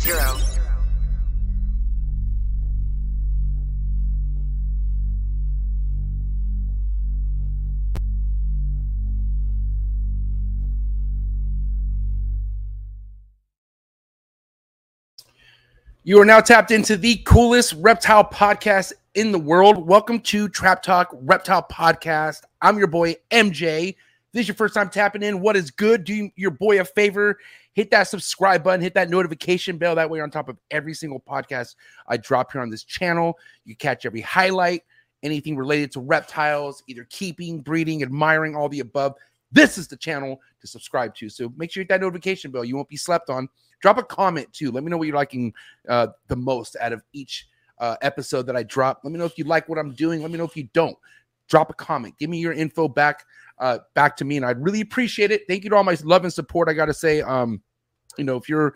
zero. You are now tapped into the coolest reptile podcast in the world. Welcome to Trap Talk Reptile Podcast. I'm your boy MJ. This is your first time tapping in. What is good? Do your boy a favor. Hit that subscribe button, hit that notification bell. That way, you're on top of every single podcast I drop here on this channel. You catch every highlight, anything related to reptiles, either keeping, breeding, admiring, all the above. This is the channel to subscribe to. So make sure you hit that notification bell. You won't be slept on. Drop a comment too. Let me know what you're liking uh, the most out of each uh, episode that I drop. Let me know if you like what I'm doing. Let me know if you don't. Drop a comment. Give me your info back uh, back to me, and I'd really appreciate it. Thank you to all my love and support. I got to say, um, you know, if you're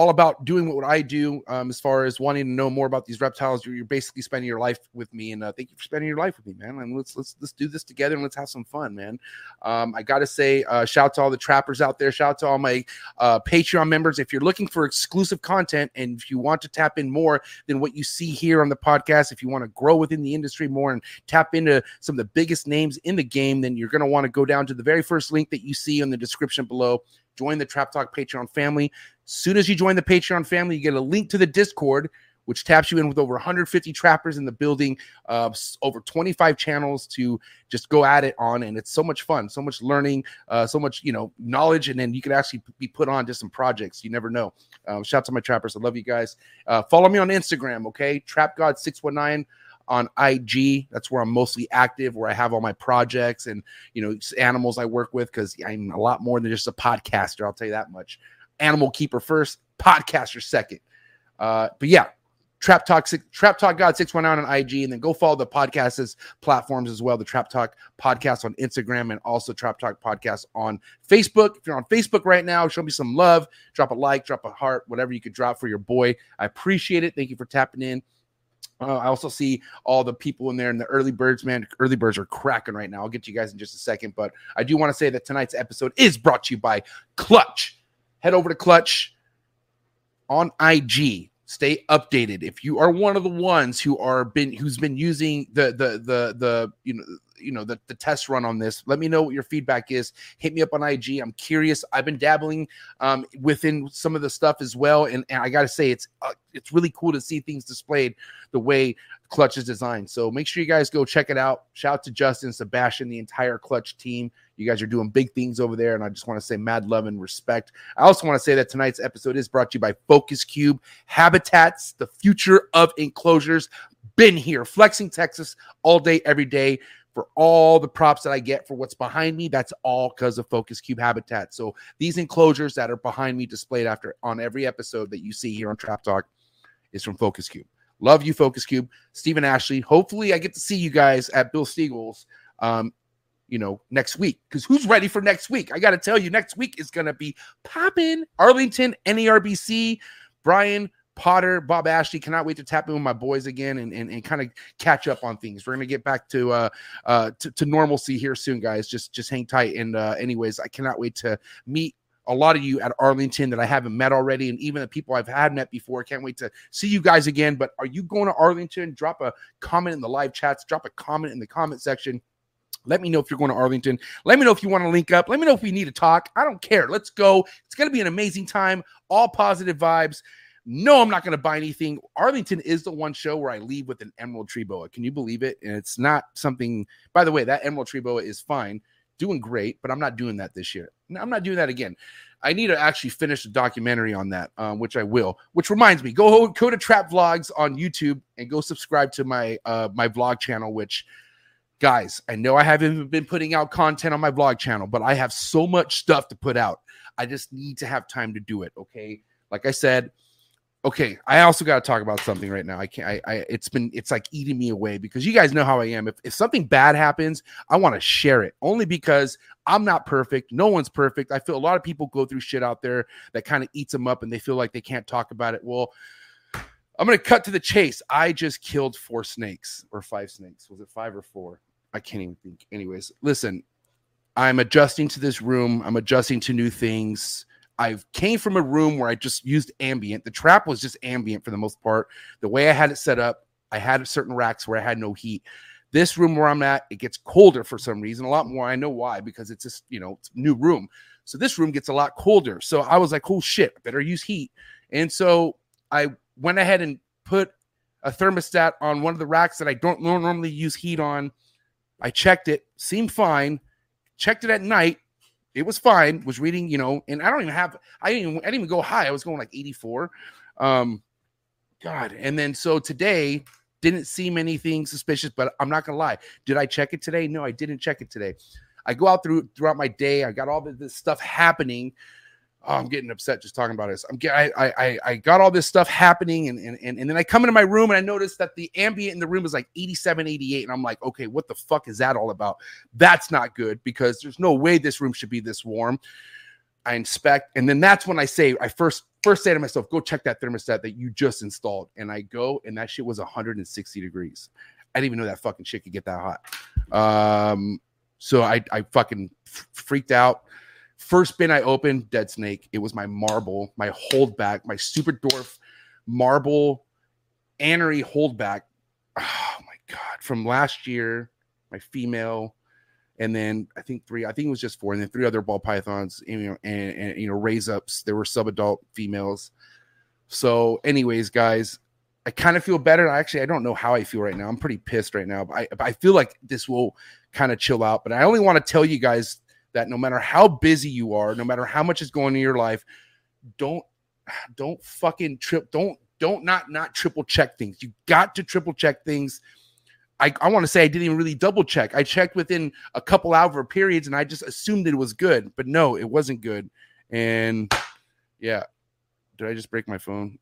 all about doing what I do um, as far as wanting to know more about these reptiles. You're, you're basically spending your life with me, and uh, thank you for spending your life with me, man. And let's let's let's do this together and let's have some fun, man. Um, I got to say, uh, shout out to all the trappers out there. Shout out to all my uh, Patreon members. If you're looking for exclusive content and if you want to tap in more than what you see here on the podcast, if you want to grow within the industry more and tap into some of the biggest names in the game, then you're to want to go down to the very first link that you see in the description below join the Trap Talk Patreon family. Soon as you join the Patreon family, you get a link to the Discord, which taps you in with over 150 trappers in the building, uh, over 25 channels to just go at it on, and it's so much fun, so much learning, uh, so much you know knowledge, and then you can actually be put on to some projects. You never know. Um, shout out to my trappers, I love you guys. Uh, follow me on Instagram, okay? Trap God 619 on IG. That's where I'm mostly active, where I have all my projects and you know animals I work with because I'm a lot more than just a podcaster. I'll tell you that much. Animal keeper first, podcaster second. Uh, but yeah, Trap Talk, Trap Talk God six one nine on IG, and then go follow the podcast's platforms as well. The Trap Talk podcast on Instagram and also Trap Talk podcast on Facebook. If you're on Facebook right now, show me some love. Drop a like, drop a heart, whatever you could drop for your boy. I appreciate it. Thank you for tapping in. Uh, I also see all the people in there and the early birds, man. Early birds are cracking right now. I'll get to you guys in just a second, but I do want to say that tonight's episode is brought to you by Clutch. Head over to Clutch on IG. Stay updated. If you are one of the ones who are been who's been using the the the the you know you know the, the test run on this. Let me know what your feedback is. Hit me up on ig i'm curious. I've been dabbling um, within some of the stuff as well and, and i gotta say it's uh, it's really cool to see things displayed the way clutch is designed. So make sure you guys go check it out. Shout out to justin sebastian the entire clutch team. You guys are doing big things over there and i just want to say mad love and respect. I also want to say that tonight's episode is brought to you by focus cube habitats the future of enclosures. Been here flexing texas all day every day for all the props that I get for what's behind me. That's all because of Focus Cube Habitat. So these enclosures that are behind me displayed after on every episode that you see here on Trap Talk is from Focus Cube. Love you, Focus Cube. Stephen Ashley. Hopefully, I get to see you guys at Bill Steagall's, um, you know, next week. Because who's ready for next week? I got to tell you, next week is going to be popping. Arlington, NARBC. Brian, Potter, Bob Ashley. Cannot wait to tap in with my boys again and, and, and kind of catch up on things. We're gonna get back to uh uh to, to normalcy here soon, guys. Just just hang tight. And uh anyways, I cannot wait to meet a lot of you at Arlington that I haven't met already, and even the people I've had met before. Can't wait to see you guys again. But are you going to Arlington? Drop a comment in the live chats, drop a comment in the comment section. Let me know if you're going to Arlington. Let me know if you want to link up. Let me know if we need to talk. I don't care. Let's go. It's going to be an amazing time. All positive vibes. No, I'm not going to buy anything. Arlington is the one show where I leave with an emerald tree boa. Can you believe it? And it's not something, by the way, that emerald tree boa is fine, doing great, but I'm not doing that this year. I'm not doing that again. I need to actually finish the documentary on that, um, which I will. Which reminds me, go go to Trap Vlogs on YouTube and go subscribe to my uh, my vlog channel. Which, guys, I know I haven't been putting out content on my vlog channel, but I have so much stuff to put out. I just need to have time to do it. Okay, like I said, okay, I also got to talk about something right now. I can't. I, I. It's been. It's like eating me away because you guys know how I am. If if something bad happens, I want to share it only because I'm not perfect. No one's perfect. I feel a lot of people go through shit out there that kind of eats them up, and they feel like they can't talk about it. Well. I'm gonna cut to the chase. I just killed four snakes or five snakes. Was it five or four? I can't even think. Anyways, listen, I'm adjusting to this room. I'm adjusting to new things. I came from a room where I just used ambient. The trap was just ambient for the most part. The way I had it set up, I had certain racks where I had no heat. This room where I'm at, it gets colder for some reason, a lot more. I know why because it's just, you know, new room. So this room gets a lot colder. So I was like, oh shit, better use heat. And so I went ahead and put a thermostat on one of the racks that I don't normally use heat on. I checked it, seemed fine. Checked it at night, it was fine. Was reading, you know, and I don't even have. I didn't. Even, I didn't even go high. I was going like 84. Um, God. And then so today didn't seem anything suspicious, but I'm not gonna lie. Did I check it today? No, I didn't check it today. I go out through throughout my day. I got all this stuff happening. Oh, I'm getting upset just talking about this. I'm get, I I I got all this stuff happening, and and and then I come into my room and I notice that the ambient in the room is like 87, 88, and I'm like, okay, what the fuck is that all about? That's not good because there's no way this room should be this warm. I inspect, and then that's when I say I first first say to myself, go check that thermostat that you just installed, and I go, and that shit was 160 degrees. I didn't even know that fucking shit could get that hot. Um, so I I fucking freaked out First bin I opened, dead snake. It was my marble, my holdback, my super dwarf marble anery holdback. Oh my god! From last year, my female, and then I think three. I think it was just four, and then three other ball pythons. And, you know, and, and you know, raise ups. There were sub-adult females. So, anyways, guys, I kind of feel better. Actually, I don't know how I feel right now. I'm pretty pissed right now, but I, I feel like this will kind of chill out. But I only want to tell you guys that no matter how busy you are, no matter how much is going in your life, don't don't fucking trip don't don't not not triple check things. You got to triple check things. I, I want to say I didn't even really double check. I checked within a couple hour periods and I just assumed it was good, but no, it wasn't good. And yeah, did I just break my phone?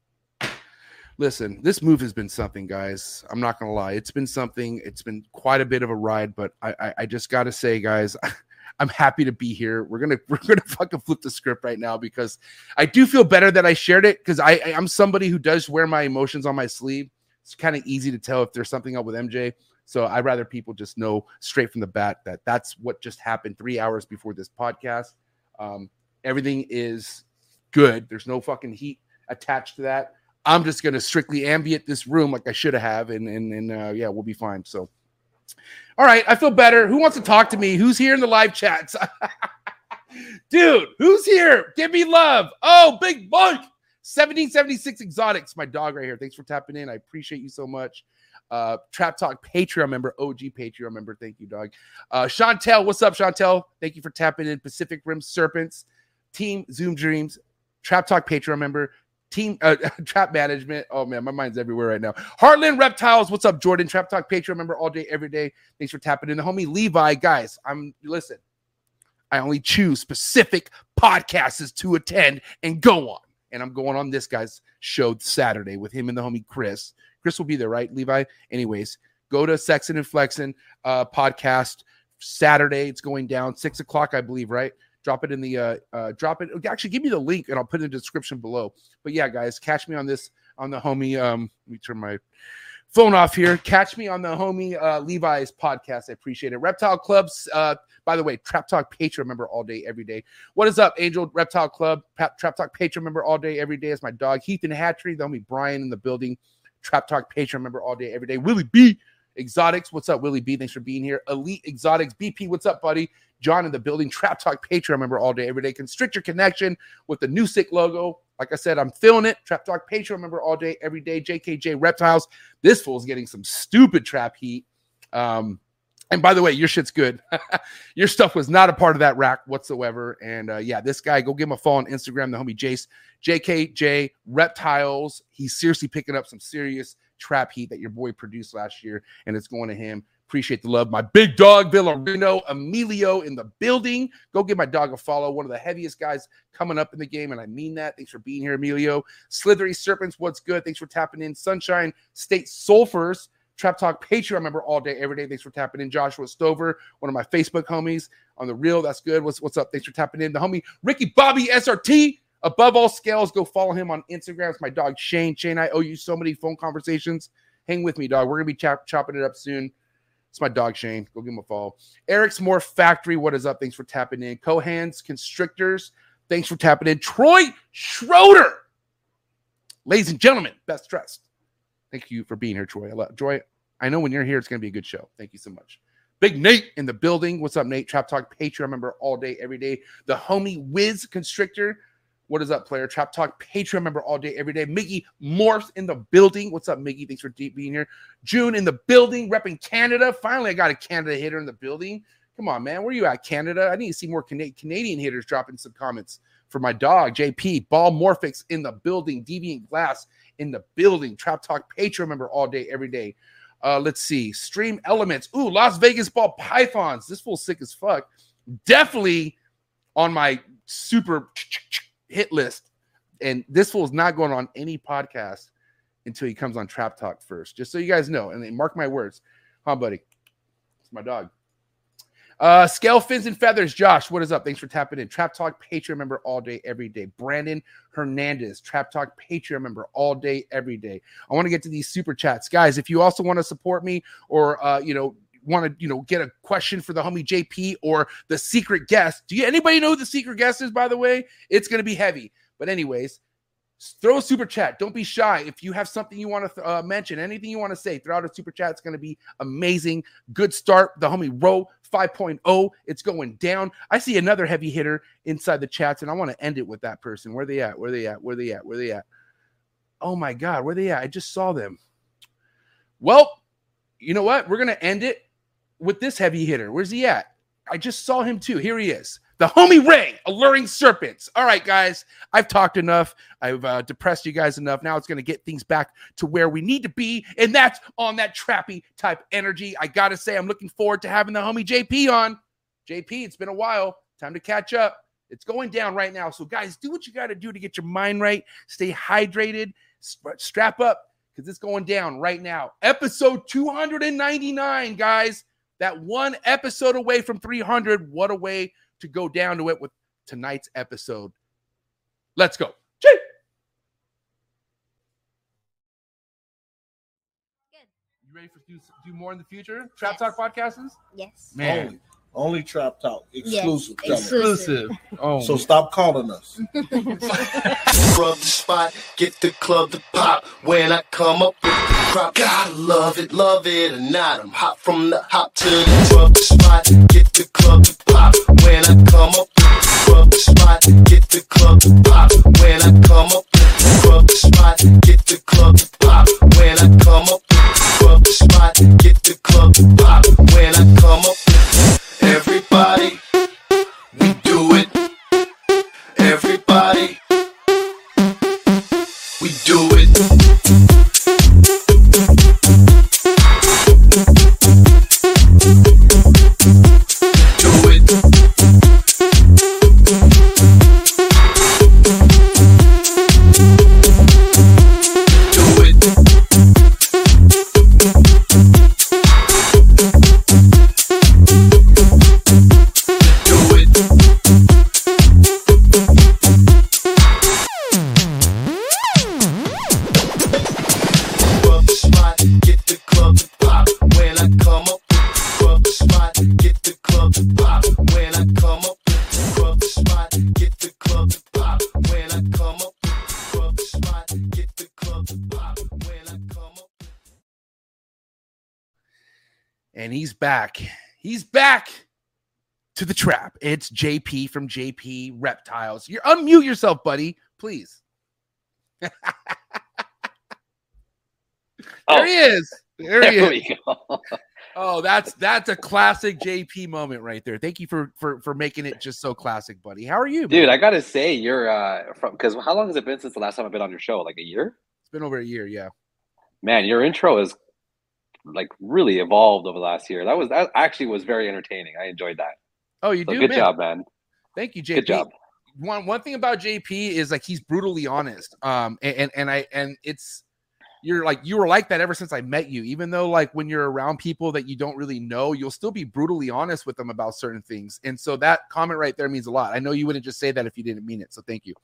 Listen, this move has been something, guys. I'm not gonna lie, it's been something. It's been quite a bit of a ride, but I I, I just gotta say, guys. I'm happy to be here. We're gonna we're gonna fucking flip the script right now because I do feel better that I shared it because I, I am somebody who does wear my emotions on my sleeve. It's kind of easy to tell if there's something up with MJ. So I'd rather people just know straight from the bat that that's what just happened three hours before this podcast. Um, everything is good. There's no fucking heat attached to that. I'm just gonna strictly ambient this room like I should have, and and and uh, yeah, we'll be fine. So all right, I feel better. Who wants to talk to me? Who's here in the live chats? Dude, who's here? Give me love. Oh, big bunk. 1776 Exotics, my dog right here. Thanks for tapping in. I appreciate you so much. Uh, Trap Talk Patreon member, OG Patreon member. Thank you, dog. Uh, Chantel, what's up, Chantel? Thank you for tapping in. Pacific Rim Serpents, Team Zoom Dreams, Trap Talk Patreon member, Team uh, Trap Management. Oh man, my mind's everywhere right now. Heartland Reptiles. What's up, Jordan? Trap Talk Patreon member all day, every day. Thanks for tapping in. The homie Levi, guys. I'm listen. I only choose specific podcasts to attend and go on. And I'm going on this guy's show Saturday with him and the homie Chris. Chris will be there, right, Levi? Anyways, go to Sexing and Flexing uh, podcast Saturday. It's going down six o'clock, I believe, right? Drop it in the uh, uh drop it actually give me the link and i'll put it in the description below. But yeah guys catch me on this on the homie um let me turn my phone off here. Catch me on the homie uh levi's podcast. I appreciate it. Reptile clubs uh by the way trap talk Patreon member all day every day. What is up angel? Reptile club trap talk Patreon member all day every day. Is my dog heathen hatchery. The homie brian in the building. Trap talk Patreon member all day every day. Willie b exotics what's up willie b? Thanks for being here. Elite exotics bp what's up buddy John in the building, Trap Talk Patreon member all day, every day. Constrict your connection with the new sick logo. Like I said, I'm feeling it. Trap Talk Patreon member all day, every day. JKJ Reptiles. This fool's getting some stupid trap heat. Um, and by the way, your shit's good. your stuff was not a part of that rack whatsoever. And uh, yeah, this guy, go give him a follow on Instagram, the homie Jace, JKJ Reptiles. He's seriously picking up some serious trap heat that your boy produced last year, and it's going to him Appreciate the love. My big dog, Villarino, Emilio in the building. Go give my dog a follow. One of the heaviest guys coming up in the game, and I mean that. Thanks for being here, Emilio. Slithery Serpents, what's good? Thanks for tapping in. Sunshine State Sulfurs. Trap Talk Patreon member all day, every day. Thanks for tapping in. Joshua Stover, one of my Facebook homies on the real. That's good. What's what's up? Thanks for tapping in. The homie Ricky Bobby SRT. Above all scales, go follow him on Instagram. It's my dog Shane. Shane, I owe you so many phone conversations. Hang with me, dog. We're gonna be chop- chopping it up soon. It's my dog Shane. Go give him a follow. Eric's More Factory. What is up? Thanks for tapping in. Cohan's Constrictors. Thanks for tapping in. Troy Schroeder. Ladies and gentlemen, best dressed. Thank you for being here, Troy. I love Troy. I know when you're here, it's going to be a good show. Thank you so much. Big Nate in the building. What's up, Nate? Trap Talk Patreon member all day, every day. The homie Wiz Constrictor. What is up, player? Trap Talk Patreon member all day, every day. Miggy Morphs in the building. What's up, Miggy? Thanks for being here. June in the building, repping Canada. Finally, I got a Canada hitter in the building. Come on, man. Where you at, Canada? I need to see more Cana- Canadian hitters dropping some comments for my dog, JP. Ball Morphix in the building. Deviant Glass in the building. Trap Talk Patreon member all day, every day. Uh, let's see. Stream Elements. Ooh, Las Vegas Ball Pythons. This fool's sick as fuck. Definitely on my super hit list. And this fool's not going on any podcast until he comes on Trap Talk first. Just so you guys know. And mark my words. Huh, buddy? It's my dog. Uh, Scale Fins and Feathers, Josh, what is up? Thanks for tapping in. Trap Talk Patreon member all day, every day. Brandon Hernandez, Trap Talk Patreon member all day, every day. I want to get to these super chats, guys. If you also want to support me, or uh, you know, want to you know get a question for the homie JP or the secret guest. Do you anybody know who the secret guest is? By the way, it's to be heavy. But anyways, throw a super chat. Don't be shy. If you have something you want to uh, mention, anything you want to say, throw out a super chat. It's going to be amazing. Good start. The homie Row 5.0. It's going down. I see another heavy hitter inside the chats, and I want to end it with that person. Where they at? Where they at? Where they at? Where they at? Oh my God, where they at? I just saw them. Well, you know what? We're going to end it with this heavy hitter. Where's he at? I just saw him too. Here he is. The homie Ray, alluring serpents. All right, guys, I've talked enough. I've uh, depressed you guys enough. Now it's going to get things back to where we need to be, and that's on that trappy type energy. I got to say, I'm looking forward to having the homie JP on. JP, it's been a while. Time to catch up. It's going down right now. So, guys, do what you got to do to get your mind right. Stay hydrated. Strap up because it's going down right now. Episode 299, guys. That one episode away from 300. What a way to go down to it with tonight's episode. Let's go. Chee! You ready for do, do more in the future? Trap Yes. Talk podcasts? Yes. Man, Only, only Trap Talk. Exclusive. Yes, exclusive. Oh, So stop calling us. Rub the spot, get the club to pop. When I come up with the crop, gotta love it, love it or not. I'm hot from the hop to the rub the spot, get the club to pop. When I come up with the rub the spot, get the club to pop. When I come up with the rub the spot, get the club to pop. When I come up with the rub the spot, get the club to pop. When I come back. He's back to the trap. It's JP from JP Reptiles. You're unmute yourself, buddy, please. there Oh. he is. There he There is. we go. Oh, that's that's a classic JP moment right there. Thank you for for for making it just so classic, buddy. How are you, Dude? I gotta say, you're uh from because how long has it been since the last time I've been on your show? Like a year? It's been over a year, yeah. Man, your intro is like really evolved over the last year. That was that actually was very entertaining. I enjoyed that. Oh, you So do. good man. job, man. Thank you, JP. Good job. One one thing about JP is like he's brutally honest. Um, and and, and I and it's you're like you were like that ever since I met you. Even though like when you're around people that you don't really know, you'll still be brutally honest with them about certain things. And so that comment right there means a lot. I know you wouldn't just say that if you didn't mean it. So thank you.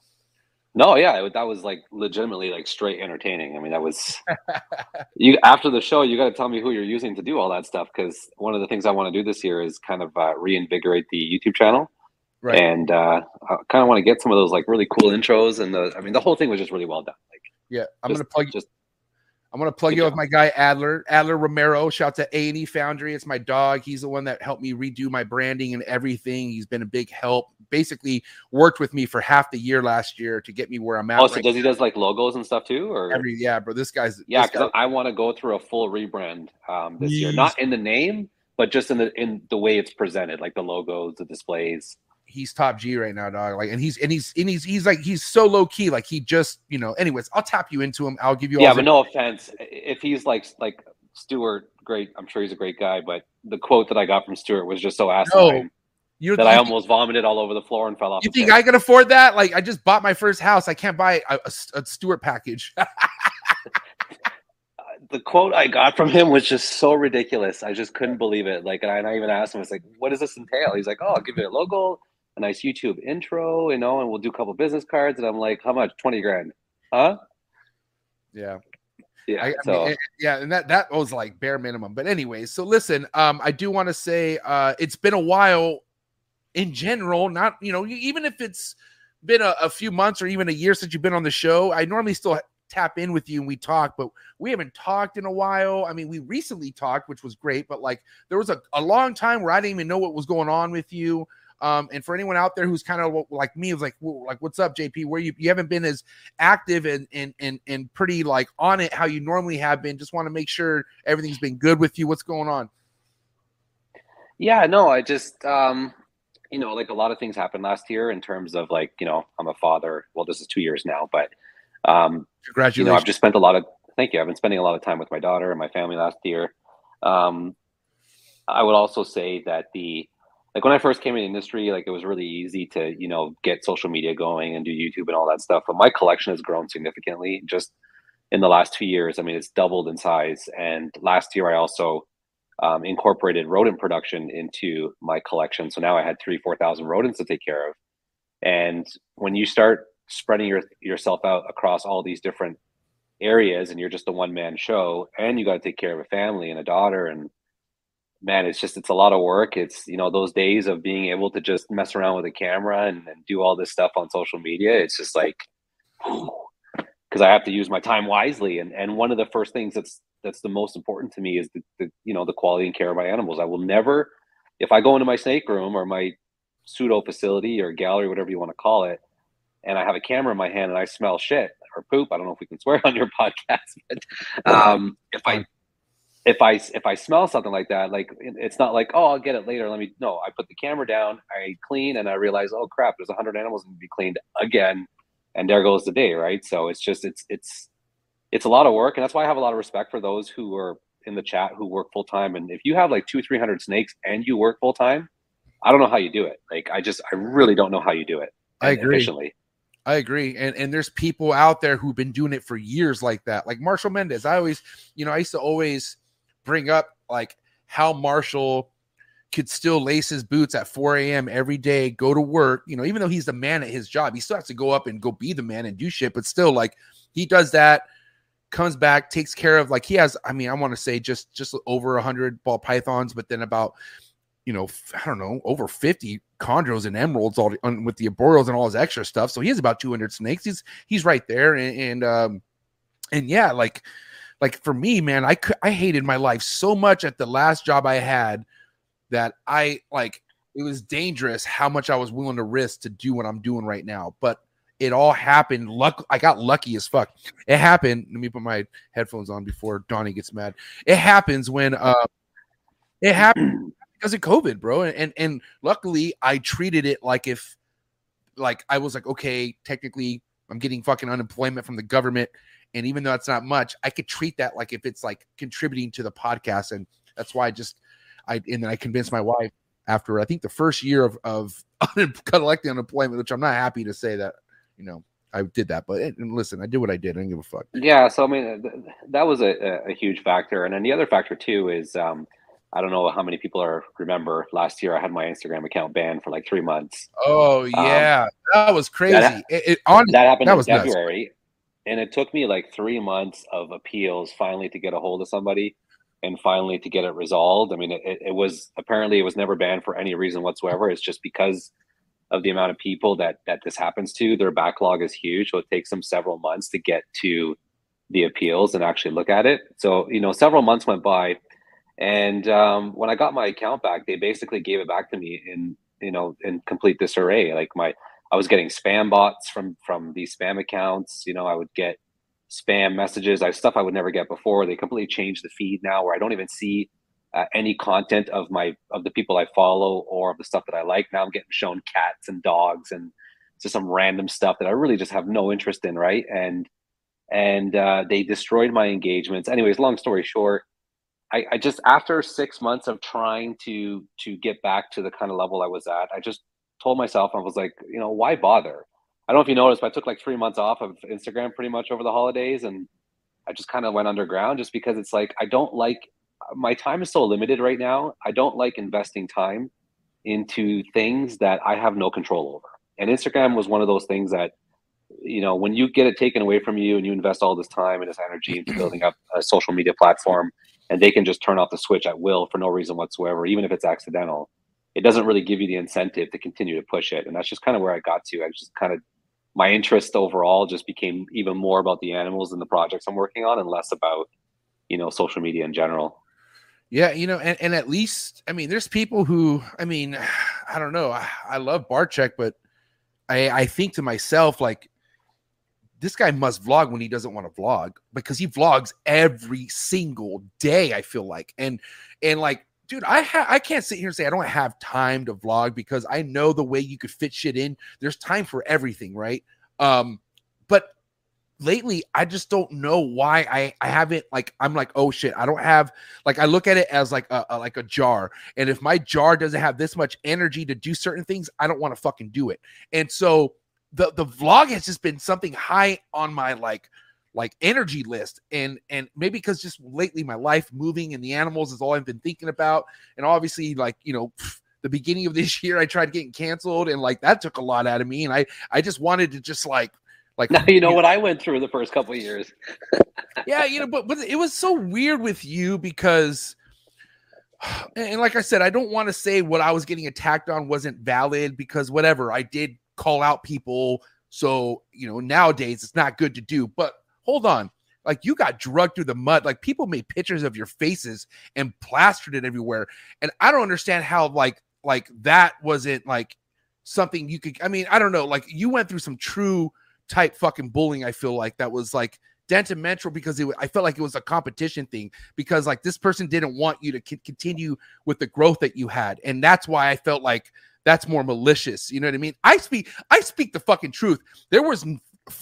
No, yeah, it- that was like legitimately like straight entertaining. I mean, that was you after the show. You got to tell me who you're using to do all that stuff because one of the things I want to do this year is kind of uh, reinvigorate the YouTube channel, Right. and uh, I kind of want to get some of those like really cool intros. And the, I mean, the whole thing was just really well done. Like, Yeah, I'm just, gonna plug just I'm gonna plug Good you with my guy Adler, Adler Romero. Shout to A and E Foundry. It's my dog. He's the one that helped me redo my branding and everything. He's been a big help. Basically, worked with me for half the year last year to get me where I'm at. oh, so right does he does like logos and stuff too, or every yeah, bro. This guy's yeah? Because guy- I want to go through a full rebrand um, this year, not in the name, but just in the in the way it's presented, like the logos, the displays. He's top G right now, dog. Like, and he's and he's and he's he's like he's so low key. Like he just you know. Anyways, I'll tap you into him. I'll give you all. yeah, but no offense. If he's like like Stewart, great. I'm sure he's a great guy. But the quote that I got from Stewart was just so asinine You that I almost vomited all over the floor and fell off. You think. I can afford that? Like, I just bought my first house. I can't buy a, a, a Stewart package. the quote I got from him was just so ridiculous. I just couldn't believe it. Like, and I, and I even asked him, I was like, "What does this entail?" He's like, "Oh, I'll give you a logo, a nice YouTube intro, you know, and we'll do a couple business cards." And I'm like, "How much? Twenty grand? Huh?" yeah. Yeah. I, I so mean, eh, yeah, and that that was like bare minimum. But anyways, so listen, um, I do want to say, uh, it's been a while in general. Not you know, even if it's been a, a few months or even a year since you've been on the show, I normally still tap in with you and we talk, but we haven't talked in a while. I mean, we recently talked, which was great, but like there was a, a long time where I didn't even know what was going on with you. Um, and for anyone out there who's kind of like me, was like, like, what's up, JP? Where you you haven't been as active and and and and pretty like on it how you normally have been. Just want to make sure everything's been good with you. What's going on? yeah, no, I just um, you know, like a lot of things happened last year in terms of like, you know, I'm a father. Well, this is two years now, but um, Congratulations. you know, I've just spent a lot of thank you. I've been spending a lot of time with my daughter and my family last year. Um, I would also say that the like when I first came in the industry, like it was really easy to you know get social media going and do YouTube and all that stuff. But my collection has grown significantly just in the last two years. I mean, it's doubled in size. And last year, I also um, incorporated rodent production into my collection. So now I had three, four thousand rodents to take care of. And when you start spreading your yourself out across all these different areas and you're just a one man show and you got to take care of a family and a daughter and man it's just it's a lot of work it's you know those days of being able to just mess around with a camera and, and do all this stuff on social media it's just like because i have to use my time wisely and and one of the first things that's that's the most important to me is the, the you know the quality and care of my animals i will never if i go into my snake room or my pseudo facility or gallery whatever you want to call it and I have a camera in my hand and I smell shit or poop. I don't know if we can swear on your podcast, but um, if I if I if I smell something like that, like it- it's not like oh I'll get it later. Let me no. I put the camera down, I clean, and I realize oh crap, there's a hundred animals to be cleaned again, and there goes the day, right? So it's just it's it's it's a lot of work, and that's why I have a lot of respect for those who are in the chat who work full time. And if you have like two three hundred snakes and you work full time, I don't know how you do it. Like I just I really don't know how you do it. I agree. Efficiently. I agree. And and there's people out there who've been doing it for years like that. Like Marshall Mendez. I always, you know, I used to always bring up like how Marshall could still lace his boots at 4 a.m. every day, go to work. You know, even though he's the man at his job, he still has to go up and go be the man and do shit. But still, like he does that, comes back, takes care of like he has, I mean, I want to say just just over hundred ball pythons, but then about you know, I don't know, over 50 chondros and emeralds all on, with the arboreals and all his extra stuff. So he has about 200 snakes. He's he's right there, and, and um and yeah, like like for me, man, I could I hated my life so much at the last job I had that I like it was dangerous how much I was willing to risk to do what I'm doing right now. But it all happened. Luck, I got lucky as fuck. It happened. Let me put my headphones on before Donnie gets mad. It happens when uh, it happened because of COVID, bro. And, and and luckily I treated it like if like I was like, okay, technically I'm getting fucking unemployment from the government. And even though that's not much, I could treat that like if it's like contributing to the podcast. And that's why I just, I, and then I convinced my wife after I think the first year of, of collecting unemployment, which I'm not happy to say that, you know, I did that. But and listen, I did what I did. I didn't give a fuck. Yeah. So, I mean, th- that was a, a huge factor. And then the other factor too is, um, I don't know how many people are remember last year I had my Instagram account banned for like three months. Oh yeah, um, that was crazy. That, it, it, on, that happened that in was February, nuts. And it took me like three months of appeals finally to get a hold of somebody and finally to get it resolved. I mean, it, it was apparently it was never banned for any reason whatsoever. It's just because of the amount of people that that this happens to. Their backlog is huge, so it takes them several months to get to the appeals and actually look at it. So you know, several months went by and um, when I got my account back, they basically gave it back to me in you know in complete disarray. Like my I was getting spam bots from from these spam accounts. You know, I would get spam messages, I stuff I would never get before. They completely changed the feed now, where I don't even see uh, any content of my of the people I follow or of the stuff that I like. Now I'm getting shown cats and dogs and just some random stuff that I really just have no interest in, right? And and uh, they destroyed my engagements. Anyways, long story short, I, I just after six months of trying to to get back to the kind of level I was at, I just told myself I was like, you know, why bother? I don't know if you noticed, but I took like three months off of Instagram pretty much over the holidays, and I just kind of went underground just because it's like I don't like my time is so limited right now. I don't like investing time into things that I have no control over. And Instagram was one of those things that, you know, when you get it taken away from you and you invest all this time and this energy into building up a social media platform and they can just turn off the switch at will for no reason whatsoever, even if it's accidental. It doesn't really give you the incentive to continue to push it. And that's just kind of where I got to. I just kind of, my interest overall just became even more about the animals and the projects I'm working on and less about, you know, social media in general. Yeah, you know, and, and at least, I mean, there's people who, I mean, I don't know, I, I love Barczyk, but I, I think to myself, like, this guy must vlog when he doesn't want to vlog because he vlogs every single day. I feel like, and and like, dude, I ha- I can't sit here and say I don't have time to vlog because I know the way you could fit shit in. There's time for everything, right? Um, but lately I just don't know why I I haven't like I'm like oh shit I don't have like I look at it as like a, a, like a jar and if my jar doesn't have this much energy to do certain things I don't want to fucking do it and so the the vlog has just been something high on my like like energy list and and maybe because just lately my life moving and the animals is all i've been thinking about and obviously like you know the beginning of this year i tried getting canceled and like that took a lot out of me and i i just wanted to just like like now you know what i went through the first couple years yeah you know but but it was so weird with you because and like i said i don't want to say what i was getting attacked on wasn't valid because whatever i did call out people. So, you know, nowadays it's not good to do. But hold on. Like you got drugged through the mud. Like people made pictures of your faces and plastered it everywhere. And I don't understand how like like that wasn't like something you could I mean, I don't know. Like you went through some true type fucking bullying, I feel like that was like detrimental because it, I felt like it was a competition thing because like this person didn't want you to c- continue with the growth that you had. And that's why I felt like that's more malicious. You know what I mean? I speak I speak the fucking truth. There was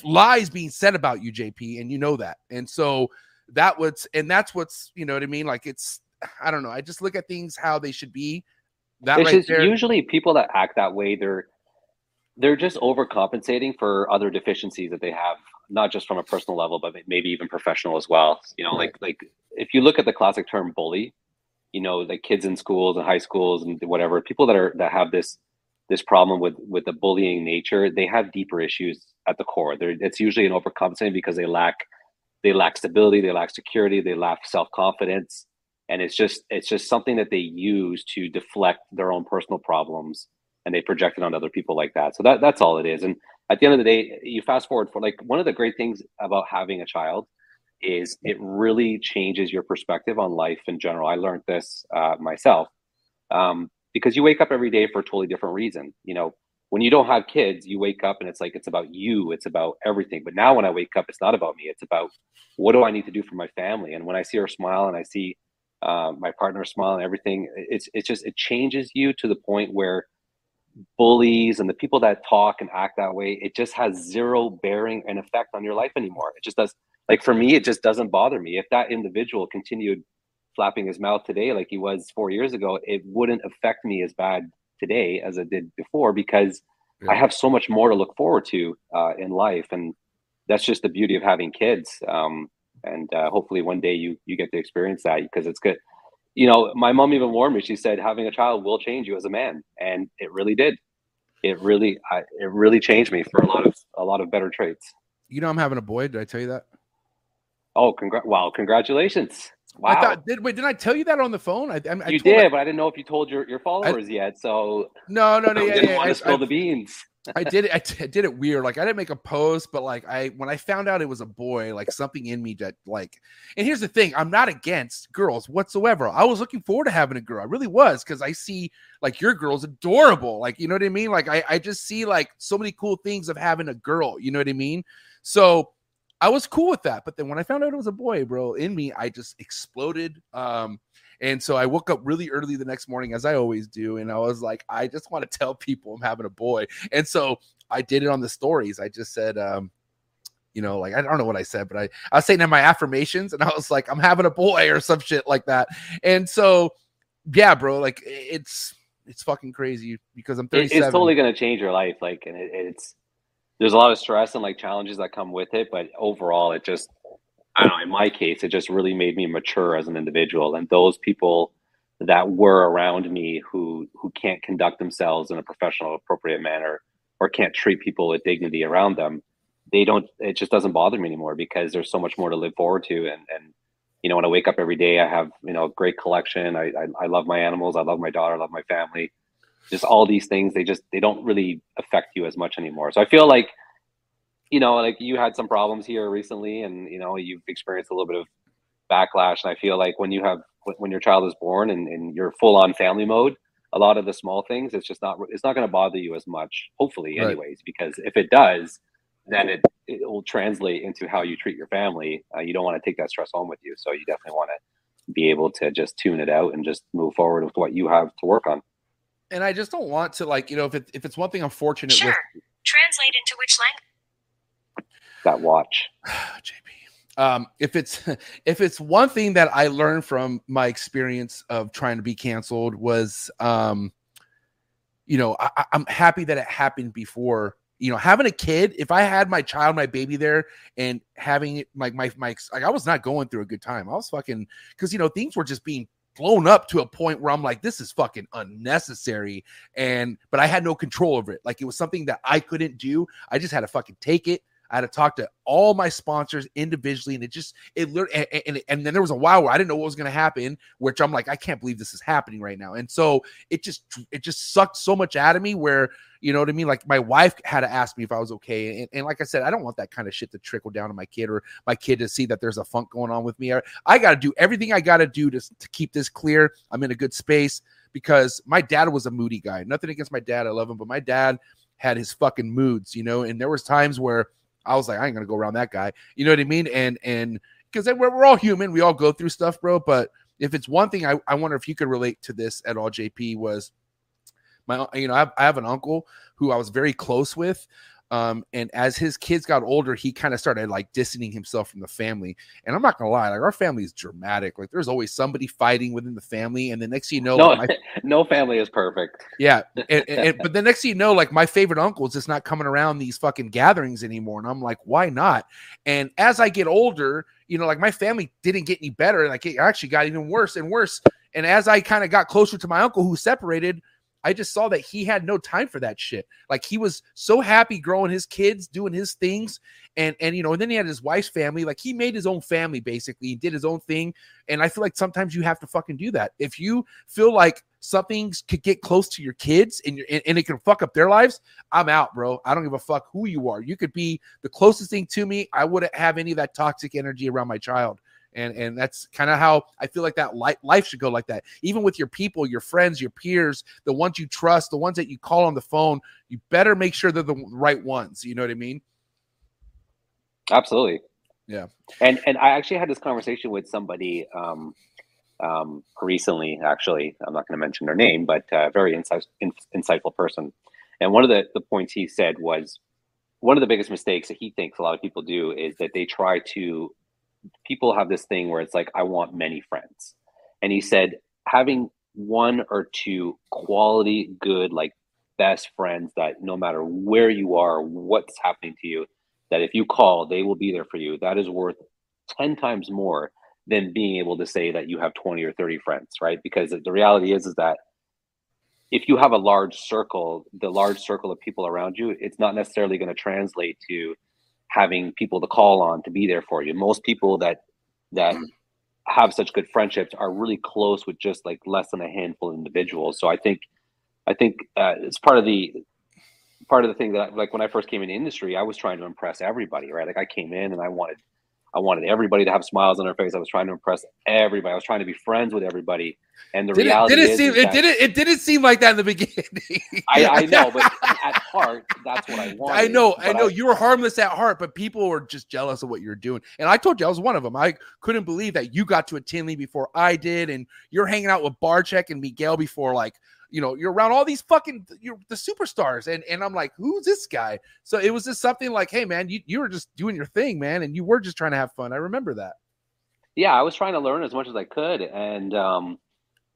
lies being said about you, JP, and you know that. And so that was and that's what's you know what I mean. Like it's I don't know. I just look at things how they should be. That it's right just there, usually people that act that way. They're they're just overcompensating for other deficiencies that they have, not just from a personal level, but maybe even professional as well. You know, right. like like if you look at the classic term bully, you know like kids in schools and high schools and whatever people that are that have this this problem with with the bullying nature they have deeper issues at the core They're, it's usually an overcompensating because they lack they lack stability they lack security they lack self-confidence and it's just it's just something that they use to deflect their own personal problems and they project it on other people like that so that that's all it is and at the end of the day you fast forward for like one of the great things about having a child is it really changes your perspective on life in general. I learned this uh, myself um, because you wake up every day for a totally different reason. You know, when you don't have kids, you wake up and it's like it's about you, it's about everything. But now when I wake up, it's not about me. It's about what do I need to do for my family. And when I see her smile and I see uh, my partner smile and everything, it's it's just it changes you to the point where bullies and the people that talk and act that way, it just has zero bearing and effect on your life anymore. It just does. Like for me, it just doesn't bother me. If that individual continued flapping his mouth today like he was four years ago, it wouldn't affect me as bad today as I did before because I have so much more to look forward to uh, in life, and that's just the beauty of having kids. Um, and uh, hopefully, one day you you get to experience that because it's good. You know, my mom even warned me. She said having a child will change you as a man, and it really did. It really, I, it really changed me for a lot of a lot of better traits. You know, I'm having a boy. Did I tell you that? Oh, congr- wow! Congratulations. Wow. I thought did wait did I tell you that on the phone? I, I, I you did, but I didn't know if you told your, your followers yet. So no no no I yeah, didn't yeah, want I- to spill I- the beans. I did it. I t- did it weird. Like I didn't make a post, but like I when I found out it was a boy, like something in me that like. And here's the thing: I'm not against girls whatsoever. I was looking forward to having a girl. I really was because I see like your girl's adorable. Like you know what I mean? Like I I just see like so many cool things of having a girl. You know what I mean? So I was cool with that. But then when I found out it was a boy, bro, in me I just exploded. Um. And so I woke up really early the next morning, as I always do. And I was like, I just want to tell people I'm having a boy. And so I did it on the stories. I just said, um, you know, like I don't know what I said, but I, I was saying in my affirmations and I was like, I'm having a boy or some shit like that. And so, yeah, bro, like it's, it's fucking crazy because I'm It- 37. it's totally going to change your life. Like, and it, it's there's a lot of stress and like challenges that come with it, but overall, it just I don't know. In my case, it just really made me mature as an individual. And those people that were around me who who can't conduct themselves in a professional, appropriate manner, or can't treat people with dignity around them, they don't. It just doesn't bother me anymore because there's so much more to live forward to. And and you know, when I wake up every day, I have you know a great collection. I I, I love my animals. I love my daughter. I love my family. Just all these things. They just they don't really affect you as much anymore. So I feel like you know, like you had some problems here recently, and you know, you've experienced a little bit of backlash. And I feel like when you have when- your child is born and, and you're full on family mode, a lot of the small things, it's just not it's not going to bother you as much. Hopefully, Right. anyways, because if it does, then it it will translate into how you treat your family. Uh, you don't want to take that stress home with you, so you definitely want to be able to just tune it out and just move forward with what you have to work on. And I just don't want to like, you know, if it, if it's one thing I'm fortunate Sure. with Translate into which language? That watch. JP. Um, if it's if it's one thing that I learned from my experience of trying to be canceled was, um, you know, I, I- I'm happy that it happened before. You know, having a kid. If I had my child, my baby there, and having it like my my like I was not going through a good time. I was fucking because you know things were just being blown up to a point where I'm like, this is fucking unnecessary. And but I had no control over it. Like it was something that I couldn't do. I just had to fucking take it. I had to talk to all my sponsors individually, and it just it and, and, and then there was a while where I didn't know what was going to happen, which I'm like, I can't believe this is happening right now. And so it just it just sucked so much out of me where you know what I mean. Like my wife had to ask me if I was okay, and, and like I said, I don't want that kind of shit to trickle down to my kid or my kid to see that there's a funk going on with me. I, I got to do everything I got to do to to keep this clear. I'm in a good space because my dad was a moody guy. Nothing against my dad, I love him, but my dad had his fucking moods, you know. And there was times where I was like, I ain't gonna go around that guy. You know what I mean? And and because we're, we're all human, we all go through stuff, bro. But if it's one thing, I, I wonder if you could relate to this at all, JP. Was my you know I have, I have an uncle who I was very close with. Um, and as his kids got older, he kind of started like distancing himself from the family. And I'm not gonna lie, like our family is dramatic. Like there's always somebody fighting within the family, and the next thing you know, No, like, my no family is perfect. yeah, and, and- and- but the next thing you know, like my favorite uncle is just not coming around these fucking gatherings anymore, and I'm like, why not? And as I get older, you know, like my family didn't get any better, like it actually got even worse and worse. And as I kind of got closer to my uncle who separated, I just saw that he had no time for that shit. Like he was so happy growing his kids, doing his things, and and you know, and then he had his wife's family. Like he made his own family basically, he did his own thing. And I feel like sometimes you have to fucking do that. If you feel like something could get close to your kids and, and and it can fuck up their lives, I'm out, bro. I don't give a fuck who you are. You could be the closest thing to me. I wouldn't have any of that toxic energy around my child. And and that's kind of how I feel like that life, life should go like that. Even with your people, your friends, your peers, the ones you trust, the ones that you call on the phone, you better make sure they're the right ones. You know what I mean? Absolutely. Yeah. And and I actually had this conversation with somebody um, um, recently. Actually, I'm not going to mention their name, but uh, very insight, in, insightful person. And one of the, the points he said was one of the biggest mistakes that he thinks a lot of people do is that they try to people have this thing where it's like I want many friends, and he said having one or two quality, good, like best friends that no matter where you are, what's happening to you, that if you call, they will be there for you. That is worth 10 times more than being able to say that you have 20 or 30 friends, right? Because the reality is, is that if you have a large circle, the large circle of people around you, it's not necessarily going to translate to having people to call on to be there for you. Most people that that have such good friendships are really close with just like less than a handful of individuals. So I think I think uh, it's part of the part of the thing that like when I first came in the industry, I was trying to impress everybody, right? Like I came in and I wanted I wanted everybody to have smiles on their face. I was trying to impress everybody. I was trying to be friends with everybody. And the did reality it, did it is, seem, is it didn't it didn't seem like that in the beginning. I, I know, but at heart, that's what I wanted. I know, I know. you were harmless at heart, but people were just jealous of what you're doing. And I told you I was one of them. I couldn't believe that you got to a Tinley before I did, and you're hanging out with Barcheck and Miguel before like you know you're around all these fucking you're the superstars and and i'm like who's this guy so it was just something like hey man you, you were just doing your thing man and you were just trying to have fun i remember that yeah, I was trying to learn as much as I could, and um,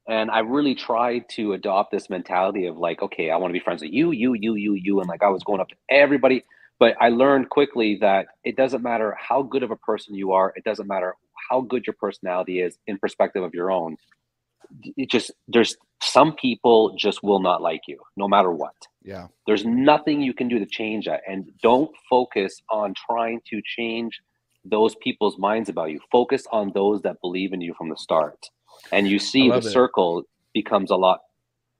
and I really tried to adopt this mentality of like, okay, I want to be friends with you, you, you, you, you, and like I was going up to everybody. But I learned quickly that it doesn't matter how good of a person you are. It doesn't matter how good your personality is in perspective of your own. It just there's some people just will not like you, no matter what. yeah There's nothing you can do to change that. And don't focus on trying to change those people's minds about you. Focus on those that believe in you from the start. And you see the it. circle becomes a lot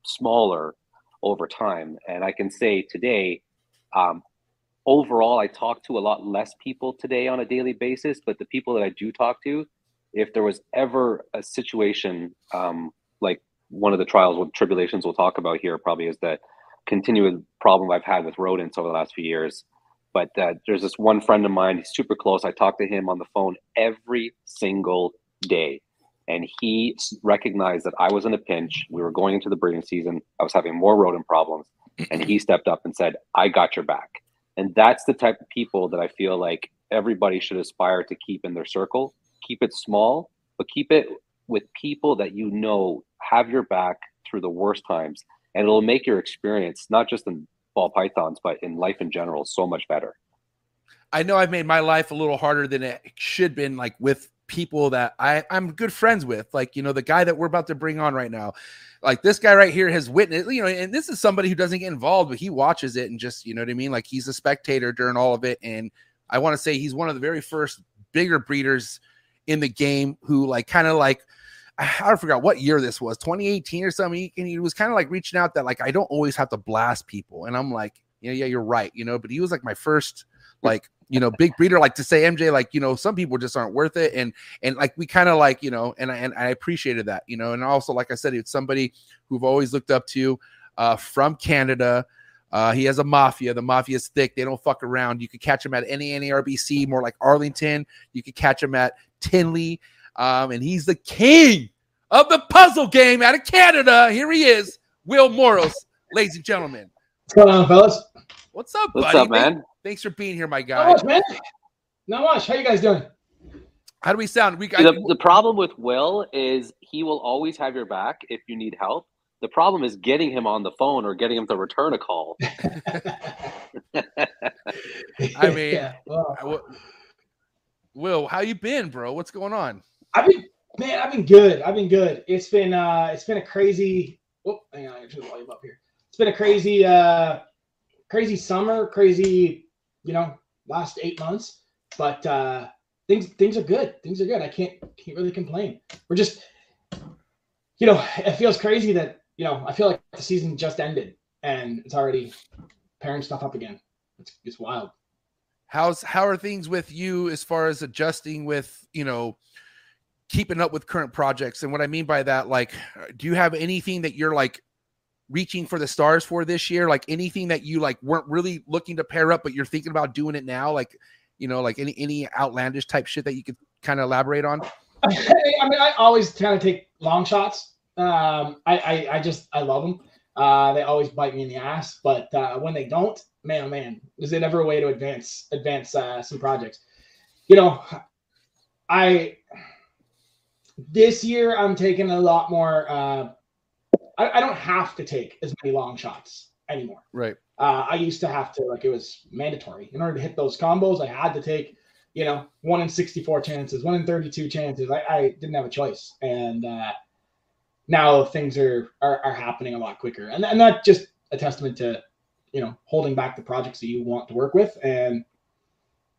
smaller over time. And I can say today, um, overall, I talk to a lot less people today on a daily basis, but the people that I do talk to, if there was ever a situation um, like one of the trials or tribulations we'll talk about here probably is that continued problem I've had with rodents over the last few years. But uh, there's this one friend of mine, he's super close. I talk to him on the phone every single day. And he recognized that I was in a pinch. We were going into the breeding season. I was having more rodent problems. And he stepped up and said, I got your back. And that's the type of people that I feel like everybody should aspire to keep in their circle. Keep it small, but keep it with people that you know have your back through the worst times. And it'll make your experience, not just in ball pythons, but in life in general, so much better. I know I've made my life a little harder than it should been, like with people that I, I'm good friends with. Like, you know, the guy that we're about to bring on right now. Like this guy right here has witnessed, you know, and this is somebody who doesn't get involved, but he watches it and just, you know what I mean? Like he's a spectator during all of it. And I want to say he's one of the very first bigger breeders in the game who like kind of like I don't forget what year this was, 2018 or something. And he was kind of like reaching out that like I don't always have to blast people. And I'm like, yeah, yeah, you're right, you know. But he was like my first like you know big breeder like to say mj like you know some people just aren't worth it and and like we kind of like you know and I, and I appreciated that you know and also like i said it's somebody who've always looked up to uh from canada uh he has a mafia the mafia's thick they don't fuck around you could catch him at any NARBC more like arlington you could catch him at tinley um and he's the king of the puzzle game out of canada here he is will morris ladies and gentlemen What's going on, fellas? what's up What's buddy up, man? thanks for being here my Not guy much, man. Not much. How you guys doing? How do we sound? We The, got the problem with Will is he will always have your back if you need help. The problem is getting him on the phone or getting him to return a call. I mean, yeah. Well, I w- Will, how you been, bro? What's going on? I've been, man. I've been good. I've been good. It's been, uh, it's been a crazy. Oh, hang on. I turn the volume up here. It's been a crazy, uh, crazy summer. Crazy, you know, last eight months. But uh, things, things are good. Things are good. I can't, can't really complain. We're just, you know, it feels crazy that you know. I feel like the season just ended and it's already pairing stuff up again. It's, it's wild. How's how are things with you as far as adjusting with you know keeping up with current projects? And what I mean by that, like, do you have anything that you're like reaching for the stars for this year? Like anything that you like weren't really looking to pair up, but you're thinking about doing it now? Like, you know, like any any outlandish type shit that you could kind of elaborate on? I mean, I always kind of take long shots. Um, I, I, I just, I love them. Uh, they always bite me in the ass, but uh, when they don't, man, oh man, is it ever a way to advance, advance uh, some projects? You know, I this year I'm taking a lot more. Uh, I, I don't have to take as many long shots anymore. Right. Uh, I used to have to, like, it was mandatory in order to hit those combos. I had to take, you know, one in 64 chances, one in 32 chances. I, I didn't have a choice. And uh, now things are, are, are happening a lot quicker. And, and that's just a testament to, you know, holding back the projects that you want to work with and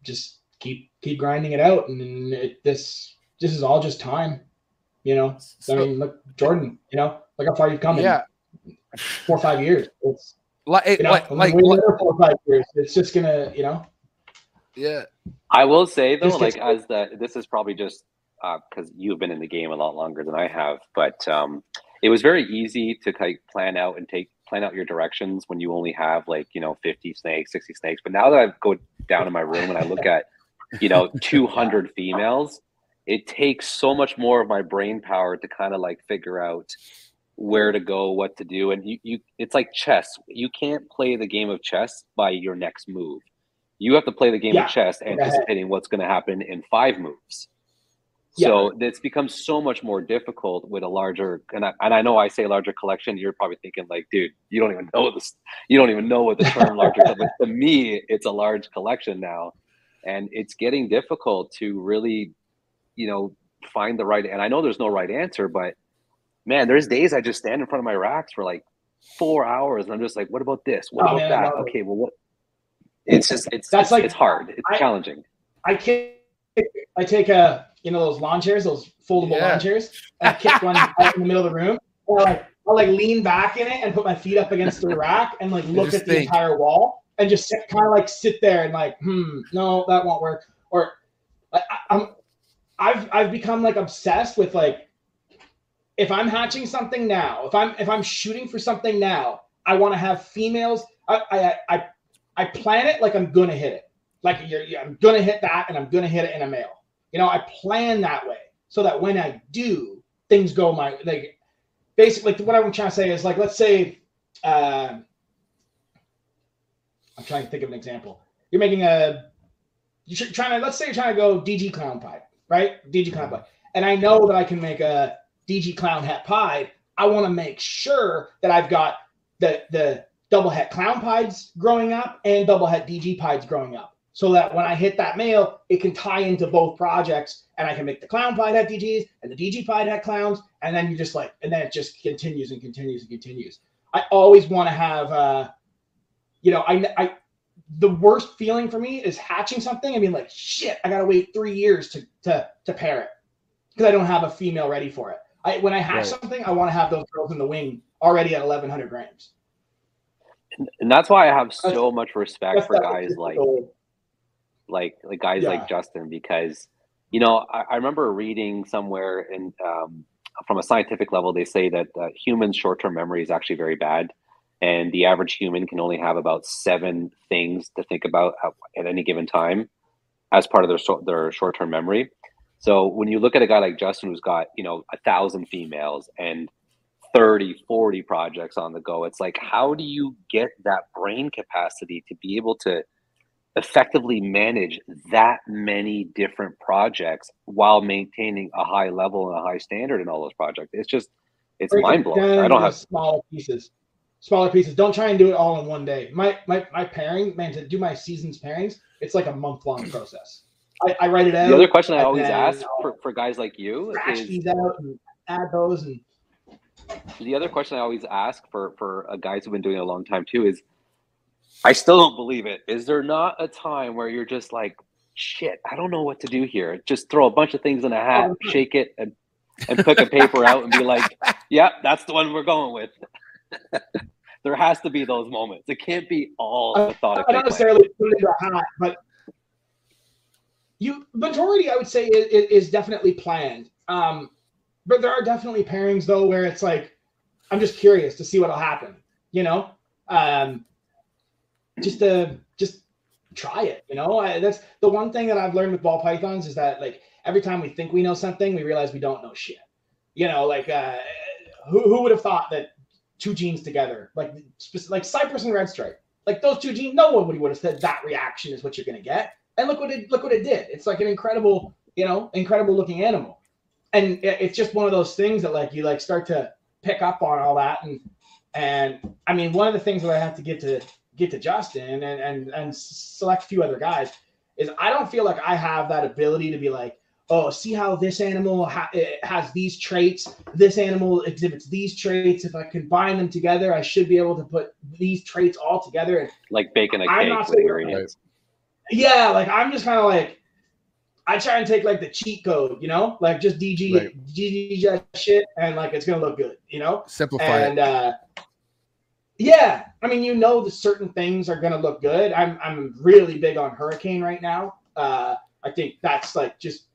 just keep, keep grinding it out. And it, this, this is all just time, you know? So- I mean, look, Jordan, you know, look how far you've come Yeah. in four or five years. It's, Like, you know, like, and like, four or five years. It's just gonna, you know, yeah. I will say though, like as the this is probably just because you've been in the game a lot longer than I have, but um, it was very easy to like plan out and take plan out your directions when you only have like you know 50 snakes 60 snakes. But now that i go down in my room and i look at you know 200 females it takes so much more of my brain power to kind of like figure out where to go what to do. And you, you it's like chess. You can't play the game of chess by your next move. You have to play the game Yeah. of chess anticipating what's going to happen in five moves so it's become so much more difficult with a larger and I, and I know I say larger collection. You're probably thinking like, dude, you don't even know this. You don't even know what the term larger. but to me, it's a large collection now, and it's getting difficult to really, you know, find the right. And I know there's no right answer, but man, there's days I just stand in front of my racks for like four hours, and I'm just like, what about this? What Oh, about man, that? Okay, well, what? It's just it's That's it's, like- it's hard. It's I- challenging. I kick. I take a you know those lawn chairs, those foldable Yeah. lawn chairs, and I kick one out in the middle of the room. Or like I'll like lean back in it and put my feet up against the rack and like look at the entire wall and just kind of like sit there and like, hmm, no, that won't work. Or I, I- I'm, I've I've become like obsessed with like, if I'm hatching something now, if I'm if I'm shooting for something now, I want to have females. I I I, I plan it like I'm gonna hit it. Like you're, you're- I'm gonna hit that and I'm gonna hit it in a male. You know, I plan that way so that when I do, things go my like. Basically, what I'm trying to say is like, let's say, uh, I'm trying to think of an example. You're making a, you're trying to let's say you're trying to go DG clown pie, right? DG clown pie, and I know that I can make a DG clown het pie. I want to make sure that I've got the the double het clown pies growing up and double het DG pies growing up. So that when I hit that male, it can tie into both projects and I can make the clown pie het DGs and the DG pie het clowns. And then you just like, and then it just continues and continues and continues. I always want to have, uh, you know, I, I, the worst feeling for me is hatching something. I mean, like, shit, I got to wait three years to, to, to pair it because I don't have a female ready for it. I, when I hatch Right. something, I want to have those girls in the wing already at 1100 grams. And that's why I have so much respect for guys like like like guys Yeah. like Justin because you know I, I remember reading somewhere in um, from a scientific level they say that uh, humans short term memory is actually very bad and the average human can only have about seven things to think about at, at any given time as part of their their short term memory. So when you look at a guy like Justin who's got you know a thousand females and 30 40 projects on the go it's like how do you get that brain capacity to be able to effectively manage that many different projects while maintaining a high level and a high standard in all those projects it's just it's mind blowing i don't have smaller pieces. Smaller pieces. Don't try and do it all in one day. My my my pairing, man, to do my seasons pairings, it's like a month long process. I, I write it out. the other question i always ask for, for guys like you is these out and add those and the other question I always ask for for uh, guys who've been doing it a long time too is, I still don't believe it. Is there not a time where you're just like, shit, I don't know what to do here. Just throw a bunch of things in a hat, shake it, and and pick a paper out and be like, yeah, that's the one we're going with. there has to be those moments. It can't be all I methodic. don't necessarily put it into a hat, but you majority I would say is, is definitely planned. Um, but there are definitely pairings though where it's like I'm just curious to see what'll happen. You know, um, just to just try it. You know, I, that's the one thing that I've learned with ball pythons is that like every time we think we know something, we realize we don't know shit. You know, like uh, who who would have thought that two genes together, like like Cypress and Red Stripe, like those two genes, no one would would have said that reaction is what you're gonna get. And look what it look what it did. It's like an incredible, you know, incredible looking animal. And it- it's just one of those things that like you like start to pick up on all that and and I mean one of the things that I have to get to get to Justin and and and select a few other guys is I don't feel like I have that ability to be like, oh, see how this animal ha- has these traits, this animal exhibits these traits. If I combine them together, I should be able to put these traits all together. And Like baking a I'm cake not with so- ingredients. yeah, like I'm just kind of like, I try and take like the cheat code, you know, like just DG Right. DG that shit, and like it's gonna look good, you know. Simplify And it. uh, yeah, I mean, you know, the certain things are gonna look good. I'm I'm really big on Hurricane right now. Uh, I think that's like just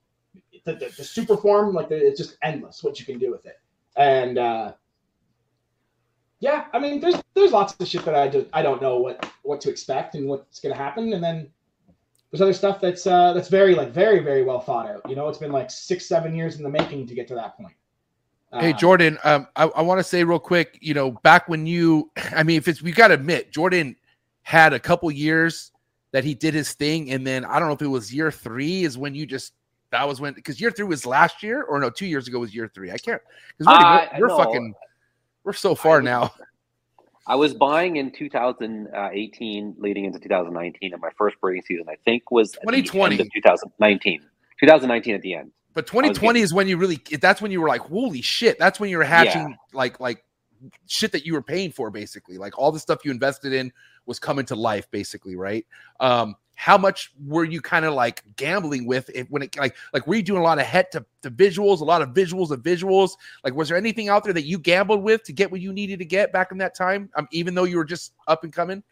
the, the, the super form, like the, it's just endless what you can do with it. And uh, yeah, I mean, there's there's lots of shit that I do I don't know what what to expect and what's gonna happen, and then there's other stuff that's uh, that's very like very very well thought out. You know, it's been like six seven years in the making to get to that point. Hey Um, Jordan, um, I, I want to say real quick, you know, back when you, I mean, if it's, we got to admit, Jordan had a couple years that he did his thing, and then I don't know if it was year three is when you just that was when because year three was last year or no, two years ago was year three. I can't because we're, Uh, we're no. fucking we're so far was- now. I was buying in 2018, leading into 2019, and my first breeding season, I think, was at the end 2020. of 2019. 2019 at the end. But 2020 is when you really that's when you were like, holy shit, that's when you were hatching like like shit that you were paying for basically. Like all the stuff you invested in was coming to life basically, right? Um how much were you kind of like gambling with it when it like like were you doing a lot of head to, to visuals, a lot of visuals of visuals? Like was there anything out there that you gambled with to get what you needed to get back in that time? Um, even though you were just up and coming?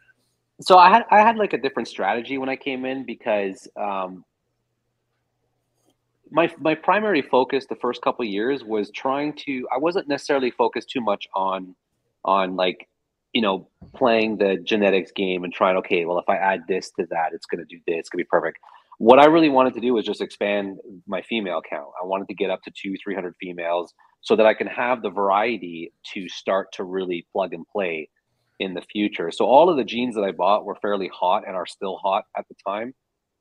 So I had I had like a different strategy when I came in because um, my my primary focus the first couple years was trying to. I wasn't necessarily focused too much on on like you know playing the genetics game and trying okay well if I add this to that it's going to do this it's going to be perfect. What I really wanted to do was just expand my female count. I wanted to get up to two three hundred females so that I can have the variety to start to really plug and play in the future. So all of the genes that I bought were fairly hot and are still hot at the time.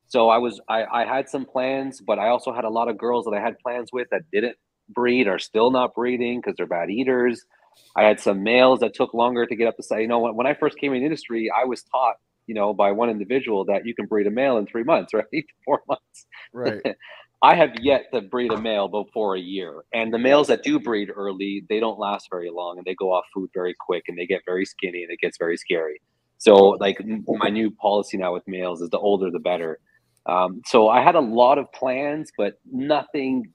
So I was I, I had some plans, but I also had a lot of girls that I had plans with that didn't breed, are still not breeding because they're bad eaters. I had some males that took longer to get up the side. You know, when, when I first came in the industry, I was taught, you know, by one individual that you can breed a male in three months, right? Four months. Right. I have yet to breed a male before a year. And the males that do breed early, they don't last very long and they go off food very quick and they get very skinny and it gets very scary. So, like, my new policy now with males is the older the better. Um, so, I had a lot of plans, but nothing,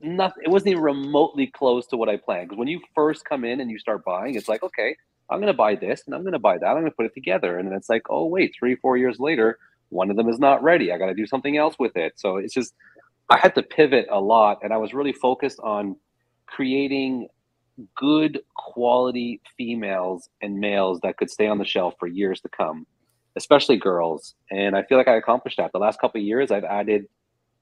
nothing, it wasn't even remotely close to what I planned. Because when you first come in and you start buying, it's like, okay, I'm going to buy this and I'm going to buy that. I'm going to put it together. And then it's like, oh, wait, three, four years later, one of them is not ready. I got to do something else with it. So, it's just, I had to pivot a lot, and I was really focused on creating good quality females and males that could stay on the shelf for years to come, especially girls. And I feel like I accomplished that. The last couple years, I've added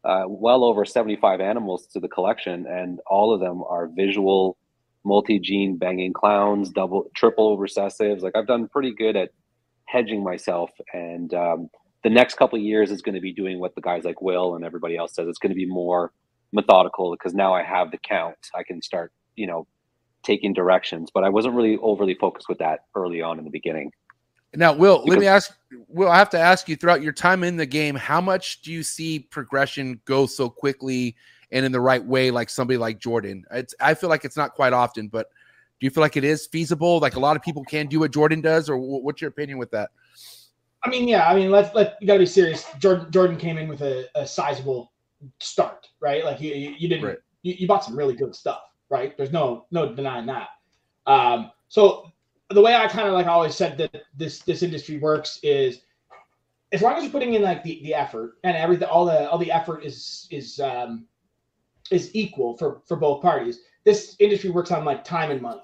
uh, well over 75 animals to the collection, and all of them are visual, multi-gene banging clowns, double, triple recessives. Like I've done pretty good at hedging myself, and um, the next couple years is going to be doing what the guys like Will and everybody else says. It's going to be more methodical because now I have the count. I can start, you know, taking directions. But I wasn't really overly focused with that early on in the beginning. Now, Will, let me ask. Will, I have to ask you throughout your time in the game, how much do you see progression go so quickly and in the right way, like somebody like Jordan? It's. I feel like it's not quite often, but do you feel like it is feasible? Like a lot of people can do what Jordan does, or wh- what's your opinion with that? I mean, yeah. I mean, let's let you got to be serious. Jordan Jordan came in with a, a sizable start, right? Like you you, you didn't Right. you, you bought some really good stuff, right? There's no no denying that. Um, so the way I kind of like always said that this this industry works is as long as you're putting in like the, the effort and everything, all the all the effort is is um, is equal for for both parties. This industry works on like time and money,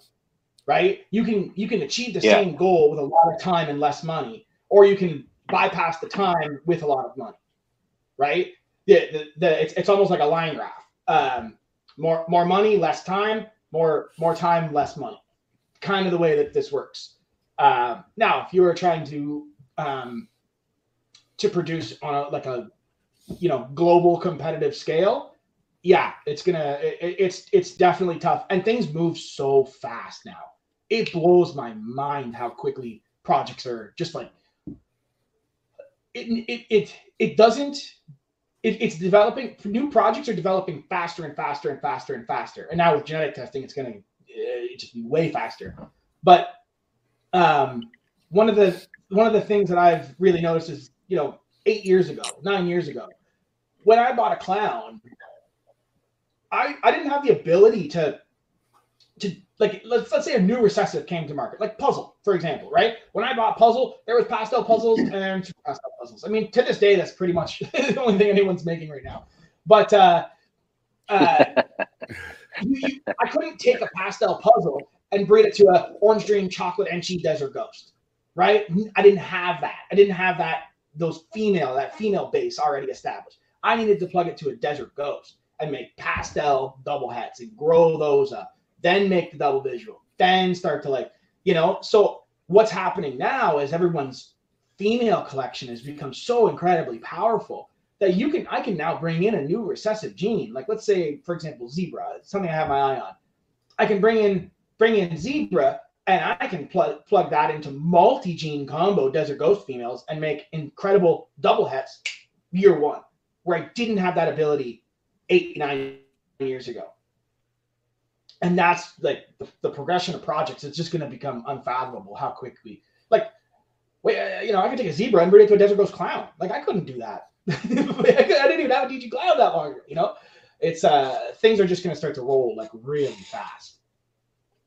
right? You can you can achieve the Yeah. same goal with a lot of time and less money, or you can bypass the time with a lot of money, right? the, the, the it's, it's almost like a line graph. Um, more more money, less time, more more time, less money. Kind of the way that this works. Um, now, if you are trying to um, to produce on a like a you know global competitive scale, yeah, it's gonna it, it's it's definitely tough, and things move so fast now. It blows my mind how quickly projects are just like it it it, it doesn't it, it's developing new projects are developing faster and faster and faster and faster and now with genetic testing it's going to uh, just be way faster but um, one of the one of the things that i've really noticed is you know eight years ago nine years ago when i bought a clown i i didn't have the ability to to like let's let's say a new recessive came to market, like Puzzle, for example, right? When I bought Puzzle, there was pastel puzzles and pastel puzzles. I mean, to this day, that's pretty much the only thing anyone's making right now. But uh, uh, I couldn't take a pastel puzzle and breed it to a orange dream chocolate and enchi desert ghost, right? I didn't have that. I didn't have that those female that female base already established. I needed to plug it to a desert ghost and make pastel double hets and grow those up then make the double visual, then start to like, you know. So what's happening now is everyone's female collection has become so incredibly powerful that you can I can now bring in a new recessive gene. Like let's say, for example, zebra, something I have my eye on. I can bring in bring in zebra and I can plug plug that into multi-gene combo desert ghost females and make incredible double hets year one, where I didn't have that ability eight, nine years ago and that's like the, the progression of projects. It's just going to become unfathomable how quickly. Like, wait, uh, you know, I could take a zebra and bring it to a desert ghost clown. Like, I couldn't do that. I didn't even have a DG clown that long. You know, it's uh things are just going to start to roll like really fast,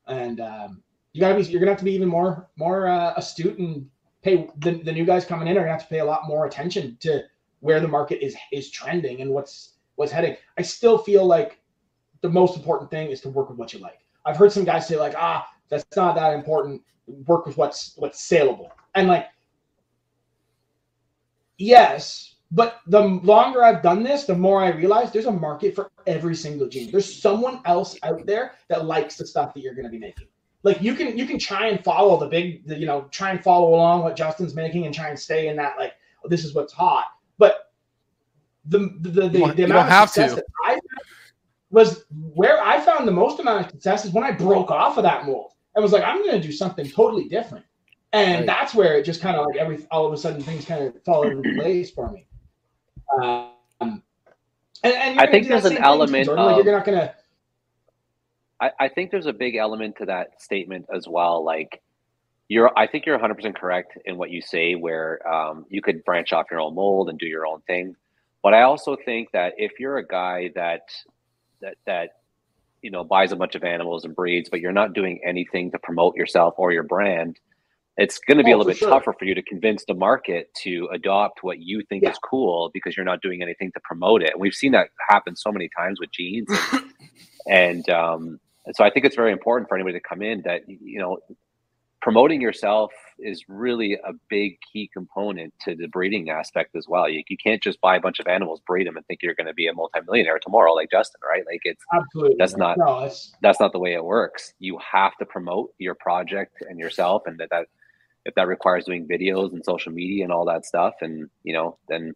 and um, you gotta be you're gonna have to be even more more uh, astute and pay the, the new guys coming in are gonna have to pay a lot more attention to where the market is is trending and what's what's heading. I still feel like the most important thing is to work with what you like. I've heard some guys say like, ah, that's not that important. Work with what's what's saleable. And like, yes, but the longer I've done this, the more I realize there's a market for every single gene. There's someone else out there that likes the stuff that you're going to be making. Like you can you can try and follow the big, the, you know, try and follow along what Justin's making and try and stay in that like oh, this is what's hot. But the the the, the, the amount of success to. that I was where I found the most amount of success is when I broke off of that mold and was like, I'm going to do something totally different. And right. that's where it just kind of like every all of a sudden things kind of fall into place for me. Um, and, and I think there's an element of like you're not to. I, I think there's a big element to that statement as well. Like you're, I think you're 100% correct in what you say, where um, you could branch off your own mold and do your own thing. But I also think that if you're a guy that that that you know buys a bunch of animals and breeds, but you're not doing anything to promote yourself or your brand, it's going to be oh, a little bit sure. tougher for you to convince the market to adopt what you think yeah. is cool because you're not doing anything to promote it. And we've seen that happen so many times with genes, and, and um, so I think it's very important for anybody to come in that you know promoting yourself is really a big key component to the breeding aspect as well. You, you can't just buy a bunch of animals, breed them, and think you're going to be a multimillionaire tomorrow, like Justin, right? Like it's absolutely that's not no, that's not the way it works. You have to promote your project and yourself, and that that if that requires doing videos and social media and all that stuff, and you know, then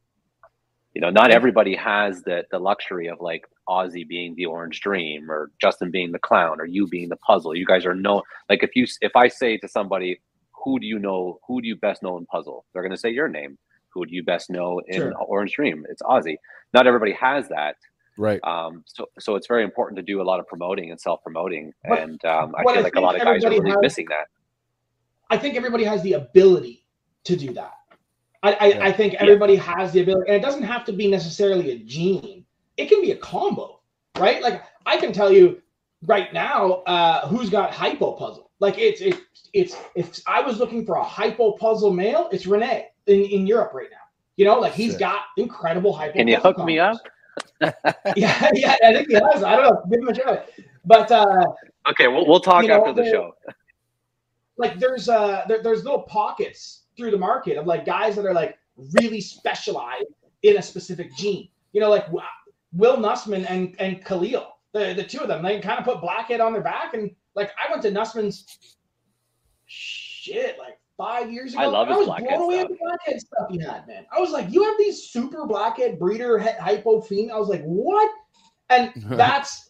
you know, not everybody has the the luxury of like Ozzy being the orange dream or Justin being the clown or you being the puzzle. You guys are no like if you if I say to somebody, who do you know, who do you best know in puzzle? They're gonna say your name. Who do you best know in sure. Orange Dream? It's Ozzy. Not everybody has that. Right. Um, so so it's very important to do a lot of promoting and self promoting. And um, I feel I like a lot of guys are really has, missing that. I think everybody has the ability to do that. I, I, yeah. I think everybody yeah. has the ability, and it doesn't have to be necessarily a gene. It can be a combo, right? Like I can tell you right now uh, who's got hypo puzzle. Like it's it's it's if I was looking for a hypo puzzle male, it's Renee in, in Europe right now. You know, like he's got incredible hypo. Can you hook combos. me up? yeah, yeah, I think he has. I don't know. Give him a try. But uh, okay, we'll we'll talk after know, the show. Like there's uh there, there's little pockets through the market of like guys that are like really specialized in a specific gene. you know, like Will Nussman and and Khalil, the the two of them, they kind of put Blackhead on their back, and like I went to Nussman's shit like five years ago. I love and his was Blackhead blown away stuff. with the Blackhead stuff he had, man. I was like, you have these super Blackhead breeder hypo fiend. I was like, what? And that's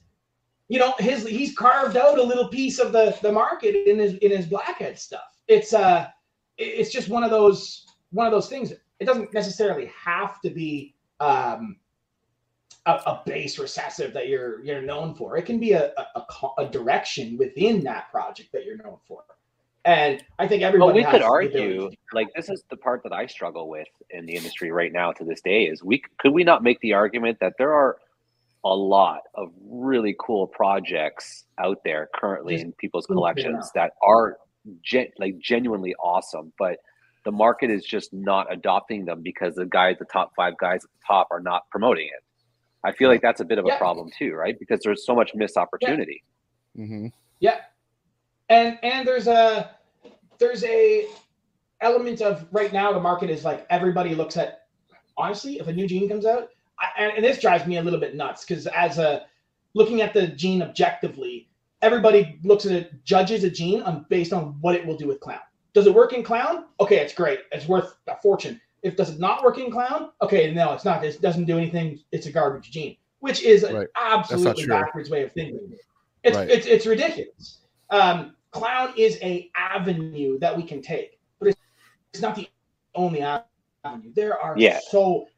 you know his he's carved out a little piece of the the market in his in his Blackhead stuff. It's uh it's just one of those one of those things. It doesn't necessarily have to be um a, a base recessive that you're you're known for. It can be a, a, a, direction within that project that you're known for. And I think everybody. But we has could argue, like this is the part that I struggle with in the industry right now to this day is we could we not make the argument that there are a lot of really cool projects out there currently Just in people's collections out. that are gen- like genuinely awesome, but the market is just not adopting them because the guys, the top five guys at the top, are not promoting it. I feel like that's a bit of a Yeah. problem too, right? Because there's so much missed opportunity. hmm Yeah, and and there's a there's a element of right now the market is like everybody looks at honestly if a new gene comes out I, and, and this drives me a little bit nuts because as a looking at the gene objectively everybody looks at it judges a gene on based on what it will do with clown. Does it work in clown? Okay it's great. It's worth a fortune. If does it not work in clown? Okay no it's not. It doesn't do anything. It's a garbage gene which is an Right. absolutely backwards way of thinking. It's Right. it's it's ridiculous. Um, clown is a avenue that we can take, but it's, it's not the only avenue. There are Yeah. so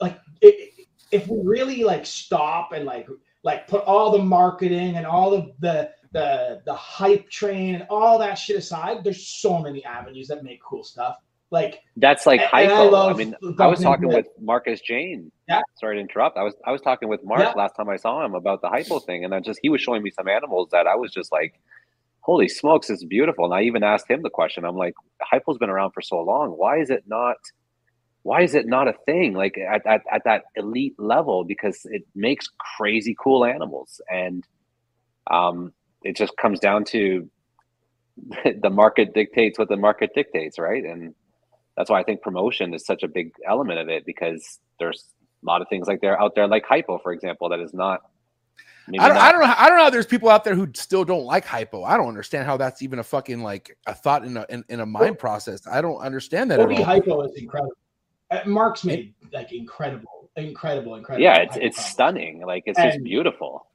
like i if we really like stop and like like put all the marketing and all of the the the hype train and all that shit aside, there's so many avenues that make cool stuff. Like That's like and I. I, mean, I was talking with Marcus Jane. Yeah. Sorry to interrupt. I was I was talking with Mark Yeah. last time I saw him about the hypo thing, and I just he was showing me some animals that I was just like, "Holy smokes, it's beautiful!" And I even asked him the question. I'm like, "Hypo's been around for so long. Why is it not? Why is it not a thing like at, at, at that elite level? Because it makes crazy cool animals, and um, it just comes down to the market dictates what the market dictates, right? And that's why I think promotion is such a big element of it because there's a lot of things like they're out there, like hypo, for example, that is not. I don't, not- I don't know. I don't know. There's people out there who still don't like hypo. I don't understand how that's even a fucking like a thought in a in, in a mind process. I don't understand that OB at all. hypo is incredible. Uh, Mark's made like incredible, incredible, incredible. Yeah, it's it's combos. stunning. Like it's just beautiful.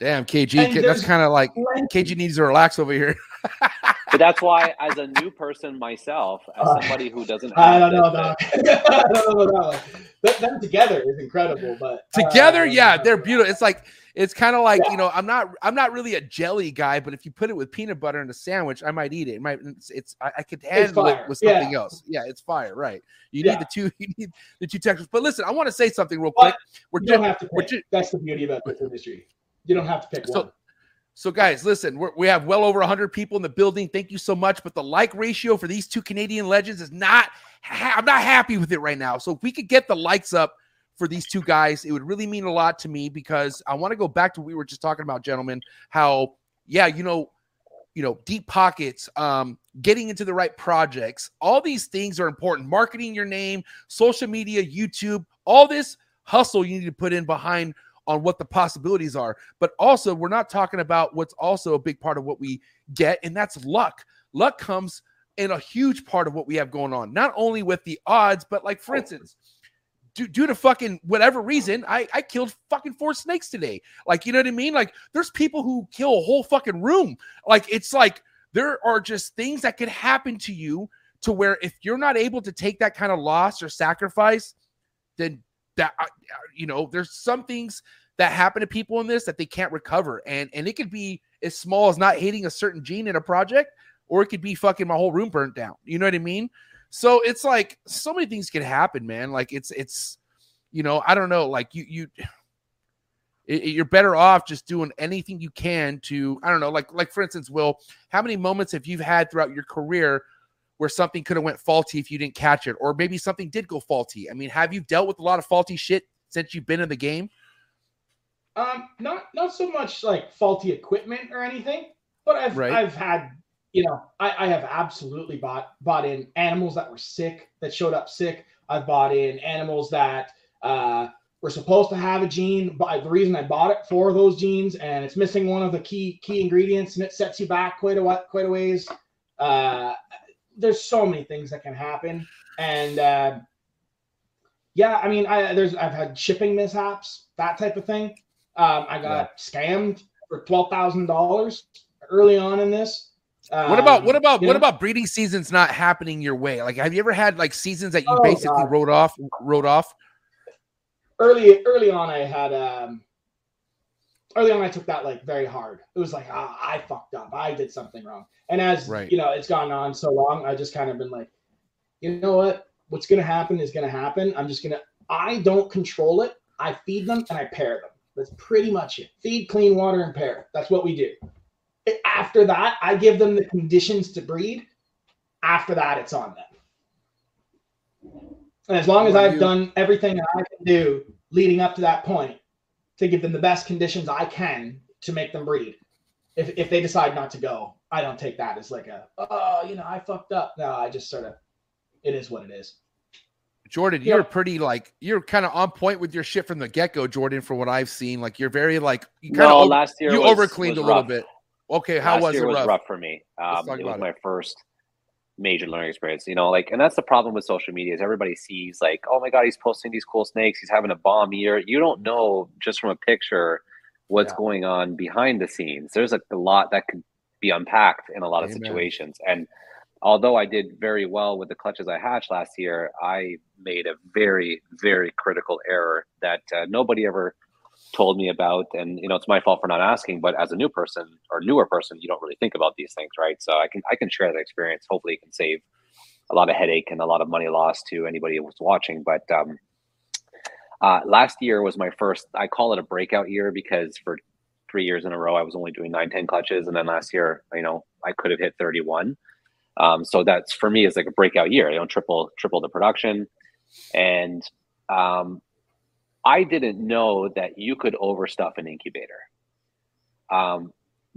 Damn, KG. That's kind of like KG needs to relax over here. But that's why, as a new person myself, as Uh, somebody who doesn't, I have don't know, the- I don't know about that Them together is incredible, but Together, uh, yeah, they're beautiful. It's like it's kind of like Yeah. you know, I'm not I'm not really a jelly guy, but if you put it with peanut butter in a sandwich, I might eat it. It might it's, it's I, I could handle it fire. with Yeah. something else. Yeah, it's fire, right? You Yeah. need the two you need the two textures. But listen, I want to say something real But quick. We're You don't have to pick. ju- That's the beauty about this industry. You don't have to pick So- one. So, guys, listen, we have well over 100 people in the building. Thank you so much. But the like ratio for these two Canadian legends is not, ha- I'm not happy with it right now. So, if we could get the likes up for these two guys, it would really mean a lot to me because I want to go back to what we were just talking about, gentlemen. How, yeah, you know, you know, deep pockets, um, getting into the right projects, all these things are important. Marketing your name, social media, YouTube, all this hustle you need to put in behind on what the possibilities are. But also, we're not talking about what's also a big part of what we get, and that's luck. Luck comes in a huge part of what we have going on, not only with the odds, but like for instance, due, due to fucking whatever reason, I, I killed fucking four snakes today. Like, you know what I mean? Like, there's people who kill a whole fucking room. Like, it's like there are just things that could happen to you to where if you're not able to take that kind of loss or sacrifice, then that you know there's some things that happen to people in this that they can't recover. And and it could be as small as not hitting a certain gene in a project or it could be fucking my whole room burnt down. You know what i mean? So it's like so many things can happen man. Like it's it's you know i don't know. Like you you you're better off just doing anything you can to i don't know like like for instance will how many moments have you had throughout your career where something could have went faulty if you didn't catch it or maybe something did go faulty i mean have you dealt with a lot of faulty shit since you've been in the game Um, not not so much like faulty equipment or anything, but I've Right. I've had you know I, I have absolutely bought bought in animals that were sick that showed up sick. I've bought in animals that uh We're supposed to have a gene, but the reason I bought it for those genes, and it's missing one of the key key ingredients, and it sets you back quite a quite a ways. Uh, there's so many things that can happen, and uh, yeah, I mean, I there's I've had shipping mishaps, that type of thing. Um, I got scammed for twelve thousand dollars early on in this. What about Um, what about what know? about breeding seasons not happening your way? Like, have you ever had like seasons that you Oh, basically God. wrote off, wrote off? early early on I had um early on I took that like very hard. It was like ah, I fucked up. I did something wrong. And as Right. you know, it's gone on so long, I just kind of been like, you know what? What's gonna happen is gonna happen. I'm just gonna I don't control it. I feed them and I pair them. That's pretty much it. Feed, clean water, and pair. That's what we do. After that, I give them the conditions to breed. After that, it's on them. And as long as I've you- done everything that I can do leading up to that point to give them the best conditions I can to make them breed. If, if they decide not to go, I don't take that as like a, oh, you know, I fucked up. No, I just sort of, it is what it is. Jordan, Yeah. you're pretty like you're kind of on point with your shit from the get go, Jordan. From what I've seen, like you're very like you kind No, of last year you was- over cleaned a little bit. Okay, how Last was year it was rough? rough for me. Um, it was about my first major learning experience. You know, like, and that's the problem with social media is everybody sees like, oh my god, he's posting these cool snakes. He's having a bomb year. You don't know just from a picture what's Yeah. going on behind the scenes. There's a, a lot that could be unpacked in a lot of situations. And although I did very well with the clutches I hatched last year, I made a very, very critical error that uh, nobody ever told me about and you know it's my fault for not asking but as a new person or newer person you don't really think about these things right? So i can i can share that experience. Hopefully it can save a lot of headache and a lot of money lost to anybody who's watching but um uh last year was my first i call it a breakout year because for three years in a row i was only doing 9 10 clutches and then last year you know i could have hit 31 um so that's for me is like a breakout year. You know triple triple the production. And um I didn't know that you could overstuff an incubator. Um,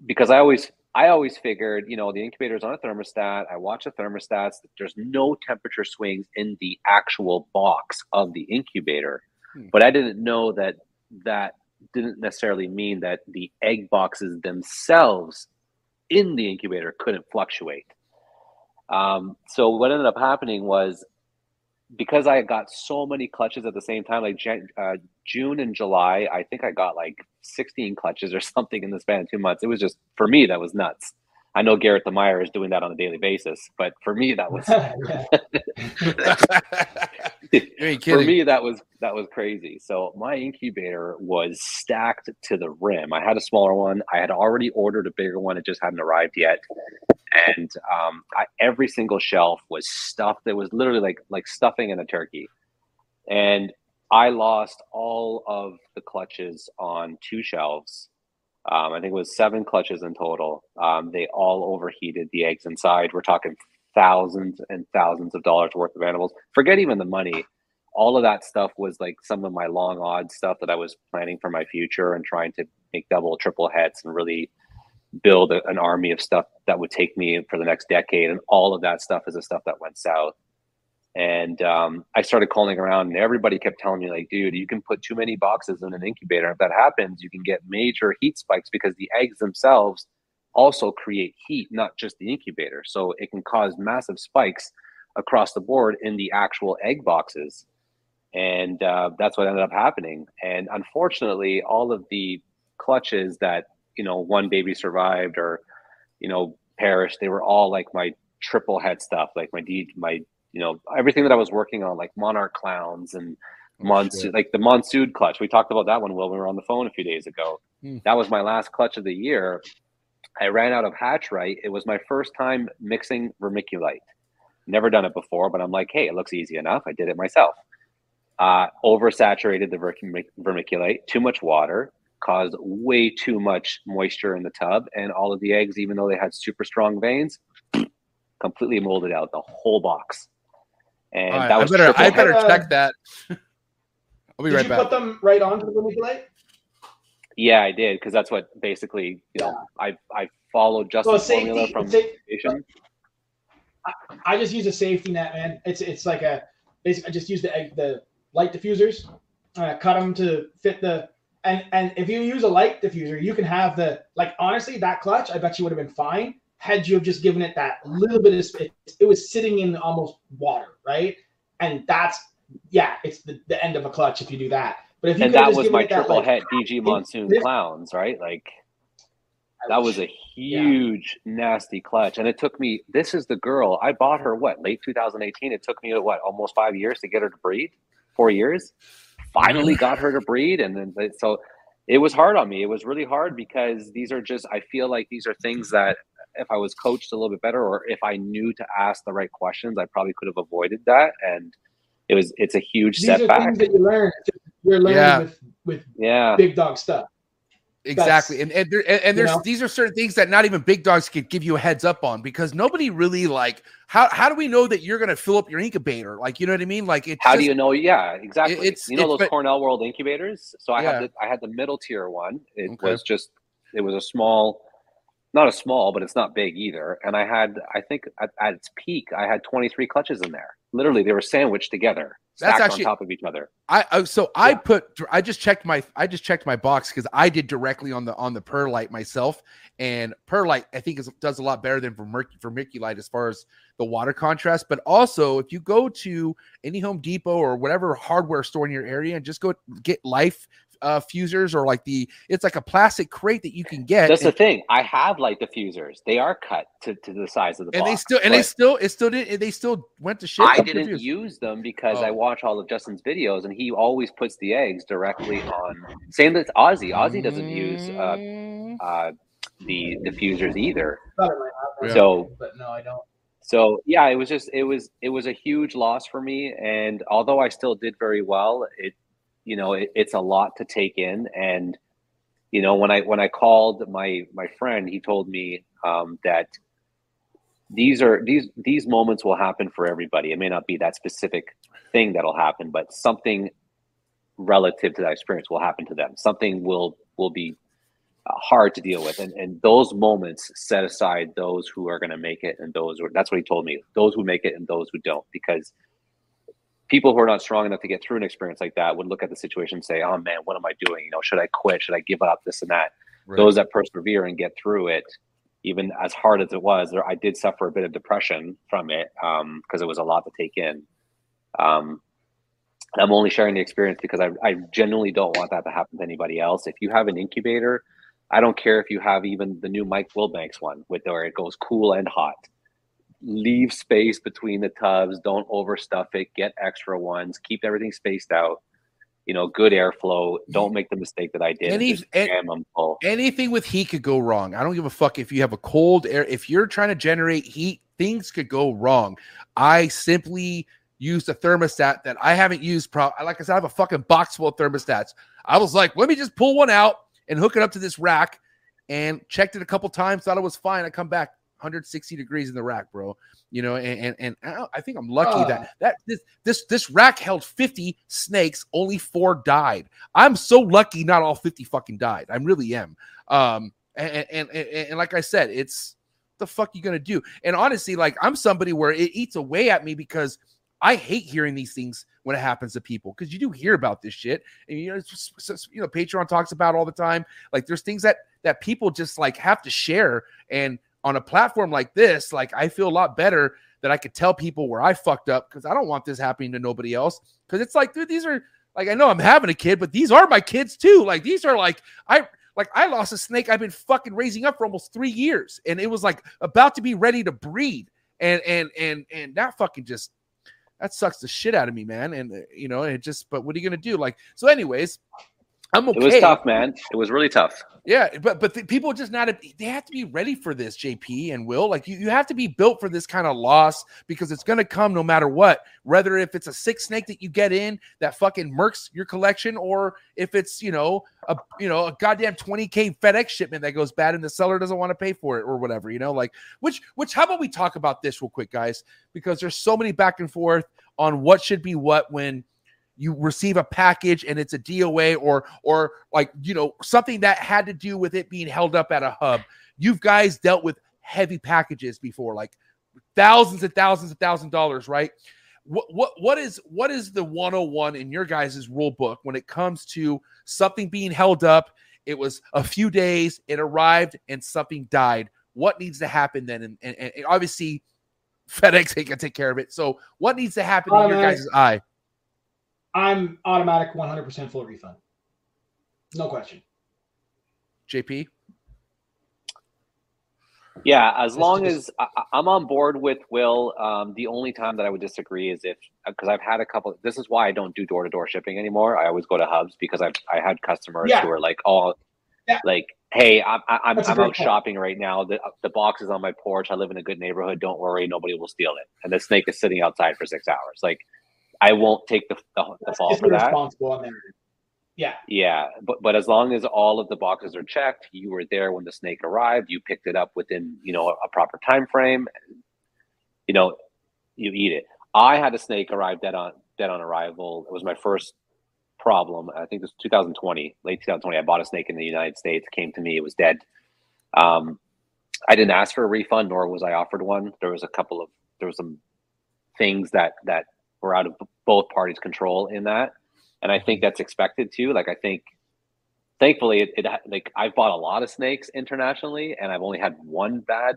because I always I always figured, you know, the incubator's on a thermostat. I watch the thermostats. There's no temperature swings in the actual box of the incubator. Hmm. But I didn't know that that didn't necessarily mean that the egg boxes themselves in the incubator couldn't fluctuate. Um, so what ended up happening was because I got so many clutches at the same time, like uh, June and July, I think I got like 16 clutches or something in the span of two months. It was just for me that was nuts. I know Garrett the Meyer is doing that on a daily basis, but for me that was you ain't for me that was that was crazy. So my incubator was stacked to the rim. I had a smaller one. I had already ordered a bigger one. It just hadn't arrived yet. And um, I, every single shelf was stuffed. It was literally like like stuffing in a turkey. And I lost all of the clutches on two shelves. Um, I think it was seven clutches in total. Um, they all overheated the eggs inside. We're talking thousands and thousands of dollars worth of animals. Forget even the money. All of that stuff was like some of my long odds stuff that I was planning for my future and trying to make double, triple hets and really build a, an army of stuff that would take me for the next decade. And all of that stuff is the stuff that went south. And um, I started calling around, and everybody kept telling me, like, dude, you can put too many boxes in an incubator. If that happens, you can get major heat spikes because the eggs themselves also create heat, not just the incubator. So it can cause massive spikes across the board in the actual egg boxes. And uh, that's what ended up happening. And unfortunately, all of the clutches that, you know, one baby survived or, you know, perished, they were all like my triple het stuff, like my D, my, you know, everything that I was working on, like Monarch Clowns and Monsoon, like the Monsoon clutch. We talked about that one while we were on the phone a few days ago. Hmm. That was my last clutch of the year. I ran out of hatch right. It was my first time mixing vermiculite. Never done it before, but I'm like, hey, it looks easy enough. I did it myself. Uh, oversaturated the vermic- vermiculite, too much water, caused way too much moisture in the tub, and all of the eggs, even though they had super strong veins, completely molded out the whole box. And All right, that I better I better Uh, check that. I'll be Did right you back. put them right onto the vermiculite? Yeah, I did because that's what basically you know I I followed Justin's So formula safety, from sa- Foundation. I just use a safety net, man. It's it's like a basically I just use the egg the light diffusers uh, cut them to fit the. And and if you use a light diffuser, you can have the like. Honestly, that clutch, I bet you would have been fine had you have just given it that little bit of. It, it was sitting in almost water, right? And that's yeah, it's the, the end of a clutch if you do that. But if you and that was my it that, triple like, DG Monsoon this- clowns, right? Like that was a huge nasty clutch, and it took me. This is the girl I bought her. What late 2018? It took me what almost five years to get her to breed. Four years. Finally mm-hmm. got her to breed, and then so it was hard on me. It was really hard because these are just. I feel like these are things that if I was coached a little bit better, or if I knew to ask the right questions, I probably could have avoided that. And it was. It's a huge These are setback. things that you learn. You're learning Yeah. with with Yeah. big dog stuff. Exactly, and and, there, and, and you there's know? these are certain things that not even big dogs could give you a heads up on because nobody really like how how do we know that you're gonna fill up your incubator? Like you know what I mean? Like it's How just- do you know? Yeah, exactly. it's- you know it's- those but- Cornell World incubators. So I Yeah. had the, I had the middle tier one. It Okay. was just it was a small, not a small, but it's not big either. And I had I think at, at its peak I had 23 clutches in there. Literally, they were sandwiched together, That's stacked actually- on top of each other. I uh, so I Yeah. put I just checked my I just checked my box because I did directly on the on the perlite myself, and perlite I think is, does a lot better than vermic- vermiculite as far as the water contrast. But also, if you go to any Home Depot or whatever hardware store in your area and just go get Life uh, fusers or like the it's like a plastic crate that you can get. That's the thing. I have light diffusers. They are cut to, to the size of the and they still and they still it still did they still went to shit. I up didn't reviews. use them because I Oh. watch all of Justin's videos, and he always puts the eggs directly on. Same with Ozzy. Ozzy doesn't use uh, Mm. uh, the diffusers either. Thought I might have one, So but no, I don't. so yeah, it was just it was it was a huge loss for me. And although I still did very well, it you know it, it's a lot to take in. And you know when I when I called my my friend, he told me um, that these are these these moments will happen for everybody. It may not be that specific thing that'll happen, but something relative to that experience will happen to them. Something will will be uh, hard to deal with, and and those moments set aside those who are going to make it, and those who, that's what he told me. Those who make it, and those who don't, because people who are not strong enough to get through an experience like that would look at the situation and say, "Oh man, what am I doing? You know, should I quit? Should I give up this and that?" Right. Those that persevere and get through it, even as hard as it was, there I did suffer a bit of depression from it because it was a lot to take in. Um, I'm only sharing the experience because I, I genuinely don't want that to happen to anybody else. If you have an incubator, I don't care if you have even the new Mike Wilbanks one with where it goes cool and hot. Leave space between the tubs. Don't overstuff it. Get extra ones. Keep everything spaced out. You know, good airflow. Don't make the mistake that I did. Any- just jam them full. anything with heat could go wrong. I don't give a fuck if you have a cold air. If you're trying to generate heat, things could go wrong. I simply used a thermostat that I haven't used. Pro- like I said, I have a fucking box full of thermostats. I was like, let me just pull one out and hook it up to this rack, and checked it a couple times. Thought it was fine. I come back 160 degrees in the rack, bro. You know, and and, and I- think I'm lucky Ah. that that this this this rack held 50 snakes. Only four died. I'm so lucky not all 50 fucking died. I really am. Um, and and, and, and like I said, it's the fuck you gonna do? And honestly, like I'm somebody where it eats away at me because I hate hearing these things when it happens to people because you do hear about this shit, and you know, it's just- it's just- you know, Patreon talks about all the time. Like there's things that that people just like have to share, and on a platform like this, like I feel a lot better that I could tell people where I fucked up because I don't want this happening to nobody else. Because it's like, dude, these are like I know I'm having a kid, but these are my kids too. Like these are like I like I lost a snake I've been fucking raising up for almost three years, and it was like about to be ready to breed, and and and and that fucking just that sucks the shit out of me, man. And uh, you know, it just but what are you gonna do? Like so, anyways, I'm okay. It was tough, man. It was really tough. Yeah, but but the, people just not they have to be ready for this, JP and Will. Like you, you have to be built for this kind of loss because it's gonna come no matter what. Whether if it's a sick snake that you get in that fucking murks your collection, or if it's you know a you know a goddamn 20k FedEx shipment that goes bad and the seller doesn't want to pay for it or whatever, you know, like which which how about we talk about this real quick, guys? Because there's so many back and forth on what should be what when you receive a package and it's a DOA or or like you know something that had to do with it being held up at a hub. You've guys dealt with heavy packages before, like thousands and thousands and thousands of dollars, right? what what what is what is the 101 in your guys' rule book when it comes to something being held up? It was a few days, it arrived, and something died. What needs to happen then? And, and, and obviously, FedEx ain't gonna take care of it. So, what needs to happen in your guys' eye? I'm automatic 100% full refund. No question. JP, Yeah, as It's long just- as I, I- I'm on board with Will. Um, the only time that I would disagree is if because I've had a couple. This is why I don't do door to door shipping anymore. I always go to hubs because I've I had customers Yeah. who are like, oh, Yeah. like, hey, I'm I- I'm, That's a I'm great out point. shopping right now. The the box is on my porch. I live in a good neighborhood. Don't worry, nobody will steal it. And the snake is sitting outside for six hours. Like, I won't take the the, the fall for that. irresponsible on their. Yeah. Yeah, but but as long as all of the boxes are checked, you were there when the snake arrived. You picked it up within you know a, a proper time frame. You know, you eat it. I had a snake arrive dead on dead on arrival. It was my first problem. I think it was 2020, late 2020. I bought a snake in the United States. Came to me. It was dead. Um, I didn't ask for a refund, nor was I offered one. There was a couple of there was some things that that were out of both parties' control in that and I think that's expected too. Like I think, thankfully, it, it like I've bought a lot of snakes internationally, and I've only had one bad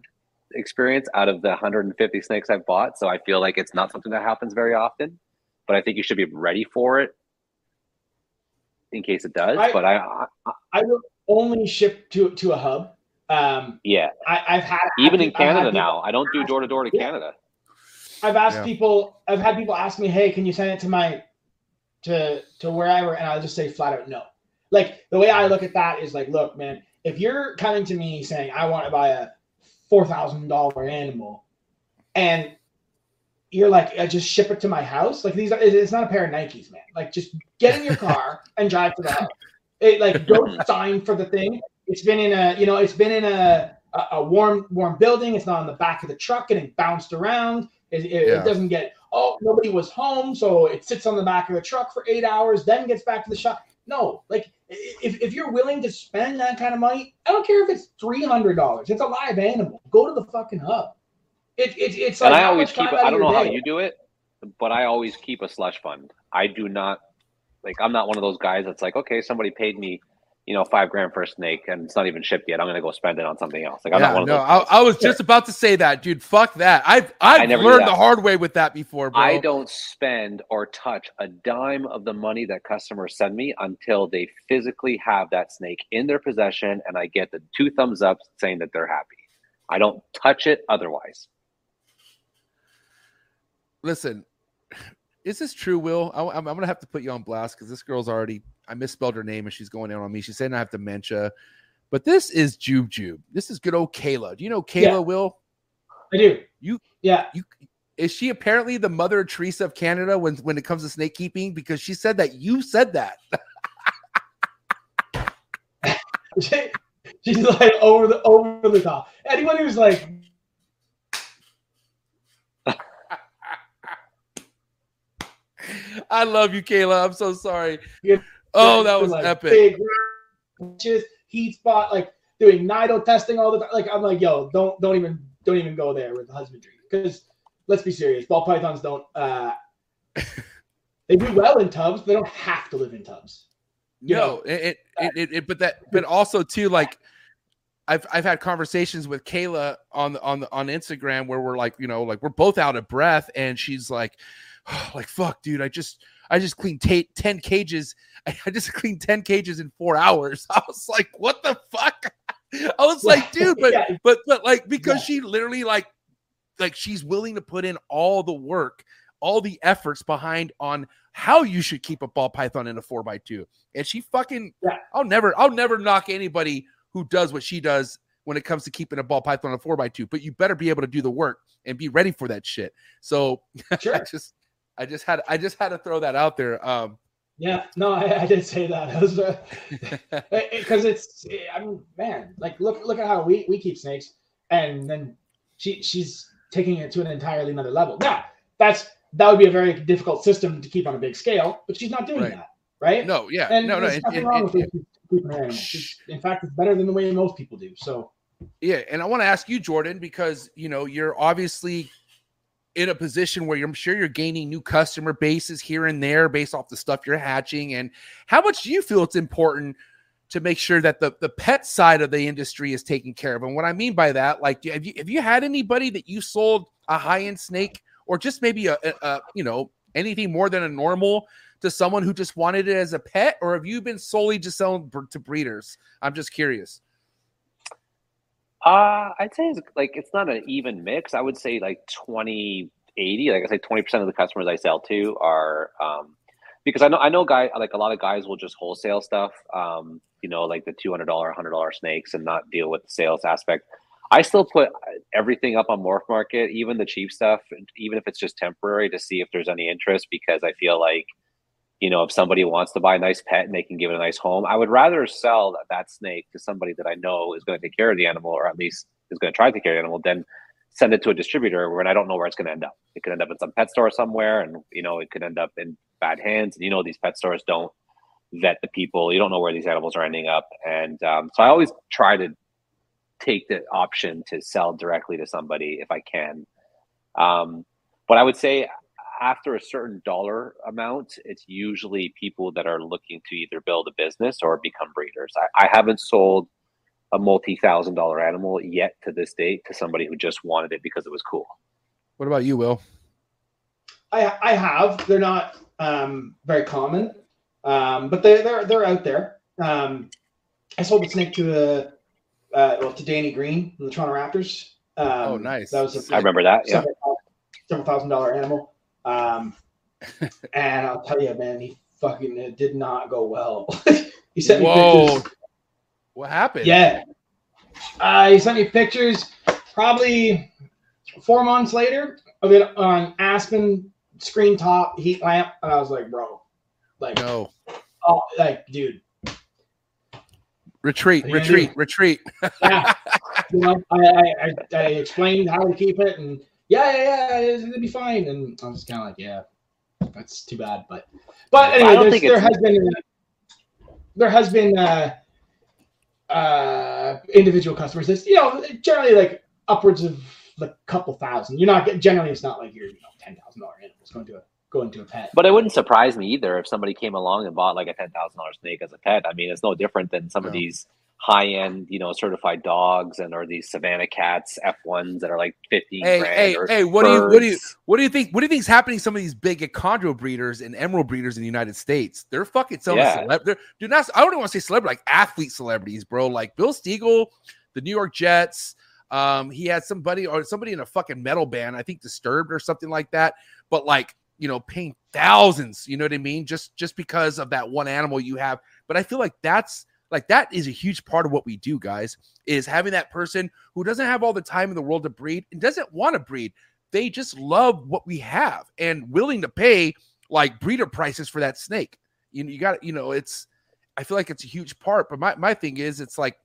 experience out of the 150 snakes I've bought. So I feel like it's not something that happens very often. But I think you should be ready for it in case it does. I- but I, I, I will only ship to to a hub. Um, yeah, I, I've had even in I've had Canada now, I don't do door to door to Yeah. Canada. I've asked Yeah. people. I've had people ask me, "Hey, can you send it to my to to wherever?" And I'll just say flat out no. Like the way I look at that is like, look, man, if you're coming to me saying I want to buy a four thousand dollar animal, and you're like, I just ship it to my house. Like these, are, it's not a pair of Nikes, man. Like just get in your car and drive to the hub. It like go sign for the thing. It's been in a, you know, it's been in a a, a warm warm building. It's not on the back of the truck getting bounced around. It, it, Yeah. it doesn't get. Oh, nobody was home, so it sits on the back of the truck for eight hours, then gets back to the shop. No, like if, if you're willing to spend that kind of money, I don't care if it's three hundred dollars. It's a live animal. Go to the fucking hub. It, it, it's like and I always keep. time it- out I don't your know how you do it, but I always keep a slush fund. I do not like. I'm not one of those guys that's like, okay, somebody paid me, you know, five grand for a snake, and it's not even shipped yet. I'm gonna go spend it on something else. Like I'm yeah, not one of those. I. I was just about to say that, dude. Fuck that. I've I've learned the hard way with that before, bro. I don't spend or touch a dime of the money that customers send me until they physically have that snake in their possession, and I get the two thumbs up saying that they're happy. I don't touch it otherwise. listen. Is this true, Will? I, am gonna have to put you on blast because this girl's already. I misspelled her name and she's going down on me. She's saying I have dementia, but this is Jube Jube. This is good old Kayla. Do you know Kayla? Yeah. Will I do. You- yeah. you? Is she apparently the mother of Teresa of Canada when when it comes to snake keeping? Because she said that you said that. She- she's like over the over the top. Anyone who's like, I love you, Kayla. I'm so sorry. Yeah. Oh, that was like, epic. Big just heat spot, like doing nido testing all the time. Like I'm like, yo, don't don't even don't even go there with the husbandry because let's be serious. Ball pythons don't. uh They do well in tubs. They don't have to live in tubs. You no, know, it, it, it, it, but that, but also too, like, I've I've had conversations with Kayla on the on the on Instagram where we're like, you know, like we're both out of breath, and she's like, like fuck, dude, I just I just cleaned ta- ten cages. I, just cleaned ten cages in four hours. I was like, what the fuck? I was like, dude, but Yeah. but but like because Yeah. she literally like like she's willing to put in all the work all the efforts behind on how you should keep a ball python in a four by two and she fucking Yeah. i'll never i'll never knock anybody who does what she does when it comes to keeping a ball python on a four by two but you better be able to do the work and be ready for that shit so i just i just had i just had to throw that out there um Yeah, no, I, I did say that. It was, uh, because it's I mean, man, like look look at how we we keep snakes, and then she she's taking it to an entirely another level. Now that's that would be a very difficult system to keep on a big scale, but she's not doing Right. that, right? no yeah and no no nothing and- wrong and- with it, keeping her animals. In fact, it's better than the way most people do. So Yeah, and I want to ask you, Jordan, because you know you're obviously in a position where I'm sure you're gaining new customer bases here and there based off the stuff you're hatching. And how much do you feel it's important to make sure that the, the pet side of the industry is taken care of? And what I mean by that, like, have you, have you had anybody that you sold a high end snake or just maybe a, a, a, you know, anything more than a normal to someone who just wanted it as a pet? Or have you been solely just selling to breeders? I'm just curious. Uh, I'd say it's like it's not an even mix. I would say like 20, 80. Like I say, 20% of the customers I sell to are um because I know I know guy like a lot of guys will just wholesale stuff, um, you know, like the $200, $100 snakes and not deal with the sales aspect. I still put everything up on Morph Market, even the cheap stuff, even if it's just temporary to see if there's any interest because I feel like you know, if somebody wants to buy a nice pet and they can give it a nice home, I would rather sell that, that snake to somebody that I know is going to take care of the animal, or at least is going to try to take care of the animal, than send it to a distributor when I don't know where it's going to end up. It could end up in some pet store somewhere, and you know, it could end up in bad hands. And you know, these pet stores don't vet the people. You don't know where these animals are ending up, and um, so I always try to take the option to sell directly to somebody if I can. Um, but I would say after a certain dollar amount, it's usually people that are looking to either build a business or become breeders. I, I haven't sold a multi thousand dollar animal yet to this date to somebody who just wanted it because it was cool. What about you, Will? I I have. They're not um, very common, um, but they they're they're out there. Um, I sold a snake to a uh, well to Danny Green from the Toronto Raptors. Um, Oh, nice. That was a I remember that. Yeah. several, several thousand dollar animal. Um, and I'll tell you, man, he fucking it did not go well. he sent me pictures. What happened? Yeah. Uh, he sent me pictures probably four months later of it on Aspen screen top heat lamp. And I was like, bro, like, No. oh, like, dude, Retreat, What are you gonna retreat, retreat. yeah. you know, I, I, I, I explained how to keep it, and yeah, yeah, yeah, it's gonna be fine. And I was kind of like, yeah, that's too bad, but, but I anyway, don't think there has been, there has been, uh, uh, individual customers. That's you know generally like upwards of like a couple thousand. You're not generally it's not like you're you know ten thousand dollar animals going to a going to a pet. But it wouldn't surprise me either if somebody came along and bought like a ten thousand dollar snake as a pet. I mean, it's no different than some of these high end, you know, certified dogs and or these Savannah cats F ones that are like fifteen Hey, grand. hey, hey, what do you- what do you- What do you think? What do you think is happening? to Some of these big chondro breeders and emerald breeders in the United States, they're fucking selling Yeah. celeb. They're, dude, not, I don't even want to say celebrity, like athlete celebrities, bro. Like Bill Stiegel, the New York Jets. Um, he had somebody or somebody in a fucking metal band, I think Disturbed or something like that. But like, you know, paying thousands, you know what I mean? Just just because of that one animal you have. But I feel like that's like that is a huge part of what we do, guys. Is having that person who doesn't have all the time in the world to breed and doesn't want to breed they just love what we have and willing to pay like breeder prices for that snake. You know, you got you know it's I feel like it's a huge part. But my my thing is it's like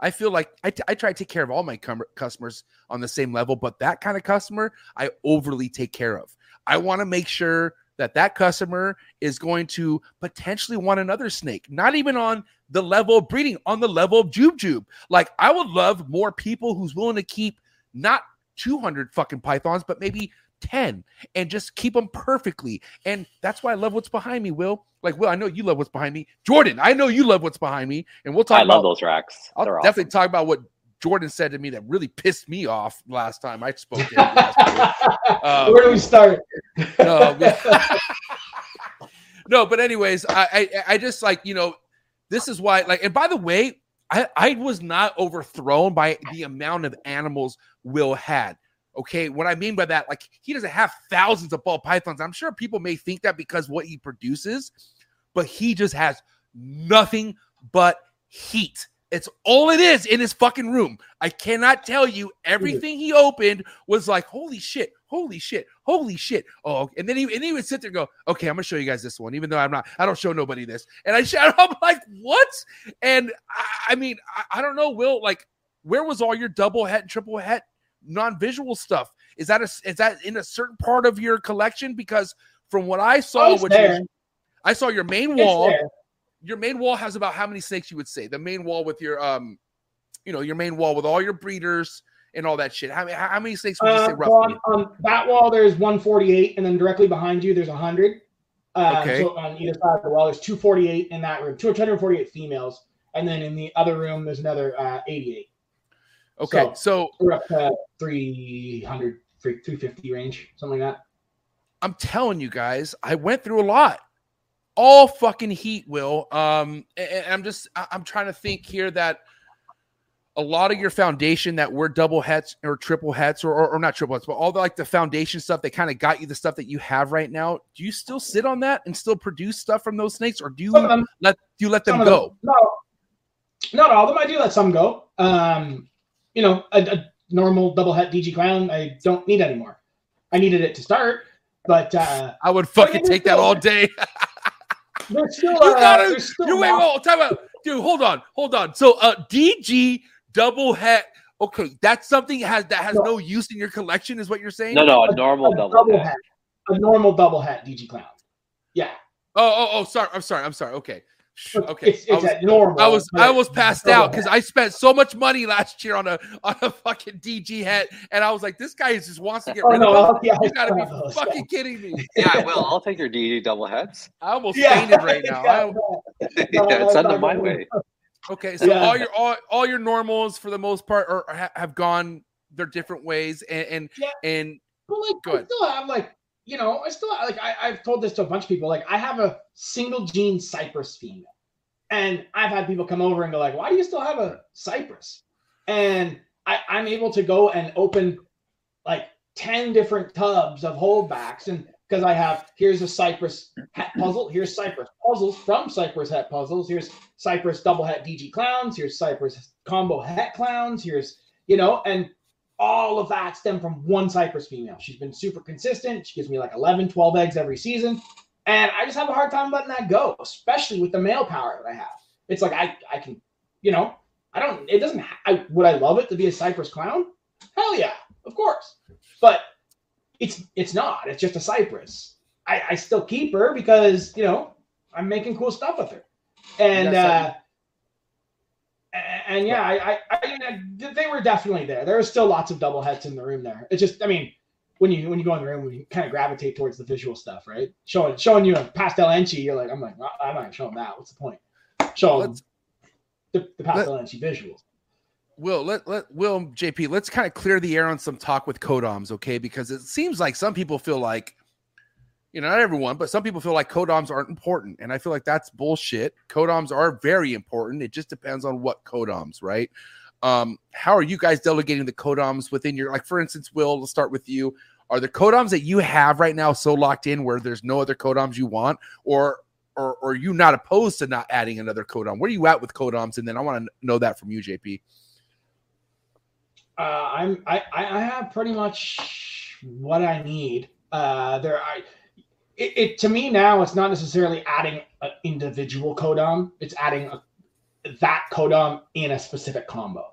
I feel like I, t- I try to take care of all my customers on the same level, but that kind of customer I overly take care of. I want to make sure that that customer is going to potentially want another snake, not even on the level of breeding, on the level of Jube Jube. Like I would love more people who's willing to keep not 200 fucking pythons, but maybe 10 and just keep them perfectly. And that's why I love what's behind me, Will. Like, Will, I know you love what's behind me. Jordan, I know you love what's behind me. And we'll talk I about love those racks. I'll They're definitely talk about what Jordan said to me that really pissed me off last time I spoke to him. Uh, Where do we start? no, but- no, but anyways, I, I I just like you know, this is why like, and by the way, I I was not overthrown by the amount of animals Will had. Okay, what I mean by that, like he doesn't have thousands of ball pythons. I'm sure people may think that because what he produces, but he just has nothing but heat. It's all it is in his fucking room. I cannot tell you everything he opened was like, holy shit, holy shit, holy shit. Oh, and then he and he would sit there and go, okay, I'm gonna show you guys this one, even though I'm not, I don't show nobody this. And I shout, I'm like, what? And I, I mean, I, I don't know, Will, like, where was all your double het and triple het non-visual stuff? Is that a is that in a certain part of your collection? Because from what I saw, which was, I saw your main It's wall there. Your main wall has about how many snakes you would say the main wall with your um you know your main wall with all your breeders and all that shit? How many how many snakes would you say Uh, so roughly? on, on that wall, there's 148, and then directly behind you, there's 100. Um, Okay. So on either side of the wall, there's 248 in that room, 248 females, and then in the other room, there's another uh, 88. Okay, so- so We're up to 300, 350 range, something like that. I'm telling you guys, I went through a lot. All fucking heat, Will. Um, and I'm just, I'm trying to think here that a lot of your foundation that were double hets or triple hets or, or, or not triple hets, but all the like the foundation stuff that kind of got you the stuff that you have right now. Do you still sit on that and still produce stuff from those snakes, or do you them, let do you let them go? them- no, not all of them. I do let some go. Um, you know, a, a normal double het DG clown, I don't need anymore. I needed it to start, but uh, I would fucking take that all day. there's still, You uh, gotta- there's still You wait, lots- wait, time out, dude. Hold on, hold on. So, uh, DG double het. Okay, that's something has that has No. no use in your collection, is what you're saying? No, no, a a- normal a double, het. a normal double het DG clown. Yeah, Oh, oh, oh. Sorry, I'm sorry, I'm sorry. Okay, Sh- okay. It's, I was, at normal. I was, but I was passed out because. I spent so much money last year on a on a fucking DG het, and I was like, this guy just wants to get Oh rid no! of I'll- them. yeah, I You gotta be those, fucking kidding me! Yeah, I will. I'll take your DG double hets. I almost Yeah. fainted right now. I, No, yeah, that's send them my way. Okay, so Yeah. all your all, all your normals for the most part are, are- have gone their different ways, and and, Yeah. and But like, Go I ahead. still have like, you know, I still like I, I've told this to a bunch of people. Like, I have a single gene cypress female, and I've had people come over and go like, "Why do you still have a cypress?" And I, I'm able to go and open like ten different tubs of holdbacks, and because I have here's a cypress het puzzle, here's cypress puzzles from cypress het puzzles, here's cypress double het DG clowns, here's cypress combo het clowns, here's you know, and all of that stem from one cypress female. She's been super consistent. She gives me like 11, 12 eggs every season. And I just have a hard time letting that go, especially with the male power that I have. It's like I, I can, you know, I don't, it doesn't, I, would I love it to be a cypress clown? Hell yeah, of course. But it's, it's not, it's just a cypress. I, I still keep her because, you know, I'm making cool stuff with her. And, uh, and yeah, I, I, I, they were definitely there. There were still lots of double hets in the room there. It's just, I mean, when you when you go in the room, you kind of gravitate towards the visual stuff, right? Showing showing you a pastel enchi, you're like, I'm like, I'm not gonna that. What's the point? Show Let's- the, the pastel enchi visuals. Will let let Will JP. Let's kind of clear the air on some talk with codoms, okay? Because it seems like some people feel like, you know, not everyone, but some people feel like codoms aren't important, and I feel like that's bullshit. Codoms are very important. It just depends on what codoms, right? Um, how are you guys delegating the codoms within your like? For instance, Will, let's start with you. Are the codoms that you have right now so locked in where there's no other codoms you want, or or, or are you not opposed to not adding another codom? Where are you at with codoms? And then I want to know that from you, JP. Uh, I'm I I I have pretty much what I need. Uh, there I. It, it to me now it's not necessarily adding an individual codom. It's adding a, that codom in a specific combo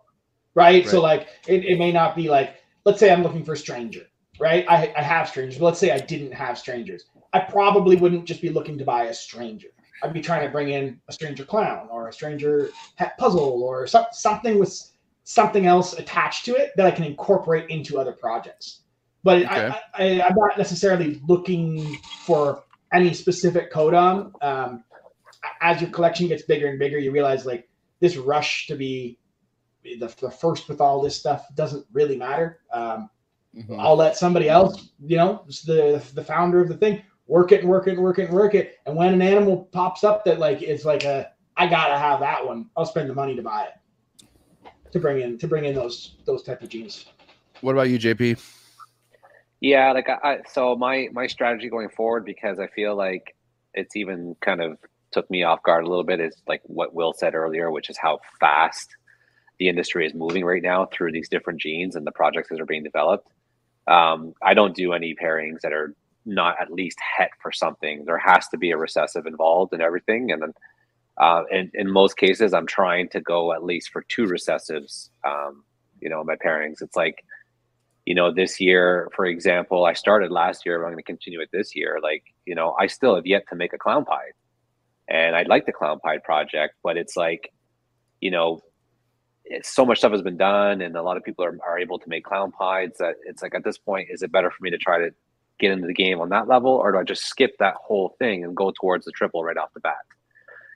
right, so like it, it may not be like let's say i'm looking for a stranger right? I, I have strangers but let's say i didn't have strangers. I probably wouldn't just be looking to buy a stranger. I'd be trying to bring in a stranger clown or a stranger puzzle or some, something with something else attached to it that i can incorporate into other projects but Okay. I, I, I'm not necessarily looking for any specific codom. Um, as your collection gets bigger and bigger, you realize like this rush to be the, the first with all this stuff doesn't really matter. Um, Mhm. I'll let somebody else, you know, the the founder of the thing, work it and work it and work it and work it. And when an animal pops up that like it's like a, I gotta have that one. I'll spend the money to buy it to bring in to bring in those those type of genes. What about you, JP? Yeah, like I, I so my my strategy going forward because I feel like it's even kind of took me off guard a little bit is like what Will said earlier, which is how fast the industry is moving right now through these different genes and the projects that are being developed. Um, I don't do any pairings that are not at least het for something. There has to be a recessive involved in everything, and then uh, in in most cases, I'm trying to go at least for two recessives. Um, you know, my pairings, it's like you know, this year, for example, I started last year, I'm going to continue it this year. Like, you know, I still have yet to make a clown pie, and I'd like the clown pie project, but it's like, you know, so much stuff has been done, and a lot of people are, are able to make clown pies. That uh, it's like at this point, is it better for me to try to get into the game on that level, or do I just skip that whole thing and go towards the triple right off the bat?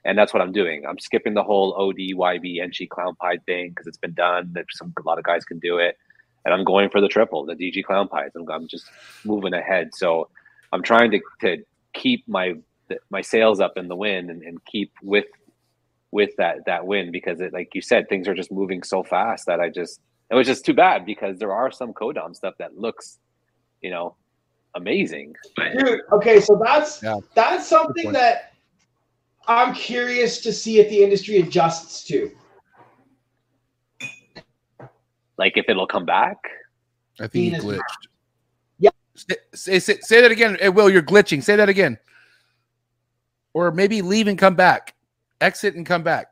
And that's what I'm doing. I'm skipping the whole OD, YB, NG clown pie thing because it's been done. Some a lot of guys can do it, and I'm going for the triple, the DG clown pies. I'm, I'm just moving ahead. So I'm trying to to keep my my sales up in the wind and, and keep with with that that win because it like you said things are just moving so fast that I just it was just too bad because there are some codom stuff that looks you know amazing. Dude, okay, so that's Yeah. that's something that I'm curious to see if the industry adjusts to. Like if it'll come back. I think he Venus- glitched. Yeah. Say, say, say, say that again. Eh, Will, you're glitching. Say that again. Or maybe leave and come back. Exit and come back.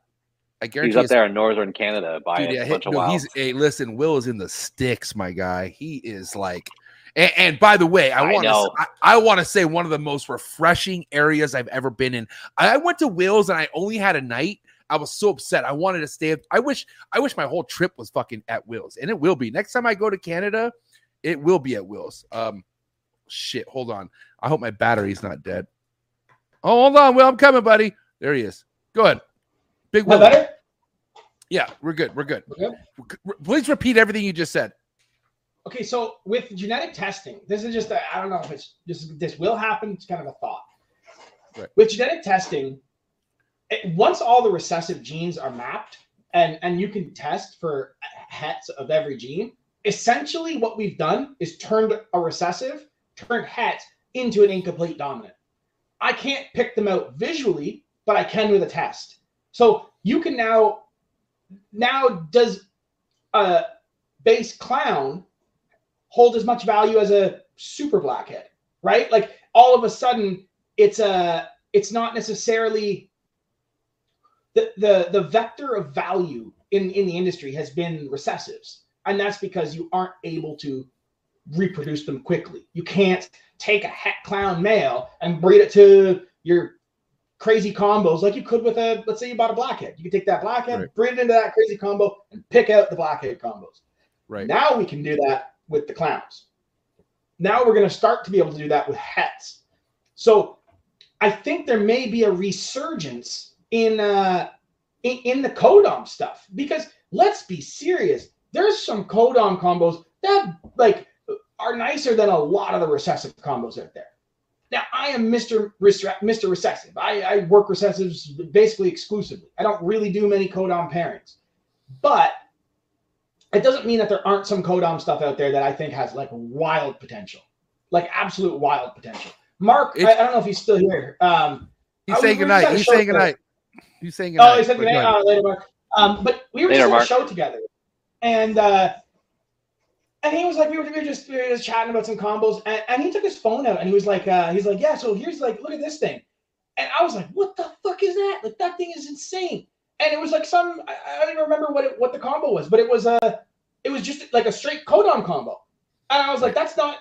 I guarantee He's up there in northern Canada buying Dude, yeah, a he- bunch of no, wild. he's hey, listen, Will is in the sticks, my guy. He is like and, and by the way, I I want to I, I want to say one of the most refreshing areas I've ever been in. I went to Will's and I only had a night. I was so upset. I wanted to stay. I wish I wish my whole trip was fucking at Will's. And it will be. Next time I go to Canada, it will be at Will's. Um shit, hold on. I hope my battery's not dead. Oh, hold on, Will. I'm coming, buddy. There he is. Go ahead. Big Will. Yeah, we're good. We're good. Okay. Please repeat everything you just said. Okay, so with genetic testing, this is just I I don't know if it's just this will happen. It's kind of a thought. Right. With genetic testing, once all the recessive genes are mapped and and you can test for hets of every gene, essentially what we've done is turned a recessive, turned het into an incomplete dominant. I can't pick them out visually, but I can with a test. So you can now now does a base clown hold as much value as a super blackhead, right? Like all of a sudden, it's a it's not necessarily the the the vector of value in in the industry has been recessives, and that's because you aren't able to reproduce them quickly. You can't take a het clown male and breed it to your crazy combos like you could with a let's say you bought a blackhead. You can take that blackhead, Right. breed it into that crazy combo, and pick out the blackhead combos. Right. Now we can do that with the clowns. Now we're going to start to be able to do that with hets. So I think there may be a resurgence in uh in, in the codom stuff because let's be serious. There's some codom combos that like are nicer than a lot of the recessive combos out there. Now I am Mr. Restre- Mr. Recessive. I, I work recessives basically exclusively. I don't really do many codom pairings, but it doesn't mean that there aren't some codom stuff out there that I think has like wild potential, like absolute wild potential. Mark, I, I don't know if he's still here. Um, He's saying was- we just goodnight. He's saying goodnight. He's saying goodnight. Oh, he said But good night. ahead. Uh, later, Mark. Um, but we were Later, just at a show together, and uh, and he was like, we were, we were just we were just chatting about some combos, and, and he took his phone out and he was like, uh, he's like, yeah, so here's like, look at this thing, and I was like, what the fuck is that? Like that thing is insane, and it was like some I, I don't even remember what it, what the combo was, but it was a it was just like a straight codom combo, and I was like, that's not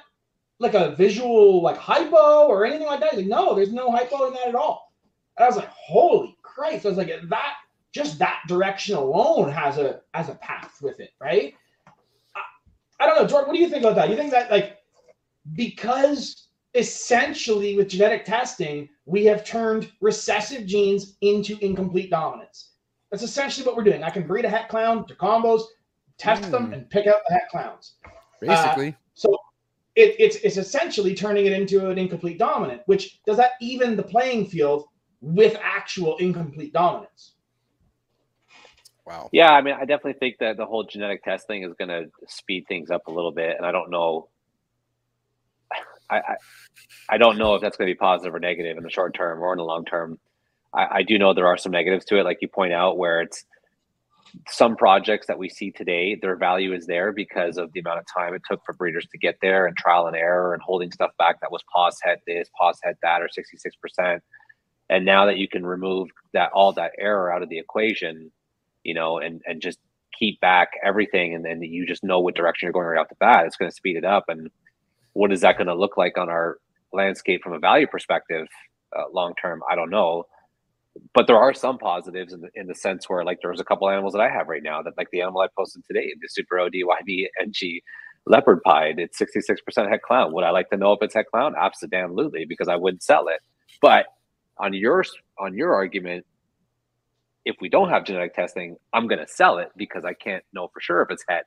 like a visual like hypo or anything like that. He's like, no, there's no hypo in that at all. And I was like, holy Christ! I was like, that just that direction alone has a has a path with it, right? I, I don't know, Jordan. What do you think about that? You think that like because essentially with genetic testing we have turned recessive genes into incomplete dominance. That's essentially what we're doing. I can breed a het clown to combos, test them, Mm. and pick out the het clowns Basically, so it, it's it's essentially turning it into an incomplete dominant, which does that even the playing field with actual incomplete dominance. wow. Yeah, I mean, I definitely think that the whole genetic testing is going to speed things up a little bit, and I don't know. I, I I don't know if that's going to be positive or negative in the short term or in the long term. I, I do know there are some negatives to it, like you point out, where it's some projects that we see today, their value is there because of the amount of time it took for breeders to get there and trial and error and holding stuff back that was pos het this, pos het that, or 66%. And now that you can remove that all that error out of the equation, you know, and and just keep back everything, and then you just know what direction you're going right off the bat. It's going to speed it up. And what is that going to look like on our landscape from a value perspective, uh, long term? I don't know. but there are some positives in the, in the sense where like there's a couple animals that I have right now that like the animal I posted today, the Super ODYB NG leopard pied, it's 66% het clown. Would I like to know if it's het clown? Absolutely, because I wouldn't sell it. But on your on your argument, if we don't have genetic testing, I'm going to sell it because I can't know for sure if it's het.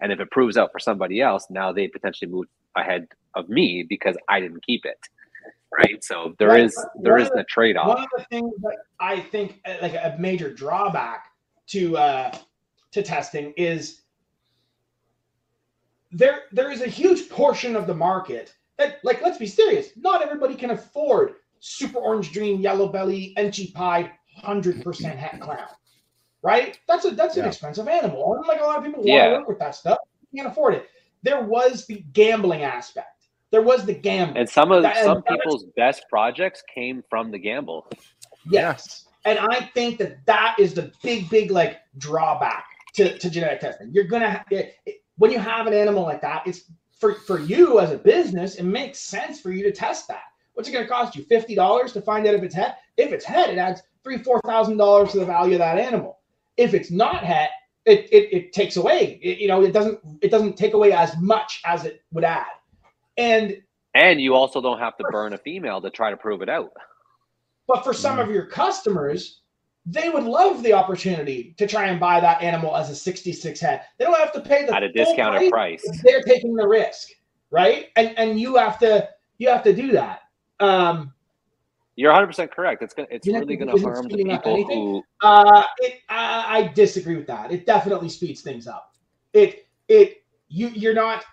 And if it proves out for somebody else, now they potentially move ahead of me because I didn't keep it. Right. So there Right, is there one is the- the trade off. One of the things that I think uh, like a major drawback to uh, to testing is there there is a huge portion of the market that like let's be serious, not everybody can afford super orange dream, yellow belly, enchi pied, hundred percent het clown. Right? That's a that's an expensive animal. And like a lot of people want Yeah. to work with that stuff, can't afford it. There was the gambling aspect. There was the gamble. And some of That- some and that is- people's best projects came from the gamble. Yes. And I think that that is the big, big like drawback to, to genetic testing. You're gonna ha- it, it- when you have an animal like that, it's for for you as a business. It makes sense for you to test that. What's it gonna cost you? Fifty dollars to find out if it's het. If it's het, it adds three, four thousand dollars to the value of that animal. If it's not het, it it, it takes away. It, you know, it doesn't it doesn't take away as much as it would add. And And you also don't have to burn a female to try to prove it out. But for some of your customers, they would love the opportunity to try and buy that animal as a 66 het. They don't have to pay the at a discounted price. They're taking the risk, right? And and you have to you have to do that. Um, You're 100 percent correct. It's gonna it's really gonna harm the people who uh, it, I, I disagree with that. It definitely speeds things up. It it you you're not.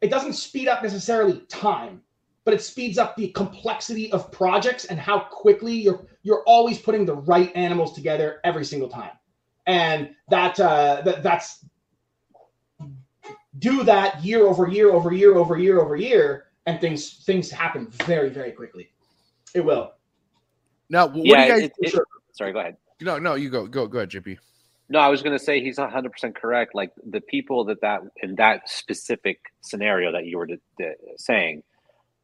It doesn't speed up necessarily time, but it speeds up the complexity of projects and how quickly you're you're always putting the right animals together every single time, and that uh, that that's do that year over year over year over year over year, and things things happen very very quickly. It will. Now, what yeah. do you guys? it- it- sorry, go ahead. no, no, you go, go, go ahead, JP. No, I was going to say he's 100 percent correct. Like the people that that in that specific scenario that you were d- d- saying,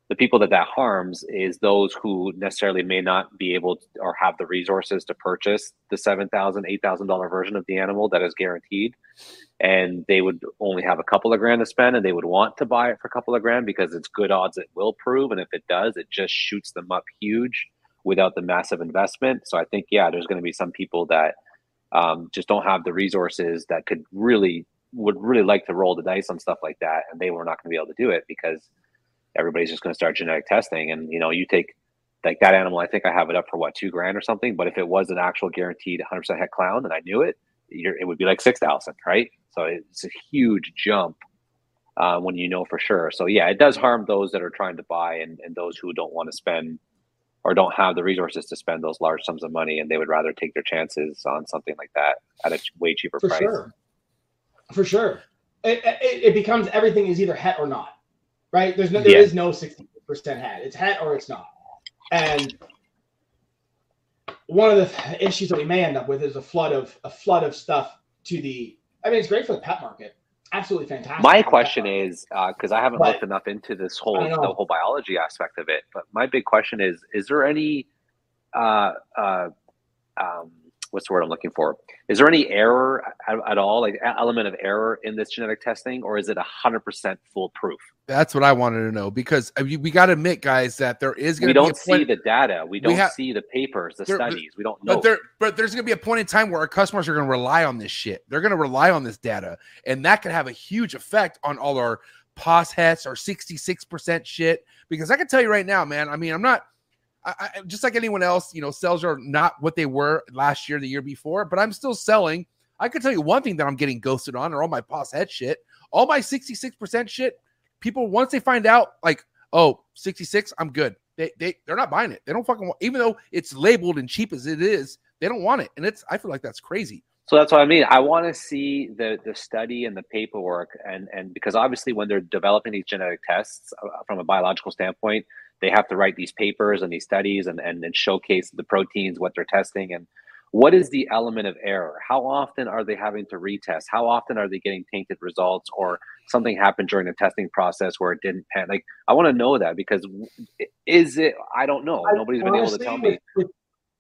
the people that that harms is those who necessarily may not be able to, or have the resources to purchase the seven thousand, eight thousand dollar version of the animal that is guaranteed, and they would only have a couple of grand to spend, and they would want to buy it for a couple of grand because it's good odds it will prove, and if it does, it just shoots them up huge without the massive investment. So I think yeah, there's going to be some people that um, just don't have the resources that could really would really like to roll the dice on stuff like that, and they were not going to be able to do it because everybody's just going to start genetic testing. And you know, you take like that animal. I think I have it up for what two grand or something. But if it was an actual guaranteed 100 percent het clown, and I knew it, it would be like six thousand, right? So it's a huge jump uh, when you know for sure. So yeah, it does harm those that are trying to buy and, and those who don't want to spend or don't have the resources to spend those large sums of money, and they would rather take their chances on something like that at a way cheaper for price. sure for sure it, it, it becomes everything is either het or not right there's no there Yeah. is no 60% het it's het or it's not and one of the issues that we may end up with is a flood of a flood of stuff to the i mean it's great for the pet market. Absolutely fantastic. My for the pet question is because I haven't But- looked enough into this whole the whole biology aspect of it, but my big question is: Is there any uh, uh, um, what's the word I'm looking for? Is there any error at, at all, like element of error in this genetic testing, or is it hundred percent foolproof? That's what I wanted to know because I mean, we got to admit, guys, that there is going to be a don't see point, the data. We don't have- see the papers, the There- studies. We don't know. but there, but there's going to be a point in time where our customers are going to rely on this shit. They're going to rely on this data, and that could have a huge effect on all our pos hets or 66% shit. Because I can tell you right now, man. I mean, I'm not. I, I, just like anyone else, you know, sales are not what they were last year, the year before, but I'm still selling. I can tell you one thing that I'm getting ghosted on, or all my pos het shit, all my 66% shit. People once they find out, like, oh, 66, I'm good. They they they're not buying it. They don't fucking want, even though it's labeled and cheap as it is, they don't want it, and it's. I feel like that's crazy. So that's what I mean. I want to see the the study and the paperwork, and and because obviously when they're developing these genetic tests uh, from a biological standpoint, they have to write these papers and these studies and and, and showcase the proteins, what they're testing, and what is the element of error? How often are they having to retest? How often are they getting tainted results, or something happened during the testing process where it didn't pan? Like I want to know that because is it? I don't know. I- Nobody's been able to tell me. with,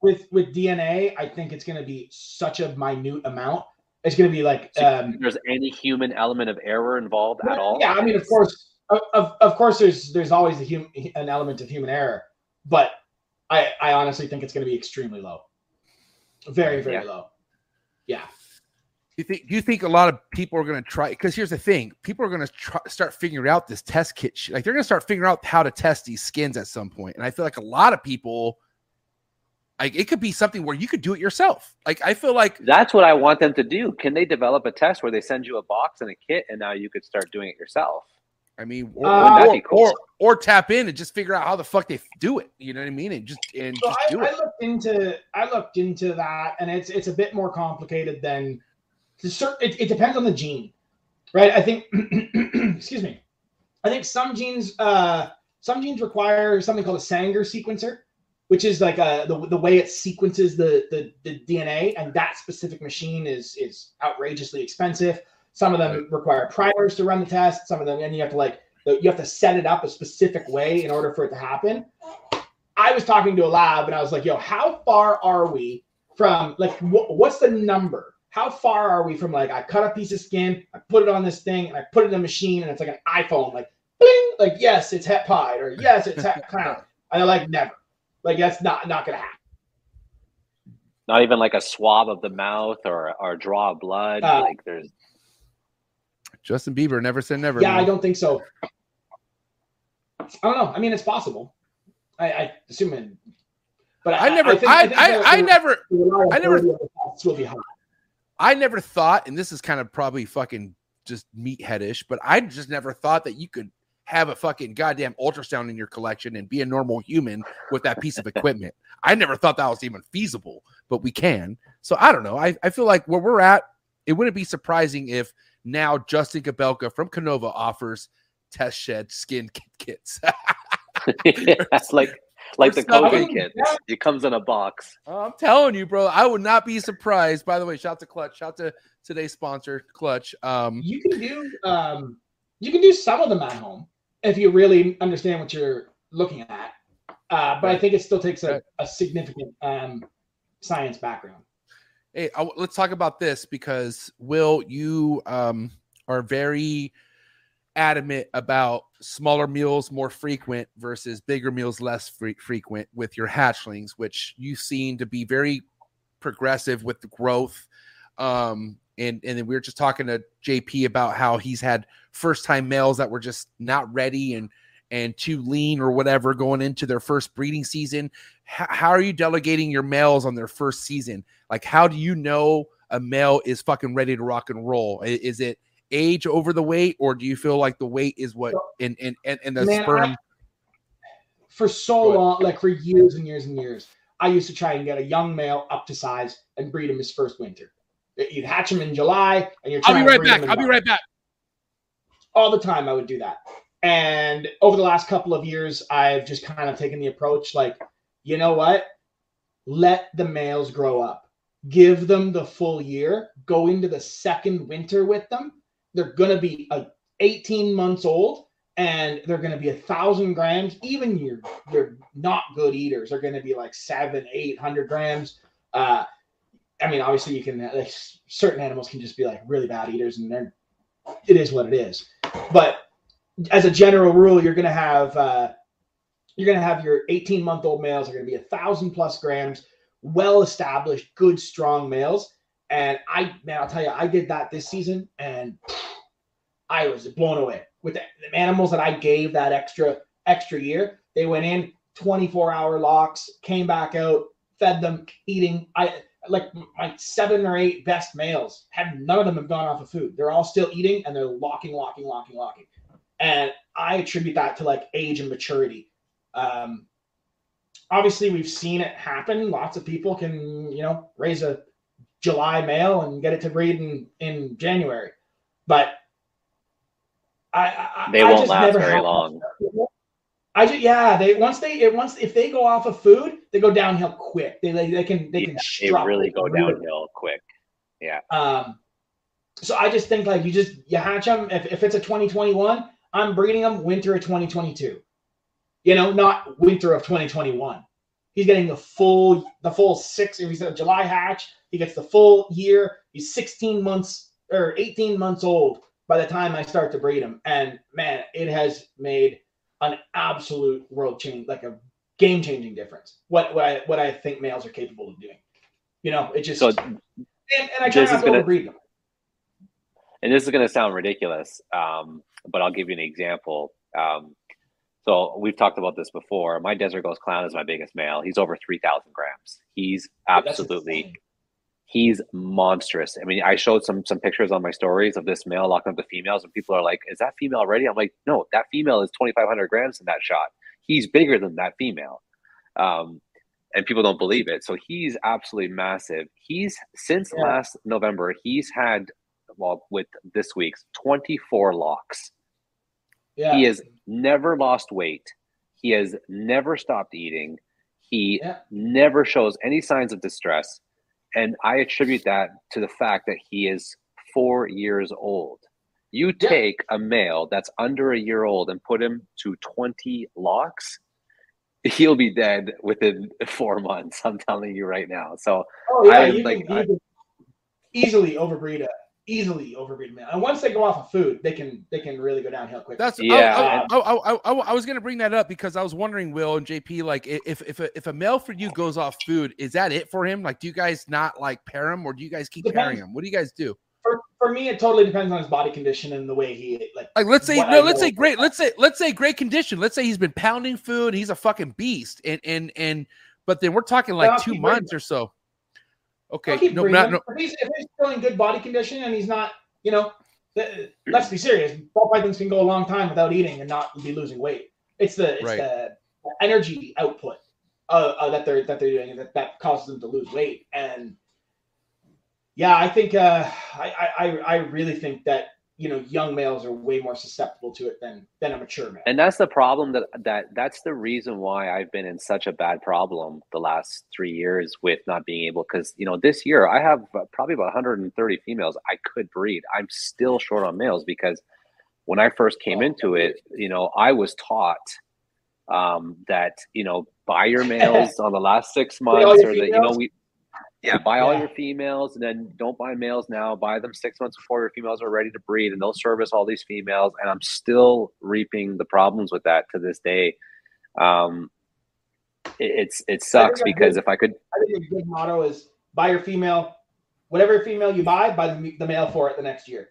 with, with DNA, I think it's going to be such a minute amount. It's going to be like um, If there's any human element of error involved at all. Yeah, I mean, of course, of, of, of course, there's there's always a hum, an element of human error, but I I honestly think it's going to be extremely low, very very Yeah. low. Yeah, You think you think a lot of people are going to try? Because here's the thing: people are going to start figuring out this test kit. Shit. Like they're going to start figuring out how to test these skins at some point. And I feel like a lot of people, like it could be something where you could do it yourself. Like I feel like That's what I want them to do. Can they develop a test where they send you a box and a kit, and now you could start doing it yourself? I mean, or, Uh, or, Wouldn't that be cool? or, or tap in and just figure out how the fuck they do it. You know what I mean? And just and so just I, do I it. looked into I looked into that, and it's it's a bit more complicated than it, it depends on the gene, right? I think excuse me, I think some genes uh some genes require something called a Sanger sequencer, which is like uh the, the way it sequences the, the the DNA, and that specific machine is is outrageously expensive. Some of them require primers to run the test. Some of them, and you have to like you have to set it up a specific way in order for it to happen. I was talking to a lab and I was like, yo, how far are we from like wh- what's the number? How far are we from like I cut a piece of skin, I put it on this thing, and I put it in a machine, and it's like an iPhone, like bling, like yes, it's het pied, or yes, it's het clown. And they're like, never. Like that's not not gonna happen. Not even like a swab of the mouth or or draw blood. Uh, like there's Justin Bieber never said never. Yeah, I don't think so. I don't know. I mean, it's possible. I, I assume it, but I never, I, think- I, I, I never, reliability of will be high. I never thought, and this is kind of probably fucking just meatheadish, but I just never thought that you could have a fucking goddamn ultrasound in your collection and be a normal human with that piece of equipment. I never thought that was even feasible, but we can. So I don't know. I, I feel like where we're at, it wouldn't be surprising if now Justin Kobylka from Canova offers test shed skin kit kits. That's like like the COVID something. kit. It comes in a box. I'm telling you, bro. I would not be surprised. By the way, shout to Clutch. Shout to today's sponsor, Clutch. Um, You can do um, you can do some of them at home if you really understand what you're looking at. Uh, but I think it still takes a, Right. a significant um, science background. Hey, I, let's talk about this because Will, you um, are very adamant about smaller meals more frequent versus bigger meals less fre- frequent with your hatchlings, which you seem to be very progressive with the growth. Um, and and then we were just talking to JP about how he's had first time males that were just not ready and and too lean or whatever going into their first breeding season. How are you delegating your males on their first season? Like, how do you know a male is fucking ready to rock and roll? Is it age over the weight, or do you feel like the weight is what in in in, in the Man, sperm? I- for so long, like for years and years and years, I used to try and get a young male up to size and breed him his first winter. You'd hatch him in July, and you're I'll be right back. I'll be right back. all the time I would do that. And over the last couple of years, I've just kind of taken the approach like, you know what? Let the males grow up. Give them the full year. Go into the second winter with them. They're going to be uh, 18 months old and they're going to be a thousand grams. Even your your not good eaters are going to be like seven, eight hundred grams. Uh, I mean, obviously, you can like, certain animals can just be like really bad eaters, and they're it is what it is. But as a general rule, you're going to have uh, you're going to have your 18 month old males are going to be a thousand plus grams, well established, good, strong males. And I, man, I'll tell you, I did that this season, and I was blown away with the, the animals that I gave that extra extra year. They went in 24 hour locks, came back out, fed them, eating. I like my seven or eight best males have none of them have gone off of food. They're all still eating and they're locking, locking, locking, locking. And I attribute that to like age and maturity. Um, obviously, we've seen it happen. Lots of people can, you know, raise a July male and get it to breed in, in January. But I, I They I won't just last never very long. I just yeah, they once they it once if they go off of food, they go downhill quick. They they, they can they Yeah, can they really go downhill quick. Yeah. Um, so I just think like you just you hatch them. If, if it's a 2021, I'm breeding them winter of 2022. You know, not winter of 2021. He's getting the full the full six. If he's a July hatch, he gets the full year. He's 16 months or 18 months old by the time I start to breed him. And man, it has made an absolute world change, like a game changing difference. What what I what I think males are capable of doing. You know, it just So and, and I try not to gonna- overbreed them. and this is going to sound ridiculous, um, but I'll give you an example. Um, so we've talked about this before. My Desert Ghost Clown is my biggest male. He's over three thousand grams. He's absolutely he's monstrous. I mean, I showed some some pictures on my stories of this male locking up the females, and people are like, "Is that female ready?" I'm like, "No, that female is 2,500 grams in that shot. He's bigger than that female." Um, and people don't believe it. So he's absolutely massive. He's since Yeah. last November, he's had well with this week's 24 locks. Yeah. He has never lost weight. He has never stopped eating. He Yeah. never shows any signs of distress. And I attribute that to the fact that he is four years old. You Yeah. take a male that's under a year old and put him to 20 locks, he'll be dead within four months. I'm telling you right now. So Oh yeah, I, you, like, can, I- easily overbreed a easily overbreed a male. And once they go off of food, they can they can really go downhill quick. That's Yeah, I, I, I, I, I, I was gonna bring that up because I was wondering, Will and JP, like if if a, if a male for you goes off food, is that it for him? Like, do you guys not like pair him, or do you guys keep Depends. pairing him? What do you guys do? for, for me, it totally depends on his body condition and the way he like. Like, let's say no, I let's say great, let's say let's say great condition. Let's say he's been pounding food, he's a fucking beast, and and and but then we're talking like two months or so. Okay, no, not, no, If he's if he's still in good body condition and he's not, you know, let's be serious. Ball pythons can go a long time without eating and not be losing weight. It's the it's Right. the energy output uh, uh, that they're that they're doing that that causes them to lose weight. And yeah, I think uh, I I- I really think that you know young males are way more susceptible to it than than a mature male. and that's the problem that that that's the reason why I've been in such a bad problem the last three years with not being able because you know this year I have probably about 130 females I could breed. I'm still short on males because when I first came Oh, into it, you know, I was taught um, that you know buy your males on the last six months or that you know we yeah buy all your females and then don't buy males now buy them six months before your females are ready to breed and they'll service all these females and i'm still reaping the problems with that to this day um it, it's it sucks because good- if i could I think a good motto is buy your female, whatever female you buy, buy the, the male for it the next year.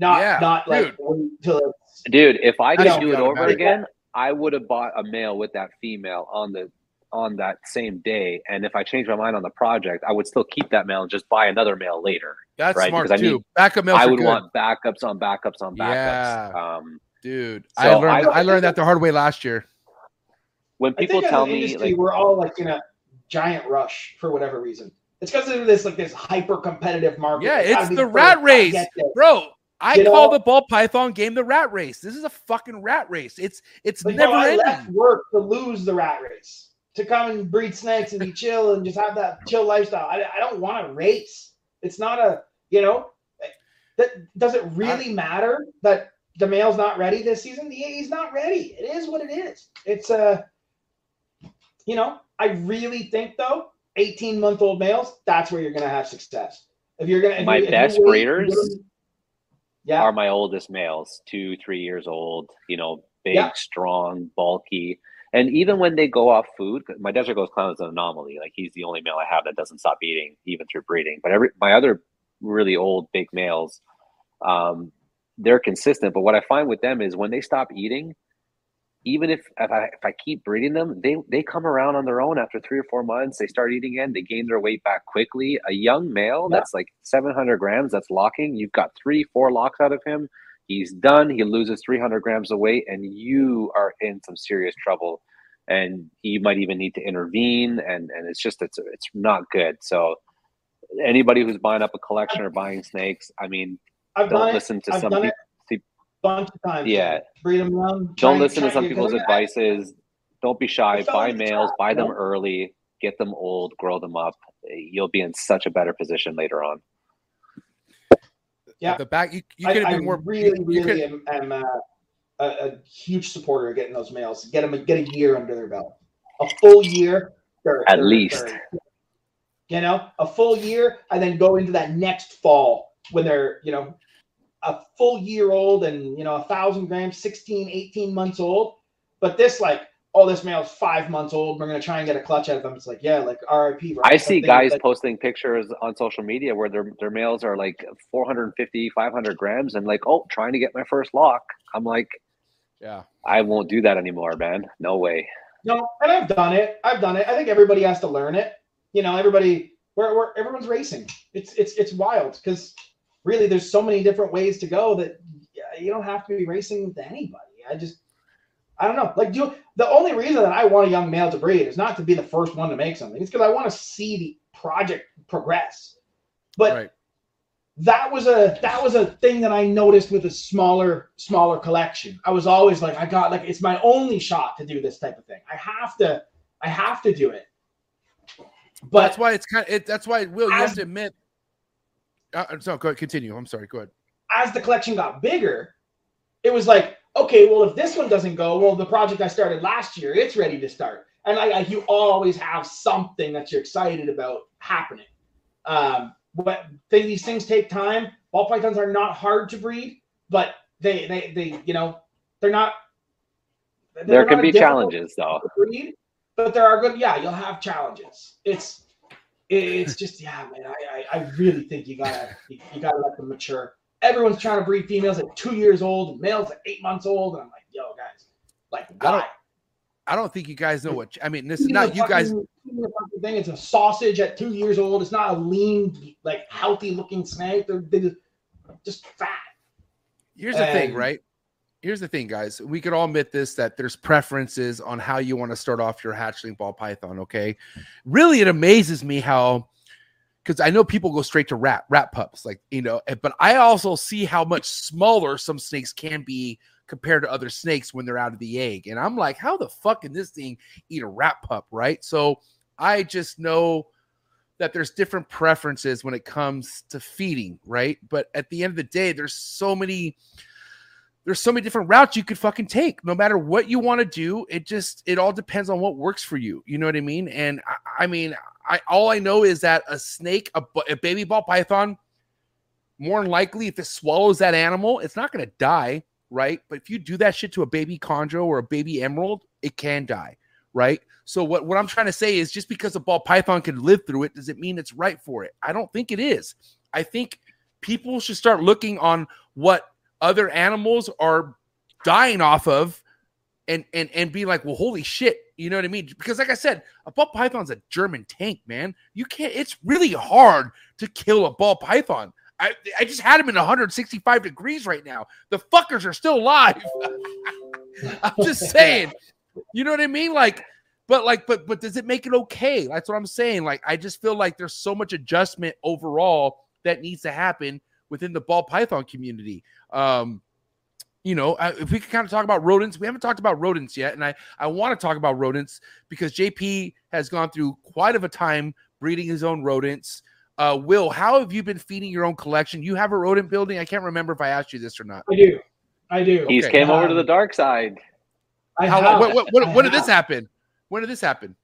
Not Yeah, not like dude. wait till it's dude if i could That should do it over automatic. again i would have bought a male with that female on the on that same day and if i change my mind on the project i would still keep that mail and just buy another mail later that's right, smart because I too. need- Backup males i would good. want backups on backups on backups Yeah. um dude. So I learned I- I, learned that the hard way last year. when I people think tell as an me industry, like we're all like in a giant rush for whatever reason. It's because of this like this hyper competitive market. Yeah, It it's the rat I race. get. Bro, I You call know- the ball python game the rat race. This is a fucking rat race. It's it's Like, bro, never I left work to lose the rat race, to come and breed snakes and be chill and just have that chill lifestyle. I, I don't want to race. It's not a, you know, that does it really matter that the male's not ready this season? He- He's not ready. It is what it is. It's uh, you know, I really think though, 18 month old males, that's where you're gonna have success. If you're gonna, My you- best breeders yeah, are my oldest males, two, three years old, you know, big, Yeah. strong, bulky. And even when they go off food, my desert ghost clown is an anomaly. Like he's the only male I have that doesn't stop eating even through breeding. But every my other really old big males, um, they're consistent. But what I find with them is when they stop eating, even if if I if I keep breeding them, they they come around on their own after three or four months. They start eating again. They gain their weight back quickly. A young male Yeah. that's like seven hundred grams, that's locking. You've got three, four locks out of him. He's done. He loses three hundred grams of weight, and you are in some serious trouble. And you might even need to intervene. And and it's just it's it's not good. So anybody who's buying up a collection or buying snakes, I mean, I've don't listen to I've some people. bunch of times. Yeah. breed them young. don't listen to some people's advices. Don't be shy. Buy males, buy them early, get them old, grow them up. You'll be in such a better position later on. Yeah. The back you, you I, could have been more really, you, you really am, am uh, a, a huge supporter of getting those males. Get them, get a year under their belt, a full year third, At third, least. third. You know, a full year and then go into that next fall when they're, you know, a full year old and, you know, a thousand grams, 16, 18 months old. But this, like, oh, this male's five months old. We're going to try and get a clutch out of them. It's like, yeah, like RIP. right? I see Something guys that- posting pictures on social media where their their males are like 450, 500 grams, and like, oh, trying to get my first lock. I'm like, Yeah. I won't do that anymore, man. No way. No, and I've done it. I've done it. I think everybody has to learn it. You know, everybody, we're, we're everyone's racing. It's it's it's wild because really, there's so many different ways to go that you don't have to be racing with anybody. I just, I don't know. Like, do the only reason that I want a young male to breed is not to be the first one to make something. It's because I want to see the project progress. But Right. that was a that was a thing that I noticed with a smaller smaller collection. I was always like, I got like it's my only shot to do this type of thing. I have to I have to do it. But that's why it's kind of it, that's why Will you have As- to admit. Uh, so go ahead, continue. I'm sorry. Go ahead. as the collection got bigger, it was like, okay, well, if this one doesn't go, well, the project I started last year, it's ready to start. And like, like you always have something that you're excited about happening. Um, but they, these things take time. Ball pythons are not hard to breed, but they, they, they, you know, they're not. they're There can not be challenges though. breed, but there are good. Yeah, you'll have challenges. It's, it's just yeah, man. I, I, I really think you gotta, you, you gotta let them mature everyone's trying to breed females at two years old and males at eight months old. And I'm like, yo, guys, like, I don't- why? I don't think you guys know what I mean. This is not you guys. fucking- feeding the fucking thing. It's a sausage at two years old. It's not a lean, like healthy looking snake. They're, they're just, just fat. Here's the thing, right? Here's the thing, guys. We could all admit this that there's preferences on how you want to start off your hatchling ball python. Okay. Really, it amazes me how because I know people go straight to rat rat pups, like you know, but I also see how much smaller some snakes can be compared to other snakes when they're out of the egg. And I'm like, how the fuck can this thing eat a rat pup, right? So I just know that there's different preferences when it comes to feeding, right? But at the end of the day, there's so many there's so many different routes you could fucking take no matter what you want to do it just it all depends on what works for you you know what i mean and i, I mean i all i know is that a snake a, a baby ball python more than likely if it swallows that animal it's not going to die right? But if you do that shit to a baby chondro or a baby emerald it can die right? So what, what i'm trying to say is just because a ball python can live through it does it mean it's right for it? I don't think it is. I think people should start looking on what other animals are dying off of and and and be like well holy shit you know what i mean? Because like i said a ball python's a german tank man. You can't it's really hard to kill a ball python. I i just had him in 165 degrees right now. The fuckers are still alive. I'm just saying. You know what i mean? Like but like but but does it make it okay? That's what i'm saying. Like i just feel like there's so much adjustment overall that needs to happen within the ball python community. Um you know uh, if we could kind of talk about rodents we haven't talked about rodents yet and i i want to talk about rodents because jp has gone through quite of a time breeding his own rodents uh will how have you been feeding your own collection you have a rodent building i can't remember if i asked you this or not I do. I do. He's Okay. came over to the Um, dark side. I how have. what, what, what, I when did this happen when did this happen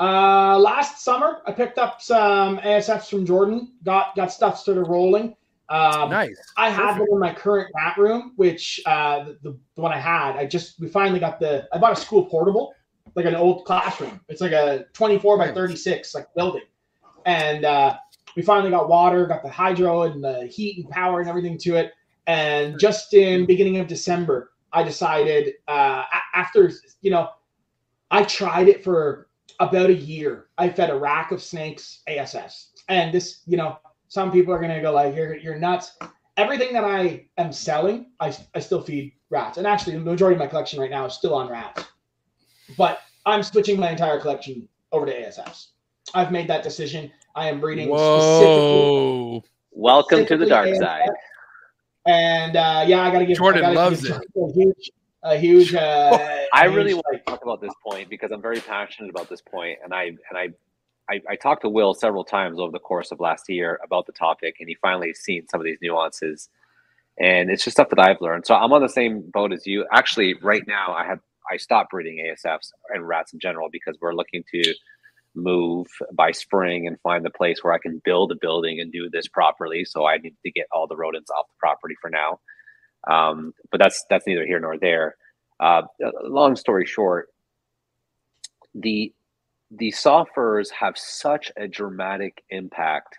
Uh, last summer, I picked up some ASFs from Jordan. Got got stuff started rolling. Um, nice I had Perfect. them in my current rat room, which uh, the, the, the one I had, I just we finally got the. I bought a school portable, like an old classroom. It's like a 24 by 36 like building, and uh, we finally got water, got the hydro and the heat and power and everything to it. And just in beginning of December, I decided uh, after you know, I tried it for about a year. I fed a rack of snakes ASFs, and this you know some people are gonna go like you're you're nuts. Everything that I am selling, I, I still feed rats, and actually the majority of my collection right now is still on rats. But I'm switching my entire collection over to ASFs. I've made that decision. I am breeding specifically, whoa Welcome to the dark specifically side. And uh, yeah, I gotta give Jordan gotta loves give it. Jordan a huge, a huge. Uh, I a really huge, want to talk about this point because I'm very passionate about this point, and I and I, I, I talked to Will several times over the course of last year about the topic, and he finally seen some of these nuances, and it's just stuff that I've learned. So I'm on the same boat as you. Actually, right now I have I stopped breeding ASFs and rats in general because we're looking to move by spring and find the place where I can build a building and do this properly. So I need to get all the rodents off the property for now. Um, but that's that's neither here nor there. Uh, long story short, the the soft furs have such a dramatic impact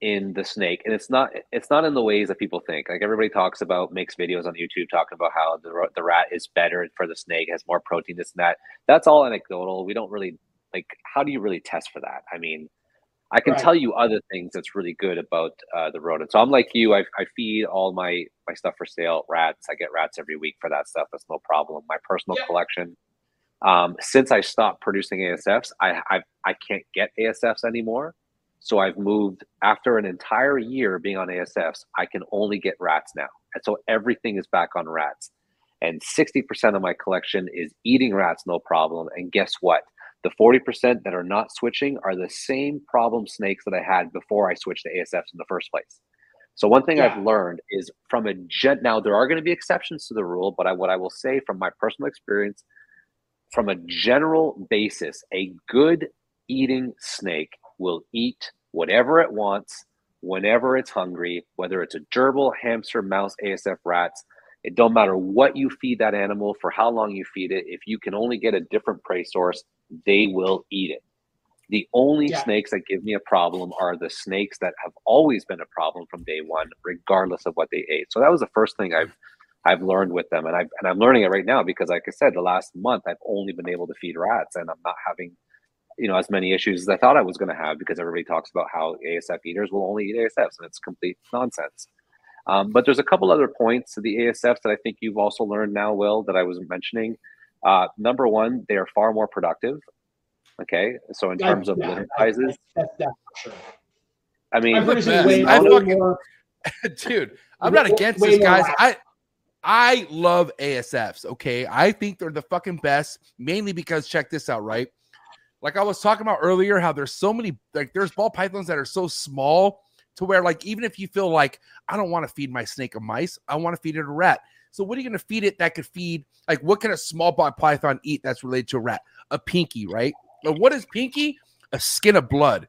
in the snake. And it's not it's not in the ways that people think. Like everybody talks about makes videos on youtube talking about how the, the rat is better for the snake has more protein this and that. That's all anecdotal. We don't really like how do you really test for that? I mean i can Right. tell you other things that's really good about uh, the rodent. So i'm like you. I, I feed all my my stuff for sale rats. I get rats every week for that stuff. That's no problem. My personal Yeah. collection um, since i stopped producing asfs i i, I can't get asfs anymore so I've moved after an entire year being on ASFs, I can only get rats now. And so everything is back on rats. And 60% of my collection is eating rats, no problem. And guess what? The 40% that are not switching are the same problem snakes that I had before I switched to ASFs in the first place. So one thing Yeah. I've learned is from a gen now there are going to be exceptions to the rule, but I, what I will say from my personal experience, from a general basis, a good eating snake will eat whatever it wants whenever it's hungry, whether it's a gerbil, hamster, mouse, ASF, rats. It don't matter what you feed that animal for how long you feed it. If you can only get a different prey source, they will eat it. The only Yeah. snakes that give me a problem are the snakes that have always been a problem from day one, regardless of what they ate. So that was the first thing I've I've learned with them, and I and I'm learning it right now because, like I said, the last month I've only been able to feed rats, and I'm not having you know as many issues as I thought I was going to have because everybody talks about how ASF eaters will only eat ASFs, and it's complete nonsense. Um, but there's a couple other points to the ASFs that I think you've also learned now, Will, that I was mentioning. Uh, number one, they are far more productive. Okay, so in terms of litter I- sizes, That's, that's for sure. I mean, I'm producing man, I fucking- more. dude i'm not against way this guys i i love asfs okay? I think they're the fucking best mainly because check this out right? Like i was talking about earlier how there's so many like there's ball pythons that are so small to where like even if you feel like i don't want to feed my snake a mice i want to feed it a rat. So what are you going to feed it that could feed like what can a small ball python eat that's related to a rat? A pinky right? But what is pinky? A skin of blood.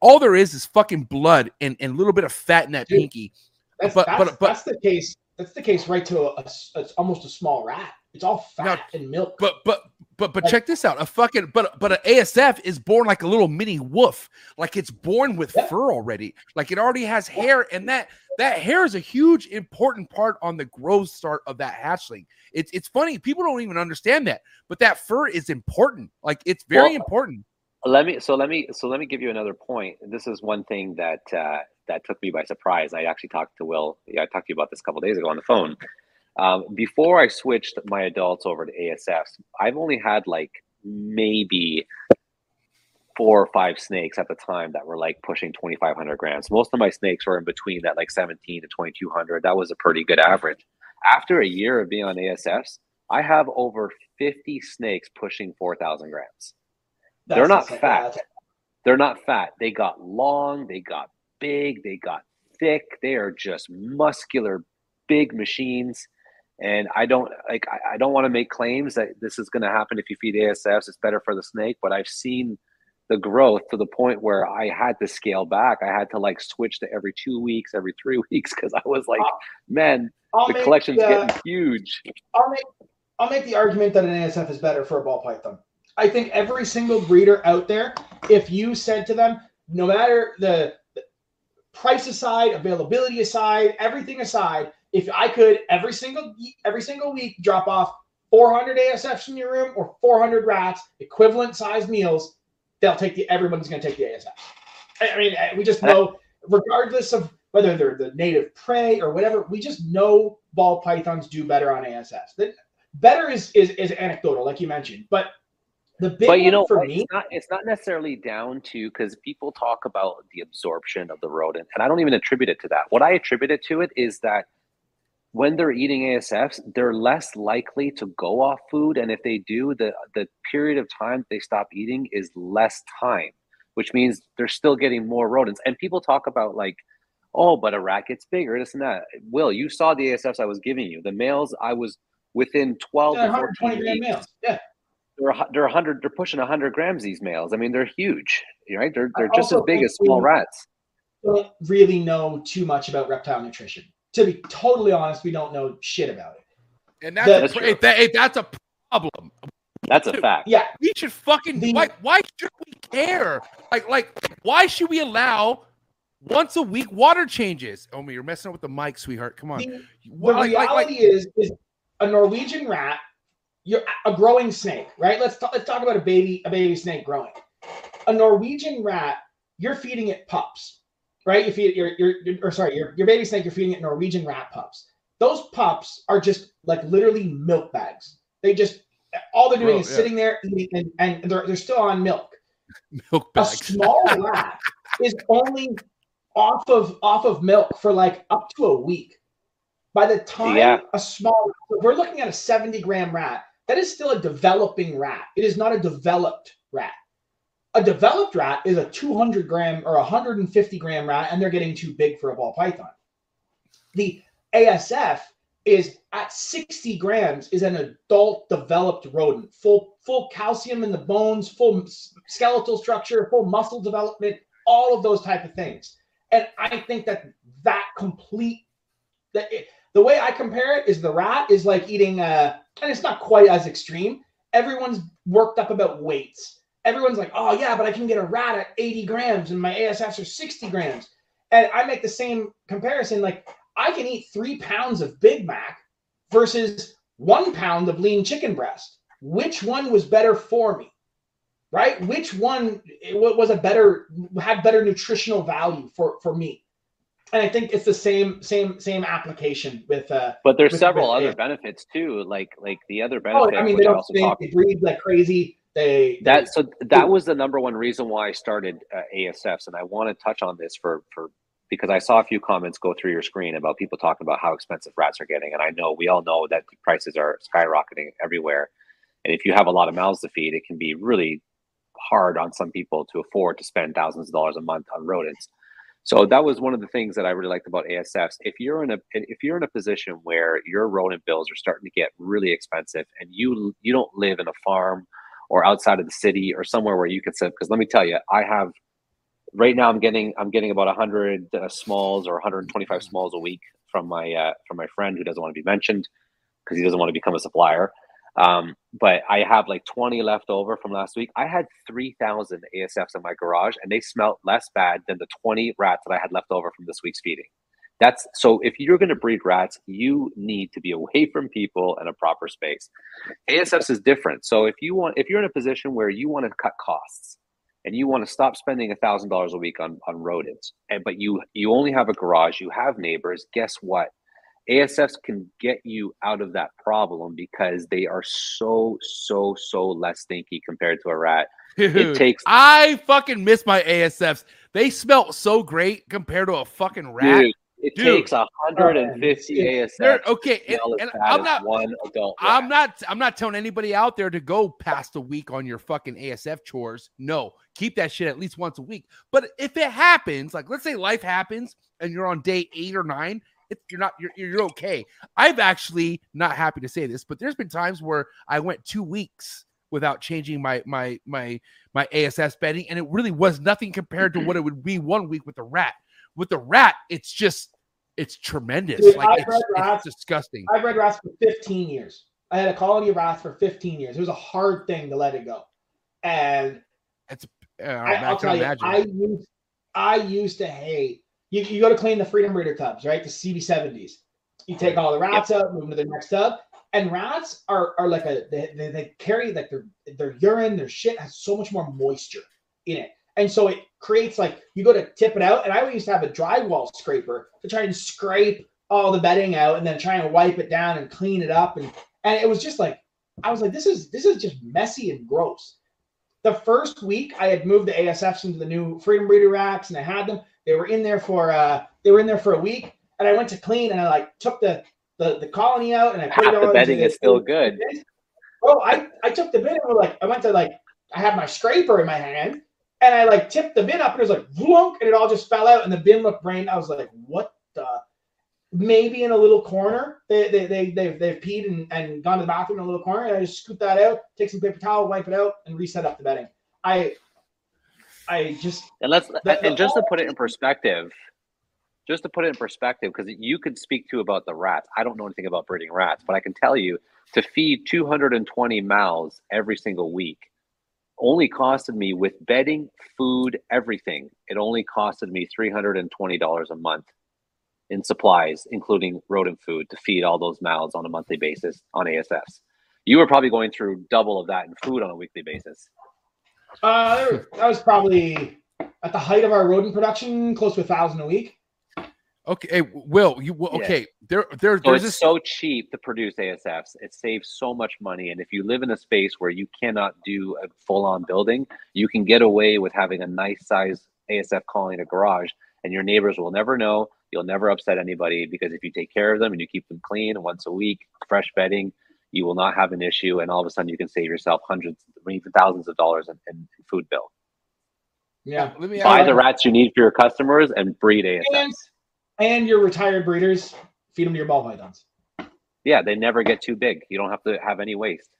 All there is is fucking blood and and a little bit of fat in that Dude. pinky. That's, But- that's, but- but- that's the case. That's the case right to a, a s- it's almost a small rat. It's all fat Now- and milk. But but but but Like- check this out. A fucking but but an ASF is born like a little mini wolf. Like it's born with Yeah. fur already. Like it already has hair, and that that hair is a huge important part on the growth start of that hatchling. It's it's funny people don't even understand that, but that fur is important. Like it's very Well, important. let me so let me so let me give you another point this is one thing that uh, that took me by surprise. I actually talked to will yeah, i talked to you about this a couple days ago on the phone. Um, before i switched my adults over to asfs i've only had like maybe four or five snakes at the time that were like pushing 2500 grams. Most of my snakes were in between that like 17 to 2200 that was a pretty good average. After a year of being on asfs i have over 50 snakes pushing 4000 grams. They're not fat. That's- they're not fat. They got long, they got big, they got thick. They are just muscular, big machines. And I don't like I, I don't want to make claims that this is going to happen if you feed ASFs. It's better for the snake, but I've seen the growth to the point where I had to scale back. I had to like switch to every two weeks, every three weeks because I was like, man, I'll the collection's uh, getting huge. I'll make I'll make the argument that an ASF is better for a ball python. I think every single breeder out there, if you said to them, no matter the, the price aside, availability aside, everything aside, if I could every single every single week drop off 400 ASFs in your room or 400 rats, equivalent size meals, they'll take the everybody's going to take the ASF. I, I mean, we just know, regardless of whether they're the native prey or whatever, we just know ball pythons do better on ASFs. That better is is is anecdotal, like you mentioned, but the big but you know for me, it's not it's not necessarily down to because people talk about the absorption of the rodent and i don't even attribute it to that. What i attribute it to it is that when they're eating asfs they're less likely to go off food and if they do the the period of time they stop eating is less time which means they're still getting more rodents. And people talk about like oh but a rat gets bigger this and that. Will you saw the asfs i was giving you. The males i was within 12 They're to 14 gram males. Yeah. They're, they're 100, they're pushing 100 grams, these males. I mean, they're huge, right? They're, they're just as big as small rats. Don't really know too much about reptile nutrition. To be totally honest, we don't know shit about it. And that's, That's a, if that, if that's a problem. That's a fact. Yeah, We should fucking The- why why should we care? Like like why should we allow once a week water changes? Omi, you're messing up with the mic, sweetheart. Come on. the, the Why- like- like- reality like- is is a Norwegian rat, you're a growing snake, right? Let's talk, let's talk about a baby a baby snake growing. A Norwegian rat, you're feeding it pups, right? You feed it your your your- or sorry, your, your baby snake, you're feeding it Norwegian rat pups. Those pups are just like literally milk bags. They just all they're doing Bro, is yeah. sitting there eating and, and they're, they're still on milk. milk bags. a small rat is only off of off of milk for like up to a week. By the time Yeah. a small, we're looking at a 70 gram rat, that is still a developing rat. It is not a developed rat. A developed rat is a 200 gram or 150 gram rat, and they're getting too big for a ball python. The ASF is at 60 grams is an adult developed rodent, full full calcium in the bones, full skeletal structure, full muscle development, all of those type of things. And I think that that complete the, the way I compare it is the rat is like eating uh and it's not quite as extreme. Everyone's worked up about weights. Everyone's like, oh yeah, but I can get a rat at 80 grams and my ASFs are 60 grams. And I make the same comparison. Like I can eat three pounds of Big Mac versus one pound of lean chicken breast. Which one was better for me? Right? Which one was a better had better nutritional value for for me? And I think it's the same same same application with uh But there's with- several with- other benefits too. Like like the other oh, I mean they don't also stink, talked they breathe like crazy. They that so that was the number one reason why I started uh, ASFs, and I want to touch on this for for because I saw a few comments go through your screen about people talking about how expensive rats are getting, and I know we all know that prices are skyrocketing everywhere, and if you have a lot of mouths to feed, it can be really hard on some people to afford to spend thousands of dollars a month on rodents. So that was one of the things that I really liked about ASFs. If you're in a if you're in a position where your rodent bills are starting to get really expensive, and you you don't live in a farm or outside of the city or somewhere where you can sit, because let me tell you, I have right now I'm getting I'm getting about 100 uh, smalls or 125 smalls a week from my uh, from my friend who doesn't want to be mentioned because he doesn't want to become a supplier. Um, but I have like 20 left over from last week. I had 3,000 ASFs in my garage, and they smelt less bad than the 20 rats that I had left over from this week's feeding. That's so. If you're going to breed rats, you need to be away from people and a proper space. ASFs is different. So if you want, if you're in a position where you want to cut costs and you want to stop spending a thousand dollars a week on on rodents, and but you you only have a garage, you have neighbors. Guess what? ASFs can get you out of that problem because they are so so so less stinky compared to a rat. It takes I fucking miss my ASFs. They smelt so great compared to a fucking rat. dude, it Dude. takes 150 It's- They're ASFs. okay, and, and I'm not one adult. I'm not I'm not telling anybody out there to go past a week on your fucking ASF chores. No, keep that shit at least once a week. But if it happens, like let's say life happens and you're on day eight or nine, it, you're not you're, you're okay. I've actually not happy to say this, but there's been times where I went two weeks without changing my my my my ASF bedding, and it really was nothing compared to what it would be one week with the rat. With the rat, it's just it's tremendous. Dude, like it's, it's disgusting. I've read rats for 15 years. I had a colony of rats for 15 years. It was a hard thing to let it go. And Uh, I, I, I'll tell you. I used I used to hate you, you go to clean the freedom breeder tubs, right? The CB70s. You take all the rats out, move them to the next tub. And rats are are like a they, they, they carry like their their urine, their shit has so much more moisture in it. And so it creates like you go to tip it out. And I used to have a drywall scraper to try and scrape all the bedding out and then try and wipe it down and clean it up. And and it was just like I was like, this is this is just messy and gross. The first week I had moved the ASFs into the new Freedom Breeder racks and I had them. They were in there for uh they were in there for a week and I went to clean and I like took the the, the colony out and I put Half it all the bedding is still good. Oh, I I took the bin and like I went to like I had my scraper in my hand and I like tipped the bin up and it was like vlunk and it all just fell out and the bin looked brain. I was like, what the? maybe in a little corner. They they they they've, they've peed and, and gone to the bathroom in a little corner. And I just scoop that out, take some paper towel, wipe it out, and reset up the bedding. I I just And let's The- and just to put it in perspective, just to put it in perspective, because you could speak to about the rats. I don't know anything about breeding rats, but I can tell you to feed 220 mouths every single week only costed me with bedding, food, everything. It only costed me $320 a month in supplies, including rodent food, to feed all those mouths on a monthly basis on ASFs. You were probably going through double of that in food on a weekly basis. Uh there- that was probably at the height of our rodent production, close to a thousand a week. Okay, hey, Will, you well, Yeah. okay? There, there, So there's it's this. so cheap to produce ASFs. It saves so much money. And if you live in a space where you cannot do a full on building, you can get away with having a nice size ASF colony in a garage, and your neighbors will never know. You'll never upset anybody because if you take care of them and you keep them clean once a week, fresh bedding, you will not have an issue. And all of a sudden, you can save yourself hundreds, even thousands of dollars in, in food bill. Yeah. Let me Buy ask, the rats you need for your customers and breed ASFs. And, and your retired breeders, feed them to your ball pythons. Yeah, they never get too big. You don't have to have any waste.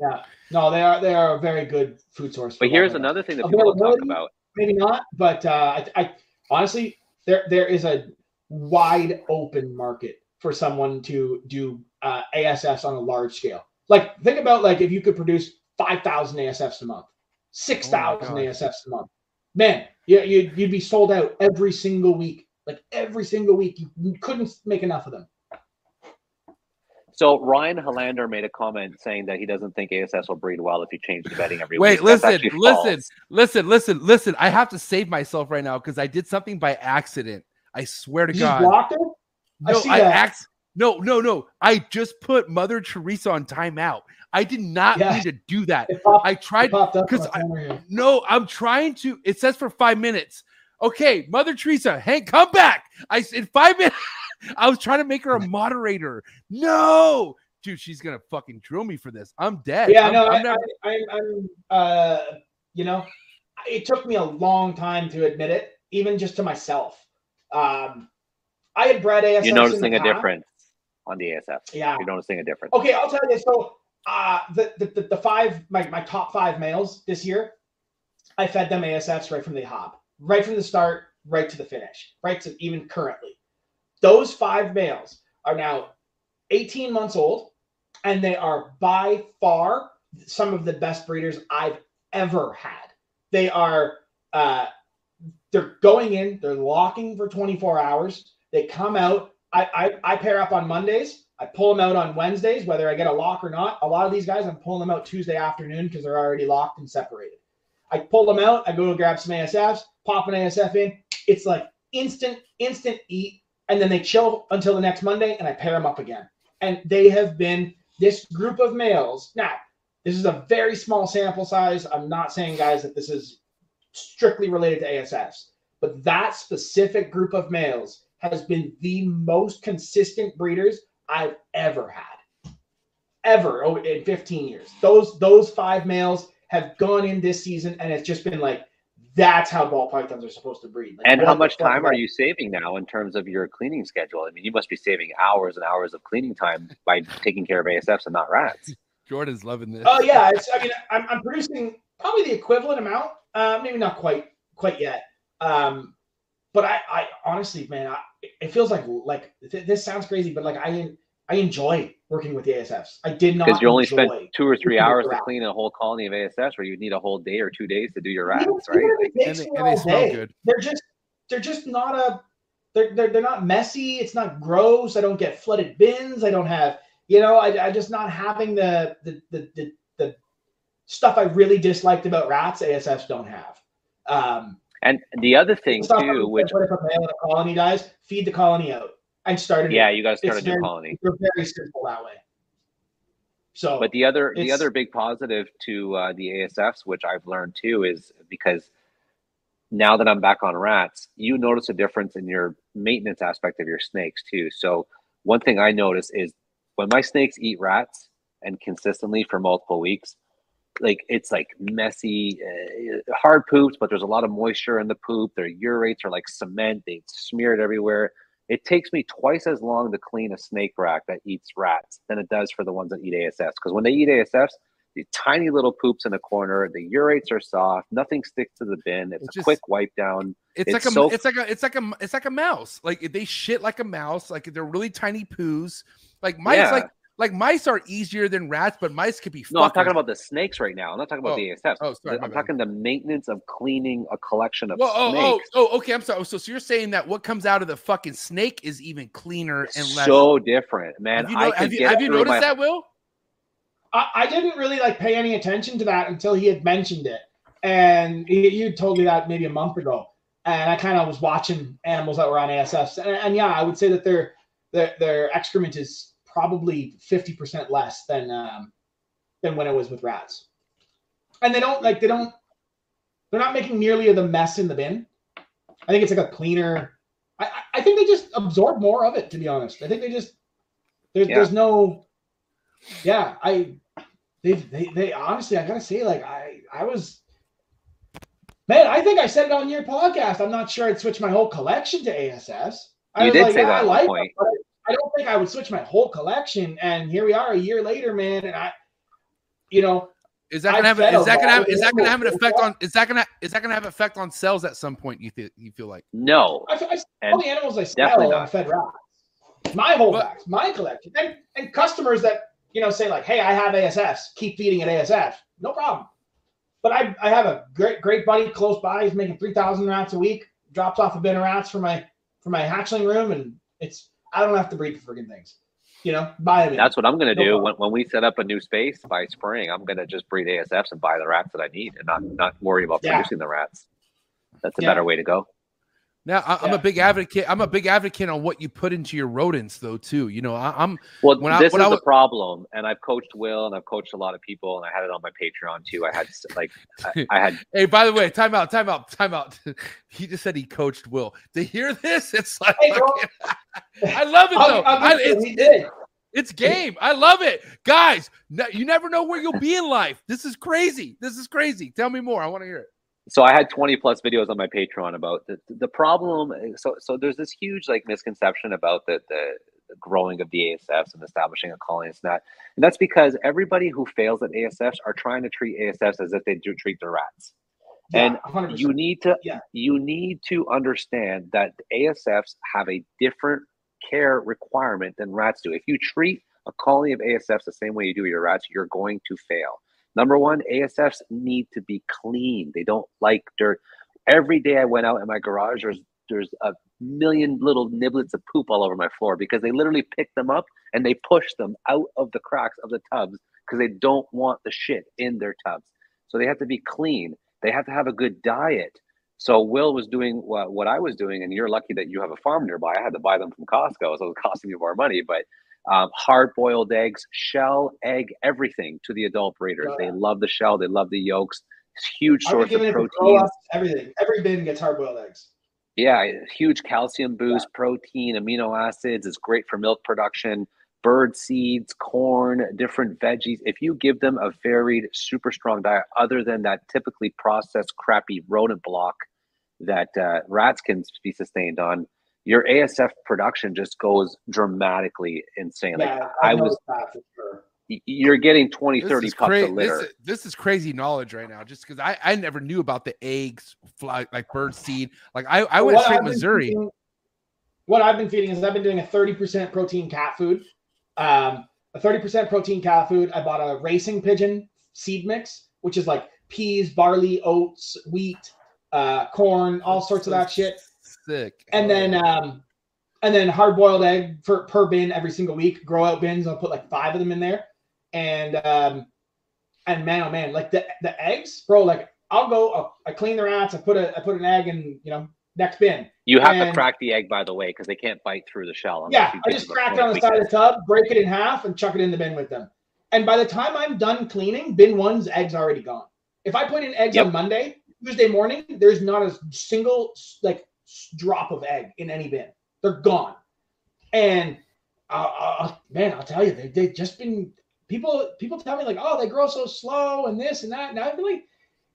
Yeah. No, they are they are a very good food source. But here's another thing that people don't talk about. maybe not, but uh, I, I honestly there there is a wide open market for someone to do uh, ASFs on a large scale. Like think about like if you could produce five thousand ASFs a month, six thousand God. ASFs a month, man, you, you'd you'd be sold out every single week. Like every single week, you, you couldn't make enough of them. So Ryan Hollander made a comment saying that he doesn't think ASFs will breed well if you change the bedding every Wait, week. That's listen, listen, listen, listen, listen. I have to save myself right now because I did something by accident. I swear to You just God. blocked it. I No, see I, that. Act. No, no, no. I just put Mother Teresa on timeout. I did not Yeah. mean to do that. Popped, I tried. popped up 'cause on my camera here. No, I'm trying to. It says for five minutes. Okay, Mother Teresa, Hank, come back. I in five minutes. I was trying to make her a moderator. No, dude, she's gonna fucking drill me for this. I'm dead. Yeah, I'm, no, I'm I, never- I, I, I'm, uh, you know, it took me a long time to admit it, even just to myself. Um, I had bred ASFs. You're noticing a past. difference on the ASF. Yeah. You're noticing a difference. Okay, I'll tell you. So, uh, the, the, the, the five, my, my top five males this year, I fed them ASFs right from the hop, right from the start, right to the finish, right to even currently. Those five males are now 18 months old, and they are by far some of the best breeders I've ever had. They are, uh, they're going in, they're locking for 24 hours. They come out. I, I, I pair up on Mondays. I pull them out on Wednesdays, whether I get a lock or not. A lot of these guys, I'm pulling them out Tuesday afternoon because they're already locked and separated. I pull them out. I go and grab some ASFs, pop an ASF in. It's like instant, instant eat, and then they chill until the next Monday, and I pair them up again. And they have been this group of males. Now, this is a very small sample size. I'm not saying, guys, that this is strictly related to ASFs, but that specific group of males has been the most consistent breeders I've ever had, ever oh, in 15 years. Those those five males have gone in this season, and it's just been like that's how ball pythons are supposed to breed. Like, And how much time are you saving now in terms of your cleaning schedule? I mean, you must be saving hours and hours of cleaning time by taking care of ASFs and not rats. Jordan's loving this. Oh yeah, it's, I mean, I'm, I'm producing probably the equivalent amount. Uh, maybe not quite quite yet. Um, but I, I honestly, man, I, it feels like like th- this sounds crazy, but like I I enjoy working with the ASFs. I did not Because you only enjoy. spent two or three hours the to clean a whole colony of ASFs where you'd need a whole day or two days to do your rats, Even- right? even if it and and they smell day. good. They're just they're just not a they're, they're they're not messy. It's not gross. I don't get flooded bins. I don't have you know I I just not having the the the the, the stuff I really disliked about rats. ASFs don't have. Um, And the other thing stuff too, which if a male in a colony dies? Feed the colony out and start yeah, you got to start a new very- colony. They're very simple that way. So, But the other the other big positive to uh, the ASFs, which I've learned too, is because now that I'm back on rats, you notice a difference in your maintenance aspect of your snakes too. So one thing I notice is when my snakes eat rats and consistently for multiple weeks, like it's like messy, uh, hard poops, but there's a lot of moisture in the poop. Their urates are like cement; they smear it everywhere. It takes me twice as long to clean a snake rack that eats rats than it does for the ones that eat ASFs. Because when they eat ASFs, the tiny little poops in the corner, the urates are soft, nothing sticks to the bin. It's, It's a just- quick wipe down. It's, It's like a it's like a it's like a it's like a mouse. Like they shit like a mouse. Like they're really tiny poos. Like mice Yeah. like like mice are easier than rats, but mice could be No, I'm fuckers. talking about the snakes right now. I'm not talking about Oh. the ASFs. Oh, sorry, I'm bad. talking the maintenance of cleaning a collection of Well, oh, oh, snakes. oh, okay. I'm sorry. So, so you're saying that what comes out of the fucking snake is even cleaner and less. so different, man. have you, I know, could have you, have you noticed my- that, Will? I, I didn't really like pay any attention to that until he had mentioned it, and he, you told me that maybe a month ago, and I kind of was watching animals that were on ASFs, and, and yeah, I would say that their their their excrement is probably fifty percent less than um, than when it was with rats, and they don't like they don't they're not making nearly the mess in the bin. I think it's like a cleaner. I I- think they just absorb more of it. To be honest, I think they just there's Yeah. there's no yeah i they, they they honestly i gotta say like i i was man i think i said it on your podcast i'm not sure i'd switch my whole collection to asfs I You did like, say that I like point. It, but i don't think i would switch my whole collection and here we are a year later man and i you know Is that gonna have? fed Is that gonna have? Is that gonna have an effect on? Is that gonna? Is that gonna have effect on sales at some point? You think? You feel like? No, I, I And all the animals I definitely sell are not. fed rats. My whole But- bags, my collection, and and customers that you know say like, "Hey, I have ASFs. Keep feeding at ASF. No problem." But I I have a great great buddy close by. He's making three thousand rats a week. Drops off a bin of rats for my for my hatchling room, and it's I don't have to breed the friggin' things. You know, buy them. in. that's what I'm gonna No do when, when we set up a new space by spring. I'm gonna just breed ASFs and buy the rats that I need, and not not worry about Yeah. producing the rats. That's a Yeah. better way to go. Now I, I'm Yeah. a big advocate. I'm a big advocate on what you put into your rodents, though. Too. You know, I, I'm. Well, When I- this when is I the problem, and I've coached Will, and I've coached a lot of people, and I had it on my Patreon too. I had s- like, I, I had Hey, by the way, time out, time out, time out. he just said he coached Will. To hear this, it's like Hey, bro. I love it though. I'll I, it's, we did. it's game. I love it, guys. ne- you never know where you'll be in life. This is crazy. This is crazy. Tell me more. I want to hear it. So I had 20 plus videos on my Patreon about the, the problem. Eh, so, so there's this huge like misconception about the, the, the growing of the ASFs and establishing a colony and that. And that's because everybody who fails at ASFs are trying to treat ASFs as if they do treat their rats. And 100%. you need to Yeah. you need to understand that ASFs have a different care requirement than rats do. If you treat a colony of ASFs the same way you do your rats, you're going to fail. Number one, ASFs need to be clean. They don't like dirt. Every day I went out in my garage, there's there's a million little niblets of poop all over my floor because they literally pick them up and they push them out of the cracks of the tubs because they don't want the shit in their tubs. So they have to be clean. They have to have a good diet. So Will was doing what, what I was doing, and you're lucky that you have a farm nearby. I had to buy them from Costco, so it was costing me more money. But um, hard boiled eggs, shell, egg, everything to the adult breeders. Oh, They love the shell. They love the yolks. It's a huge source of giving it to protein. everything. Every bin gets hard boiled eggs. Yeah, huge calcium boost, protein, amino acids. It's great for milk production. Bird seeds, corn, different veggies. If you give them a varied, super strong diet, other than that typically processed, crappy rodent block that uh, rats can be sustained on, your ASF production just goes dramatically insane. Yeah, like I I was, noticed that for sure. y- you're getting 20, This 30 is, pups cra- a this, litter. is, this is crazy knowledge right now. Just because I, I never knew about the eggs, fly like bird seed. Like I, I went what straight I've been Mazuri. feeding- what I've been feeding is I've been doing a 30% protein cat food. Um, a 30% protein cat food. I bought a racing pigeon seed mix, which is like peas, barley, oats, wheat, uh, corn, all sorts of that shit. Sick. And then um, and then hard boiled egg for per bin every single week. Grow out bins. I'll put like five of them in there. And um, and man, oh man, like the the eggs, bro. Like I'll go, I'll, I clean the rats. I put a I put an egg in you know next bin. You have to crack the egg, by the way, because they can't bite through the shell. Yeah, I just them crack it on the side of the tub, break it in half, and chuck it in the bin with them. And by the time I'm done cleaning, bin one's eggs already gone. If I put in eggs Yep. on Monday, Tuesday morning, there's not a single like s- drop of egg in any bin. They're gone. And uh, uh, man, I'll tell you, they they just been people. People tell me like, oh, they grow so slow and this and that. And like,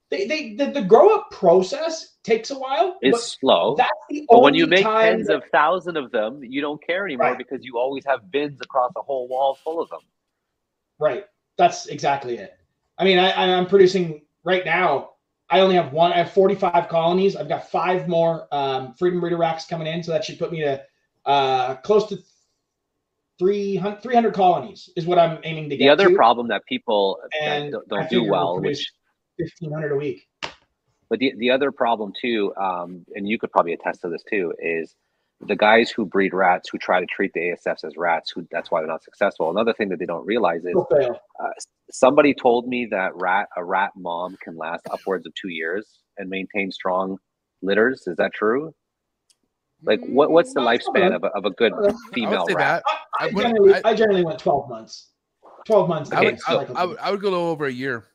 they, they the, the grow up process takes a while. It's slow. that's the But only when you make tens that- of thousands of them, you don't care anymore Right. because you always have bins across a whole wall full of them. Right. That's exactly it. I mean, I- I'm producing right now. I only have one. I have 45 colonies. I've got five more um, Freedom Breeder racks coming in, so that should put me to uh, close to 300, 300 colonies is what I'm aiming to get. The other to, problem that people And don't, don't do well, we'll which 1,500 a week. But the, the other problem too, um, and you could probably attest to this too, is the guys who breed rats who try to treat the ASFs as rats. Who that's why they're not successful. Another thing that they don't realize is Still fail. uh, somebody told me that rat a rat mom can last upwards of two years and maintain strong litters. Is that true? Like what what's the Mm, lifespan of a, of a good female say rat? I, I, I generally, I- I, generally went 12 months. 12 months. to I Okay, would, get I, I would, I would go a little over a year.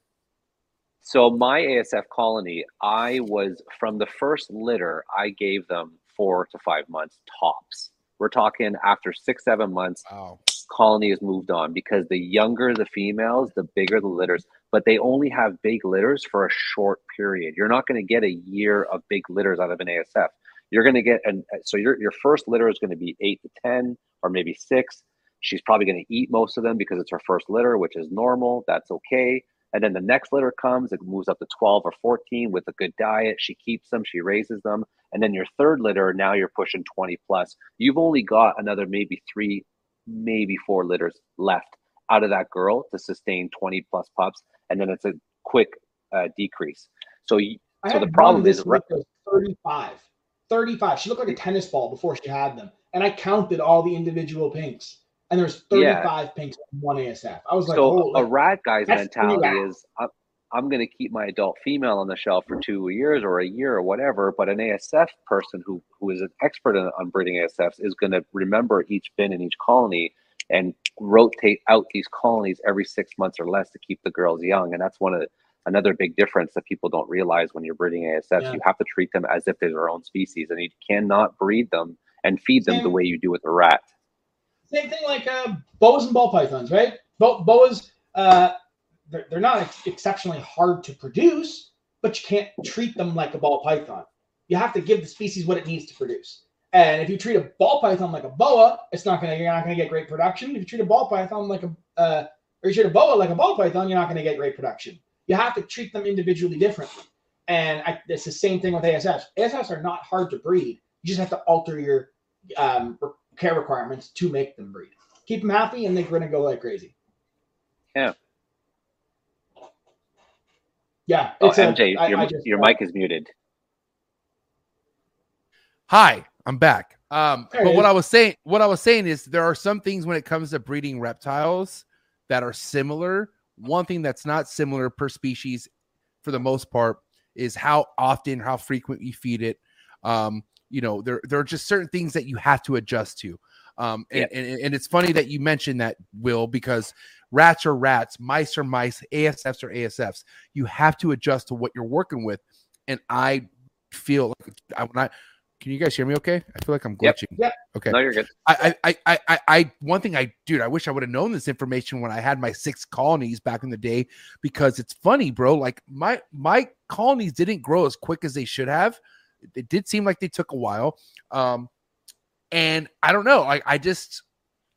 So my ASF colony, I was from the first litter, I gave them four to five months tops. We're talking after six, seven months, Wow. colony has moved on because the younger the females, the bigger the litters, but they only have big litters for a short period. You're not going to get a year of big litters out of an ASF. You're going to get, an, so your, your first litter is going to be eight to 10 or maybe six. She's probably going to eat most of them because it's her first litter, which is normal. That's okay. And then the next litter comes, it moves up to 12 or 14 with a good diet. She keeps them, she raises them. And then your third litter, now you're pushing 20 plus. You've only got another maybe three, maybe four litters left out of that girl to sustain 20 plus pups. And then it's a quick uh, decrease. So, you, so the problem is, week 35. 35. She looked like a tennis ball before she had them. And I counted all the individual pinks. And there's Yeah. 35 pinks in one ASF. I was like, so a rat guy's mentality is I'm, I'm going to keep my adult female on the shelf for two years or a year or whatever. But an ASF person who who is an expert on, on breeding ASFs is going to remember each bin in each colony and rotate out these colonies every six months or less to keep the girls young. And that's one of the, another big difference that people don't realize when you're breeding ASFs. Yeah. You have to treat them as if they're their own species, and you cannot breed them and feed them the way you do with a rat. Same thing like uh, boas and ball pythons, right? Bo- boas, uh, they're, they're not ex- exceptionally hard to produce, but you can't treat them like a ball python. You have to give the species what it needs to produce. And if you treat a ball python like a boa, it's not gonna you're not gonna get great production. If you treat a ball python like a uh, or you treat a boa like a ball python, you're not gonna get great production. You have to treat them individually differently. And I, it's the same thing with ASFs. ASFs are not hard to breed. You just have to alter your um, care requirements to make them breed. Keep them happy, and they're going to go like crazy. Yeah. Yeah. Oh, it's a- MJ, I- your, I just- your uh, mic is muted. Hi, I'm back. Um, but what. I was saying, what I was saying is there are some things when it comes to breeding reptiles that are similar. One thing that's not similar per species, for the most part, is how often, how frequent you feed it. Um, you know, there there are just certain things that you have to adjust to. Um, and, and, and it's funny that you mentioned that, Will, because rats are rats, mice are mice, ASFs are ASFs. You have to adjust to what you're working with. And I feel like I, when I can you guys hear me okay? I feel like I'm Yep. glitching. Yep. Okay. No, you're good. I, I, I, I, I, one thing I, dude, I wish I would have known this information when I had my six colonies back in the day, because it's funny, bro. Like my, my colonies didn't grow as quick as they should have. It did seem like they took a while. Um, and I don't know, like I just,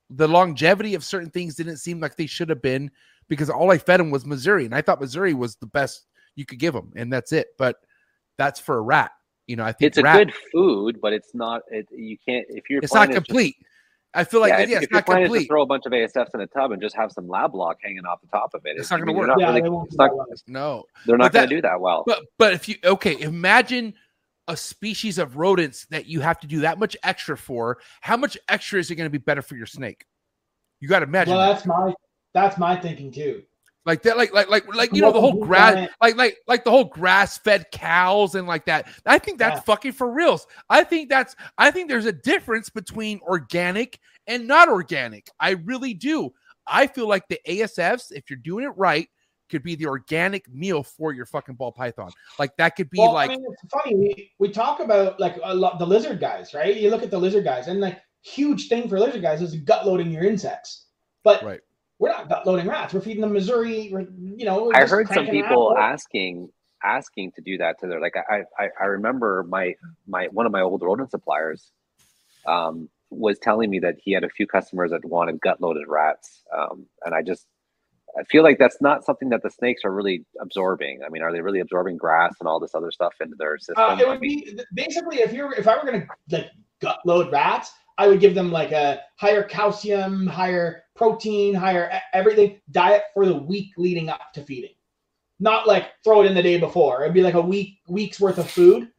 the longevity of certain things didn't seem like they should have been because all I fed them was Mazuri, and I thought Mazuri was the best you could give them, and that's it. But that's for a rat, you know. I think It's a rat, good food, but it's not. It, you can't if you're. It's not plan just- complete. I feel like yeah, yeah, if, it's if your not plan is complete. to throw a bunch of ASFs in a tub and just have some lab block hanging off the top of it, It's it- not gonna work. not Yeah, really- they won't it's not- No, they're not going to do that well. But but if you okay, imagine a species of rodents that you have to do that much extra for. How much extra is it going to be better for your snake? You got to imagine Well, that. that's my that's my thinking too. like that, like like like like you know the whole grass, like like like the whole grass fed cows and like that. I think that's Yeah. fucking for reals. I think that's I think there's a difference between organic and not organic. I really do. I feel like the ASFs, if you're doing it right, could be the organic meal for your fucking ball python. Like that could be well, like I mean, it's funny. We, we talk about like a lot the lizard guys, right? You look at the lizard guys, and like huge thing for lizard guys is gut loading your insects. But Right. we're not gut loading rats. We're feeding them Mazuri. We're, you know, I heard some people out. asking asking to do that to their like I I, I remember my my one of my old rodent suppliers um, was telling me that he had a few customers that wanted gut loaded rats, um, and I just I feel like that's not something that the snakes are really absorbing. I mean, are they really absorbing grass and all this other stuff into their system? Uh, it I would mean, be basically if you're if I were gonna like gut load rats, I would give them like a higher calcium, higher protein, higher everything diet for the week leading up to feeding. Not like throw it in the day before. It'd be like a week week's worth of food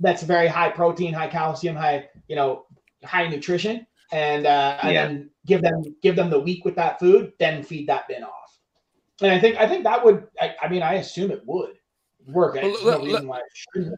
that's very high protein, high calcium, high you know high nutrition, and uh, and Yeah. then give them give them the week with that food, then feed that bin off. And I think I think that would I, I mean I assume it would work. Well, There's no let- reason why it.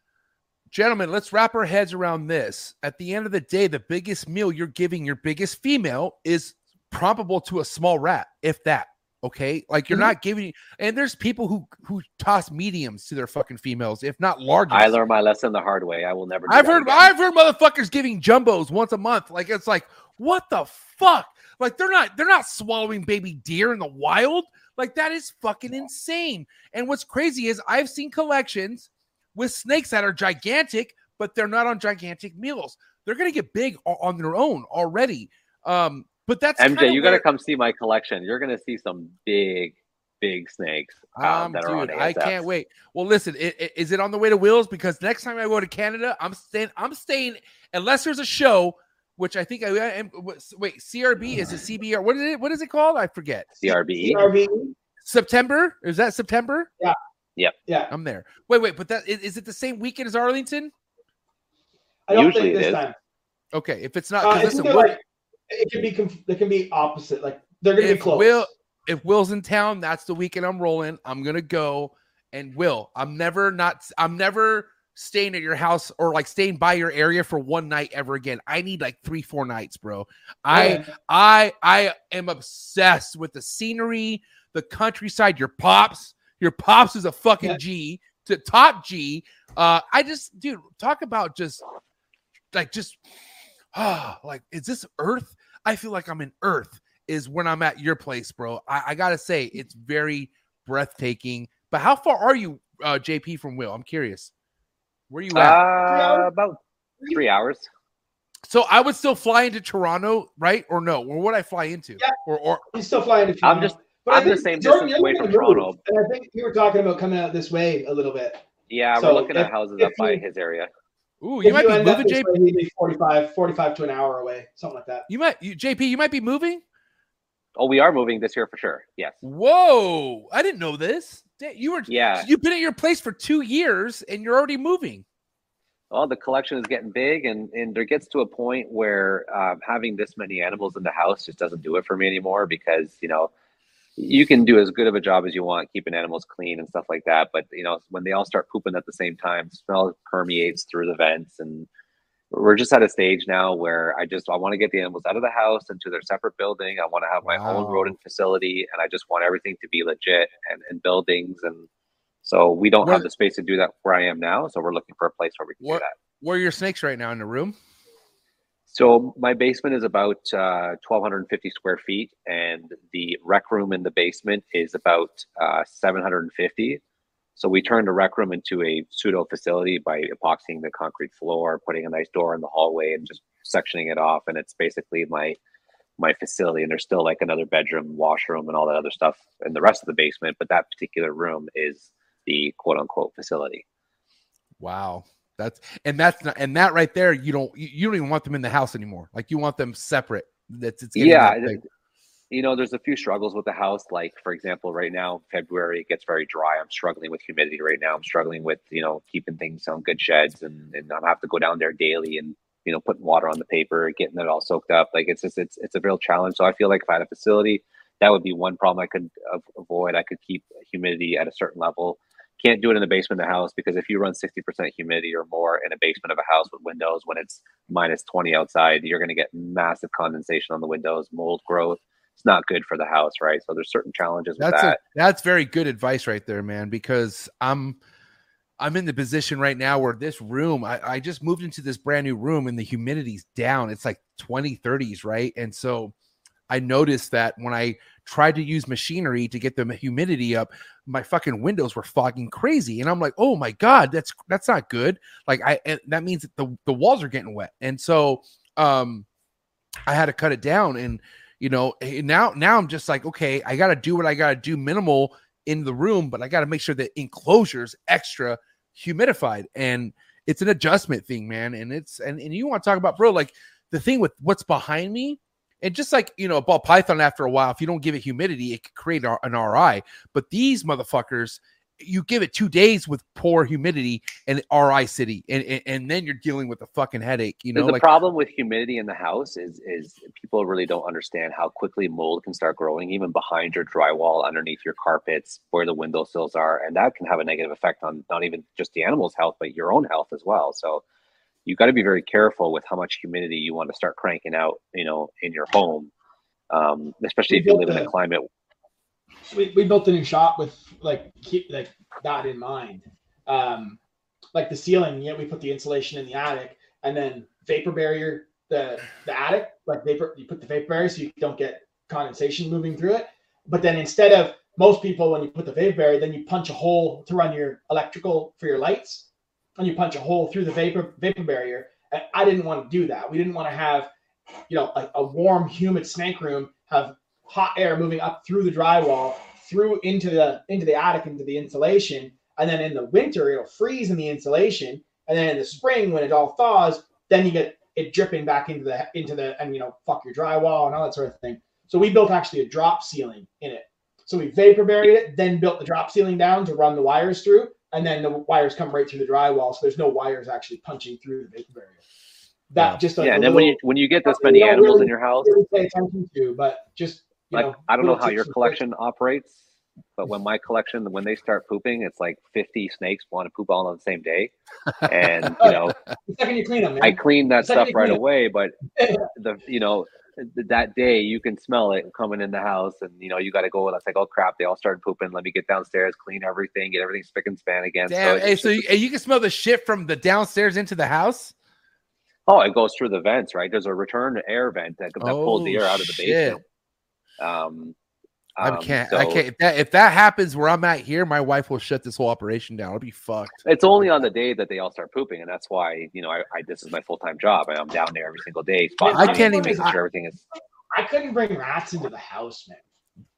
Gentlemen, let's wrap our heads around this. At the end of the day, the biggest meal you're giving your biggest female is probable to a small rat, if that. Okay, like you're Mhm. not giving, and there's people who who toss mediums to their fucking females, if not large. I learned my lesson the hard way. I will never. Do I've heard again. I've heard motherfuckers giving jumbos once a month. Like it's like what the fuck? Like they're not they're not swallowing baby deer in the wild. Like that is fucking insane. And what's crazy is I've seen collections with snakes that are gigantic, but they're not on gigantic meals. They're gonna get big on their own already. Um, but that's MJ, you got to come see my collection. You're going to see some big, big snakes um, Um, that are on dude, I can't wait. Well, listen, i- i- is it on the way to Wills? Because next time I go to Canada, I'm staying. I'm staying unless there's a show, which I think I I am. Wait, CRB is it CBR? What is it? What is it called? I forget. CRB. CRB. September is that September? yeah. Yep. Yeah. I'm there. Wait, wait, but that is, is it the same weekend as Arlington? I don't Usually think this is. time. Okay, if it's not, Uh, 'cause I listen, think Will- like it can be conf- they can be opposite. Like they're gonna be close. Will if Will's in town, that's the weekend I'm rolling. I'm gonna go. And Will, I'm never not I'm never staying at your house or like staying by your area for one night ever again. I need like three, four nights, bro. I Yeah. I I am obsessed with the scenery, the countryside, your pops. Your pops is a fucking Yeah. G to top G. Uh I just dude, talk about just like just ah like is this earth? I feel like I'm in earth is when I'm at your place, bro. I, I gotta say it's very breathtaking. But how far are you, uh JP from Will? I'm curious. Where you at? Uh, about three hours. so I would still fly into Toronto, right? Or no? Or would I fly into? Yeah. Or or He's still flying to I'm just- But I I'm the think, same Jordan, distance away gonna from move, Toronto. And I think you were talking about coming out this way a little bit. Yeah, So we're looking if- at houses if up by you- his area. ooh, If you might be moving, JP. way, maybe 45, 45 to an hour away, something like that. You might you JP, you might be moving. Oh, we are moving this year for sure. Yes. Whoa, I didn't know this. You were Yeah. you've been at your place for two years and you're already moving. Well, the collection is getting big, and and there gets to a point where um, having this many animals in the house just doesn't do it for me anymore because you know you can do as good of a job as you want keeping animals clean and stuff like that, but you know when they all start pooping at the same time, smell permeates through the vents, and we're just at a stage now where I just I want to get the animals out of the house into their separate building. I want to have my own Wow. rodent facility, and I just want everything to be legit and, and buildings and. So we don't Where- have the space to do that where I am now. So we're looking for a place where we can What- do that. Where are your snakes right now in the room? So my basement is about uh, 1,250 square feet, and the rec room in the basement is about uh, 750. So we turned the rec room into a pseudo facility by epoxying the concrete floor, putting a nice door in the hallway, and just sectioning it off. And it's basically my my facility. And there's still like another bedroom, washroom, and all that other stuff in the rest of the basement. But that particular room is the quote unquote facility. Wow. That's and that's not and that right there, you don't you, you don't even want them in the house anymore. Like you want them separate. That's it's getting yeah that. You know there's a few struggles with the house like for example right now february it gets very dry. I'm struggling with humidity right now. I'm struggling with you know keeping things on good sheds and, and i have to go down there daily and you know putting water on the paper getting it all soaked up. Like it's just it's it's a real challenge. So i feel like if i had a facility that would be one problem i could avoid. I could keep humidity at a certain level. Can't do it in the basement of the house because if you run 60% humidity or more in a basement of a house with windows when it's minus 20 outside you're going to get massive condensation on the windows mold growth it's not good for the house right so there's certain challenges with That's that a, that's very good advice right there, man. Because I'm I'm in the position right now where this room, I, I just moved into this brand new room and the humidity's down. It's like 20, 30s, right? And so I noticed that when I tried to use machinery to get the humidity up, my fucking windows were fogging crazy. And I'm like, oh my God, that's that's not good. Like I and that means that the, the walls are getting wet. And so um I had to cut it down. And you know, eh, now now I'm just like, okay, I gotta do what I gotta do minimal in the room, but I gotta make sure the enclosure's extra humidified. And it's an adjustment thing, man. And it's and, and you want to talk about bro, like the thing with what's behind me and just like you know, a ball python, after a while, if you don't give it humidity, it could create an RI. But these motherfuckers, you give it two days with poor humidity and RI city, and, and, and then you're dealing with a fucking headache. You know, the like problem with humidity in the house is is people really don't understand how quickly mold can start growing, even behind your drywall, underneath your carpets, where the windowsills are, and that can have a negative effect on not even just the animal's health, but your own health as well. So you got to be very careful with how much humidity you want to start cranking out, you know, in your home, um, especially if you built live in a- a climate. We, we built a new shop with like keep like that in mind. Um, like the ceiling, yeah, we put the insulation in the attic, and then vapor barrier the the attic, like vapor. You put the vapor barrier so you don't get condensation moving through it. But then instead of most people, when you put the vapor barrier, then you punch a hole to run your electrical for your lights, and you punch a hole through the vapor vapor barrier. And I didn't want to do that. We didn't want to have, you know, a, a warm, humid snake room have hot air moving up through the drywall, through into the into the attic, into the insulation, and then in the winter it'll freeze in the insulation, and then in the spring when it all thaws, then you get it dripping back into the into the and you know fuck your drywall and all that sort of thing. So we built actually a drop ceiling in it. So we vapor buried it, then built the drop ceiling down to run the wires through, and then the wires come right through the drywall, so there's no wires actually punching through the vapor barrier. That Yeah. just like yeah, and then when you when you get this many animals really- in your house, really pay attention to, but just you like know, I don't know how your collection operates, but when my collection, when they start pooping, it's like 50 snakes want to poop all on the same day, and you know The second you clean them, man. I clean that stuff right it. away, but the you know that day you can smell it coming in the house, and you know you got to go. and It's like oh crap, they all started pooping. Let me get downstairs, clean everything, get everything spick and span again. damn. it's hey, so you, you can smell the shit from the downstairs into the house. oh, it goes through the vents, right? There's a return air vent that, that pulls the Oh, air out of the shit. basement. Um, I um, can't. I so- can't. If that, if that happens where I'm at here, my wife will shut this whole operation down. I'll be fucked. It's only on the day that they all start pooping, and that's why you know I, I this is my full time job. and I'm down there every single day. spot I can't even- making sure everything is. I couldn't bring rats into the house, man.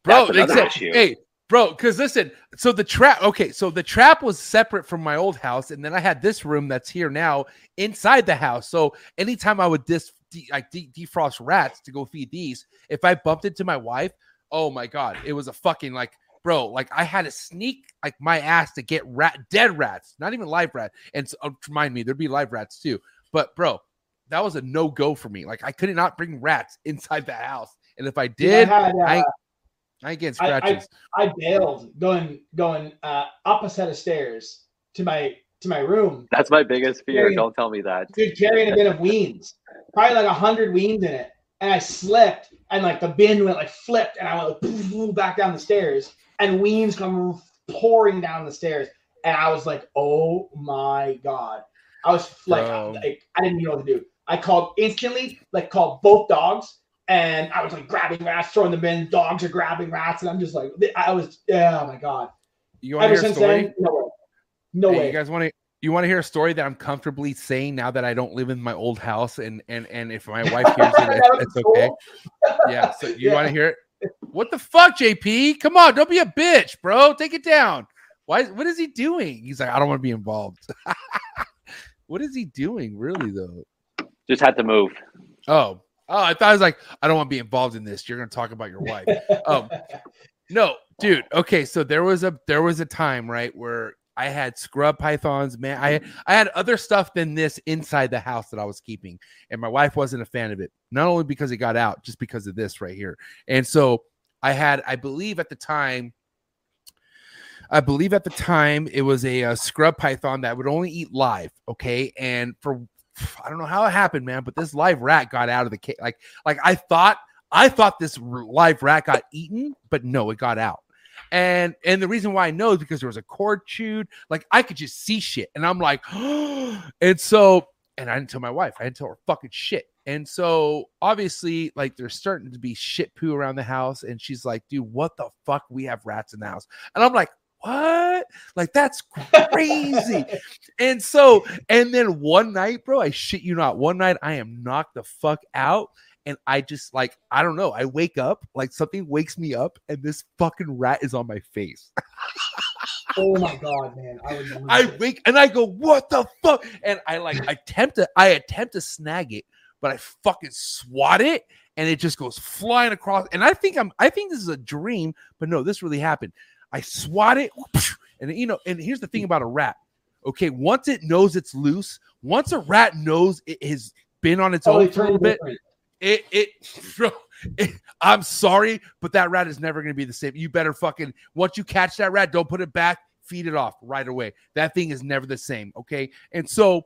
bro. That's another issue. Hey, bro, because listen, so the trap. Okay, so the trap was separate from my old house, and then I had this room that's here now inside the house. So anytime I would dis de- like de- defrost rats to go feed these, if I bumped into my wife, oh my god, it was a fucking like. Bro, like I had to sneak like my ass to get rat dead rats, not even live rat. And so, uh, remind me, there'd be live rats too. But bro, that was a no go for me. Like I could not bring rats inside the house, and if I did, I had, uh, I- I ain't getting I- I- scratches. I bailed going going uh, up a set of stairs to my to my room, That's my biggest fear. Yeah. Don't tell me that. dude, carrying a bin of weans, probably like a hundred weans in it, and I slipped, and like the bin went like flipped, and I went like, back down the stairs, and weans come pouring down the stairs, and I was like, oh my god, I was like, Bro. like I didn't even know what to do. I called instantly, like called both dogs, and I was like grabbing rats, throwing them in. Dogs are grabbing rats, and I'm just like, I was, yeah, oh my god. You want to Ever hear a since story? then, no way, no Hey, way. You guys want to? You want to hear a story that I'm comfortably saying now that I don't live in my old house, and and and if my wife hears it, it's, it's okay. cool. Yeah. So you Yeah. want to hear it? What the fuck, JP? Come on, don't be a bitch, bro. Take it down. Why? What is he doing? He's like, I don't want to be involved. what is he doing, really though? Just had to move. Oh, oh, I thought I was like, I don't want to be involved in this. You're gonna talk about your wife. um, no, dude. Okay, so there was a there was a time right where I had scrub pythons, man. I I had other stuff than this inside the house that I was keeping, and my wife wasn't a fan of it. Not only because it got out, just because of this right here. And so I had, I believe at the time, I believe at the time it was a, uh scrub python that would only eat live. Okay, and for I don't know how it happened, man, but this live rat got out of the cage. Like, like I thought, I thought this live rat got eaten, but no, it got out. And and the reason why I know is because there was a cord chewed. Like I could just see shit, and I'm like, and so, and I didn't tell my wife. I didn't tell her fucking shit. And so obviously, like there's starting to be shit poo around the house. And she's like, dude, what the fuck? We have rats in the house. And I'm like, what? Like that's crazy. and so, and then one night, bro, I shit you not, one night I am knocked the fuck out. And I just like, I don't know. I wake up, like something wakes me up, and this fucking rat is on my face. Oh my god, man! I I wake and I go, what the fuck? And I like I attempt to I attempt to snag it, but I fucking swat it and it just goes flying across. And I think I'm I think this is a dream, but no, this really happened. I swat it, and you know, and here's the thing about a rat. Okay, once it knows it's loose, once a rat knows it has been on its Oh, own for a little bit, different. It it, bro, it- I'm sorry, but that rat is never going to be the same. You better fucking once you catch that rat, don't put it back, feed it off right away. That thing is never the same. Okay, and so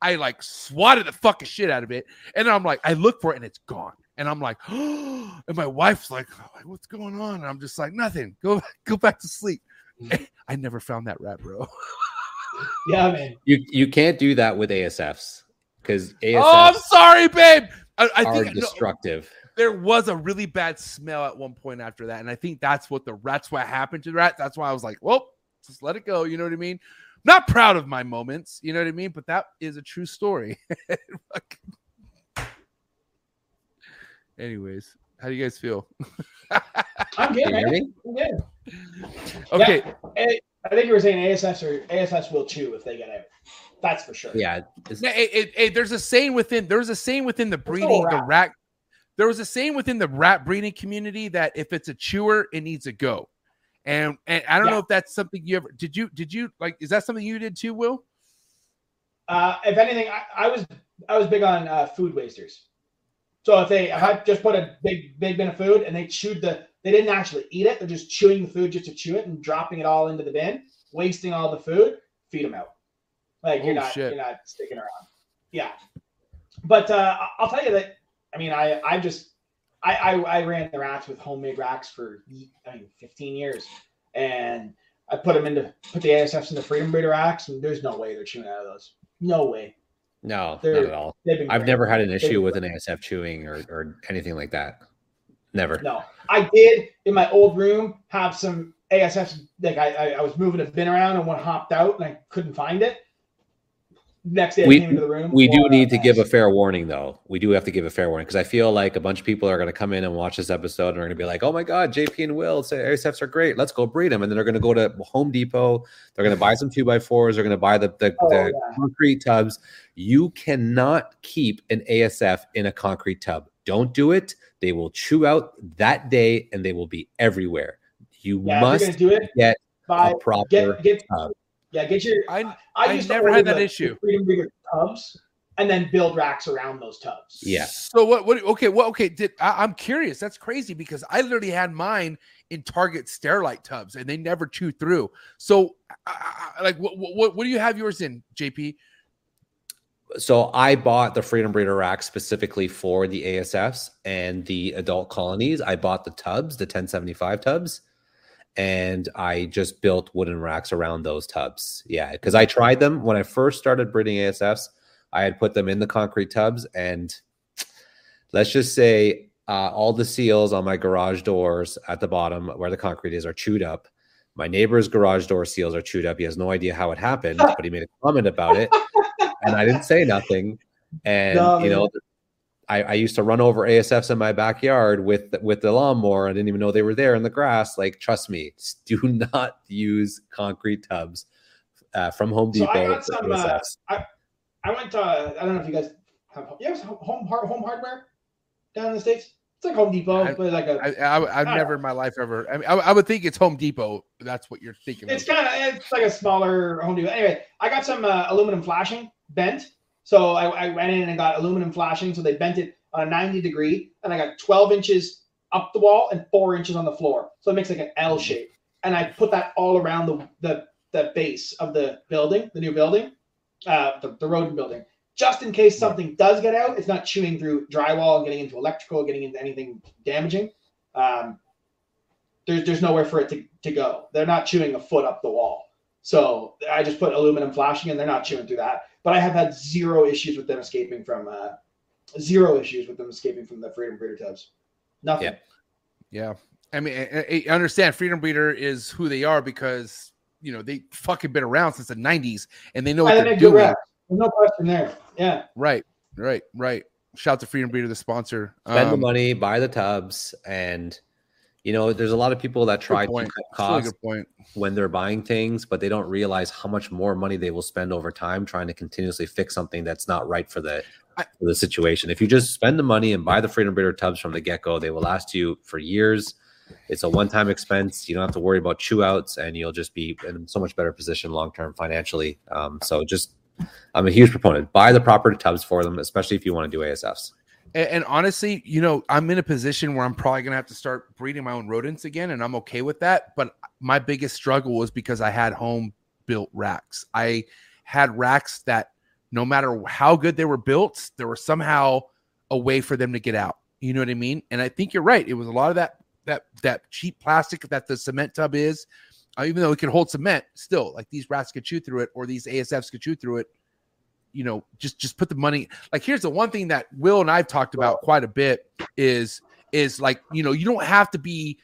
I like swatted the fucking shit out of it, and I'm like, I look for it and it's gone, and I'm like, and my wife's like, what's going on? And I'm just like, nothing. Go go back to sleep. Mm-hmm. I never found that rat, bro. Yeah, man. You you can't do that with ASFs because ASFs Oh, I'm sorry, babe. I, I are think no, destructive. there was a really bad smell at one point after that, and I think that's what the rats what happened to the rat. That's why I was like, well, just let it go. You know what I mean? Not proud of my moments, you know what I mean? But that is a true story. Anyways, how do you guys feel? I'm good, Can you man. I'm good. Okay, Hey, I think you were saying ASFs or ASFs will chew if they get out. That's for sure. Yeah, it's- Now, it- it- it- there's a saying within there's a saying within the breeding the rat. rat. There was a saying within the rat breeding community that if it's a chewer, it needs to go. And and I don't know if that's something you ever did you did you like is that something you did too, Will? Uh, if anything, I, I was I was big on uh, food wasters. So if they if I just put a big big bin of food and they chewed the they didn't actually eat it, they're just chewing the food just to chew it and dropping it all into the bin, wasting all the food, feed them out. Like you're Oh, not shit. you're not sticking around. Yeah. But uh, I'll tell you that I mean I I just I, I I ran the racks with homemade racks for I mean 15 years and I put them into put the ASFs in the Freedom Breeder racks and there's no way they're chewing out of those. No way. no, not They're- at all. I've never had an issue with an ASF chewing or, or anything like that. Never. No, I did in my old room have some ASFs. Like I, I, I was moving a bin around and one hopped out and I couldn't find it. Next day, I We- came into the room. We do need to give a fair warning, though. We do have to give a fair warning because I feel like a bunch of people are going to come in and watch this episode and are going to be like, "Oh my God, JP and Will say ASFs are great. Let's go breed them." And then they're going to go to Home Depot. They're going to buy some two by fours. They're going to buy the the, Oh, the yeah. concrete tubs. You cannot keep an ASF in a concrete tub. Don't do it. They will chew out that day, and they will be everywhere. You Yeah, must do it. get Buy a proper get get tub. Yeah get your. I I, I used never order had that the- issue. the Freedom Breeder tubs and then build racks around those tubs. Yeah. So what? What? Okay. Well, okay. Did I, I'm curious? That's crazy because I literally had mine in Target Sterilite tubs and they never chew through. So, I, I, like, what, what? What do you have yours in, JP? so I bought the Freedom Breeder rack specifically for the ASFs and the adult colonies. I bought the tubs, the 1075 tubs, and I just built wooden racks around those tubs. Yeah, because I tried them when I first started breeding ASFs. I had put them in the concrete tubs, and let's just say uh, all the seals on my garage doors at the bottom where the concrete is are chewed up. My neighbor's garage door seals are chewed up. He has no idea how it happened, but he made a comment about it and I didn't say nothing. And No, you know, I, I used to run over ASFs in my backyard with with the lawnmower. I didn't even know they were there in the grass. Like, trust me, do not use concrete tubs uh, from Home Depot. So I Depot. got some, uh, ASFs. I went to. I don't know if you guys have. You have home home home hardware down in the states. It's like Home Depot, I- but like a. I, I, I've I- never in my life ever. I mean, I, I would think it's Home Depot. That's what you're thinking. It's kind of it's like a smaller Home Depot. Anyway, I got some uh, aluminum flashing bent, so I, I went in and got aluminum flashing. So they bent it on a 90 degree, and I got 12 inches up the wall and four inches on the floor. So it makes like an L shape, and I put that all around the the, the base of the building, the new building, uh, the, the road building, just in case something does get out. It's not chewing through drywall and getting into electrical, getting into anything damaging. Um, there's there's nowhere for it to, to go. They're not chewing a foot up the wall. So I just put aluminum flashing and they're not chewing through that. But I have had zero issues with them escaping from uh, zero issues with them escaping from the freedom breeder tubs. Nothing. Yeah. Yeah. I mean, I, I understand Freedom Breeder is who they are because you know they fucking been around since the '90s and they know what And they're doing. racks. There's no question there. Yeah. Right, right, right. Shout out to Freedom Breeder, the sponsor. Spend the Um, money, buy the tubs, and you know, there's a lot of people that try to cut really costs point. when they're buying things, but they don't realize how much more money they will spend over time trying to continuously fix something that's not right for the I- for the situation. If you just spend the money and buy the Freedom Breeder tubs from the get go, they will last you for years. It's a one time expense. You don't have to worry about chew outs, and you'll just be in so much better position long term financially. Um, so just, I'm a huge proponent. Buy the proper tubs for them, especially if you want to do ASFs. And, and honestly, you know, I'm in a position where I'm probably gonna have to start breeding my own rodents again, and I'm okay with that. But my biggest struggle was because I had home built racks. I had racks that no matter how good they were built, there was somehow a way for them to get out. You know what I mean? And I think you're right. It was a lot of that that that cheap plastic that the cement tub is. Uh, even though it can hold cement, still like these rats could chew through it, or these ASFs could chew through it. You know, just just put the money. Like here's the one thing that Will and I've talked about quite a bit is is like you know you don't have to be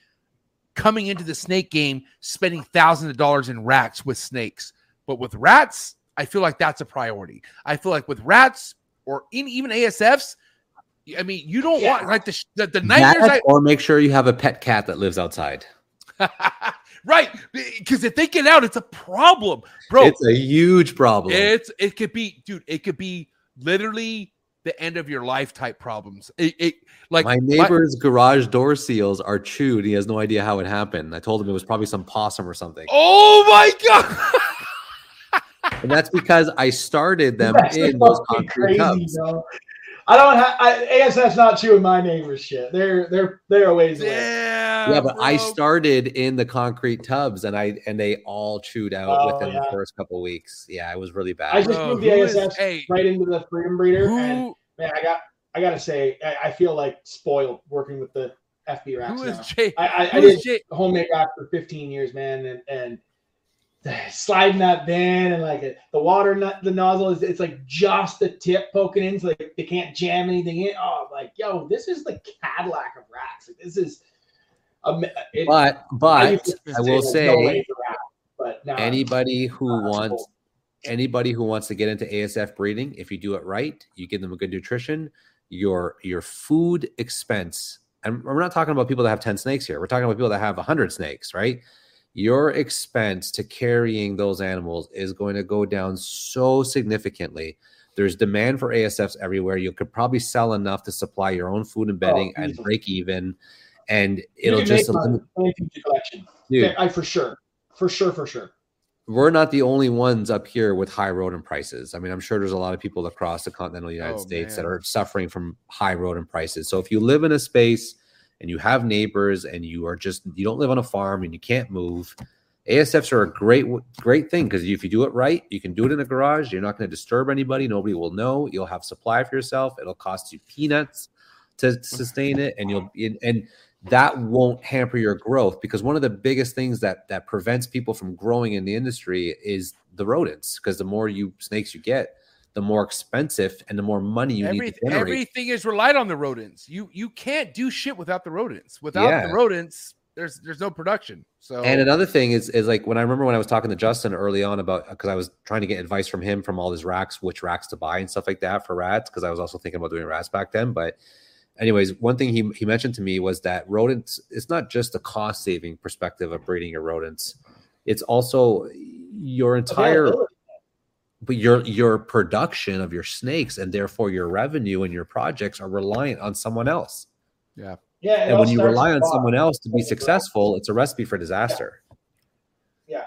coming into the snake game spending thousands of dollars in racks with snakes, but with rats, I feel like that's a priority. I feel like with rats or in, even ASFs, I mean, you don't Yeah. want like the the, the nightmares. That, or make sure you have a pet cat that lives outside. I, right, because if they get out, it's a problem, bro. It's a huge problem. It's it could be, dude. It could be literally the end of your life type problems. It, it like my neighbor's garage door seals are chewed. He has no idea how it happened. I told him it was probably some possum or something. oh my god. And that's because I started them That's in those concrete crazy, tubs. bro. I don't have I, ASF's not chewing my neighbor's shit. They're they're they're a ways away. Damn, Yeah, but I started in the concrete tubs and I and they all chewed out Oh, within yeah. the first couple weeks. Yeah, it was really bad. I just Bro, moved the who is- ASFs right into the freedom breeder, and man, I got I gotta say I, I feel like spoiled working with the FB racks who now. is Jay? I, I, I Who did is Jay? homemade rack for 15 years, man, and and sliding that bin and like the water nut the nozzle is it's like just the tip poking in so like they can't jam anything in oh like yo this is the cadillac of racks like, this is um, it, But I but I will say, no way say for racks, but now anybody who uh, wants anybody who wants to get into ASF breeding, if you do it right, you give them a good nutrition, your your food expense, and we're not talking about people that have 10 snakes here. We're talking about people that have 100 snakes, right? Your expense to carrying those animals is going to go down so significantly. There's demand for ASFs everywhere. You could probably sell enough to supply your own food and oh, bedding and break even, and it'll just make money eliminate. in future collection Dude, I for sure for sure for sure we're not the only ones up here with high rodent prices. I mean, I'm sure there's a lot of people across the continental United Oh, States that are suffering from high rodent prices. So if you live in a space and you have neighbors and you are just you don't live on a farm and you can't move, ASFs are a great great thing because if you do it right, you can do it in a garage. You're not going to disturb anybody. Nobody will know. You'll have supply for yourself. It'll cost you peanuts to sustain it, and you'll and, that won't hamper your growth because one of the biggest things that that prevents people from growing in the industry is the rodents because the more you snakes you get the more expensive and the more money you Every, need to generate everything is relied on the rodents. You you can't do shit without the rodents. Without Yeah. the rodents, there's there's no production. So and another thing is is like when I remember when I was talking to Justin early on about because I was trying to get advice from him from all his racks, which racks to buy and stuff like that for rats because I was also thinking about doing rats back then. But anyways, one thing he he mentioned to me was that rodents it's not just a cost saving perspective of breeding your rodents, it's also your entire. But your your production of your snakes and therefore your revenue and your projects are reliant on someone else. yeah Yeah. And when you rely on someone else to be successful, it's a recipe for disaster. yeah,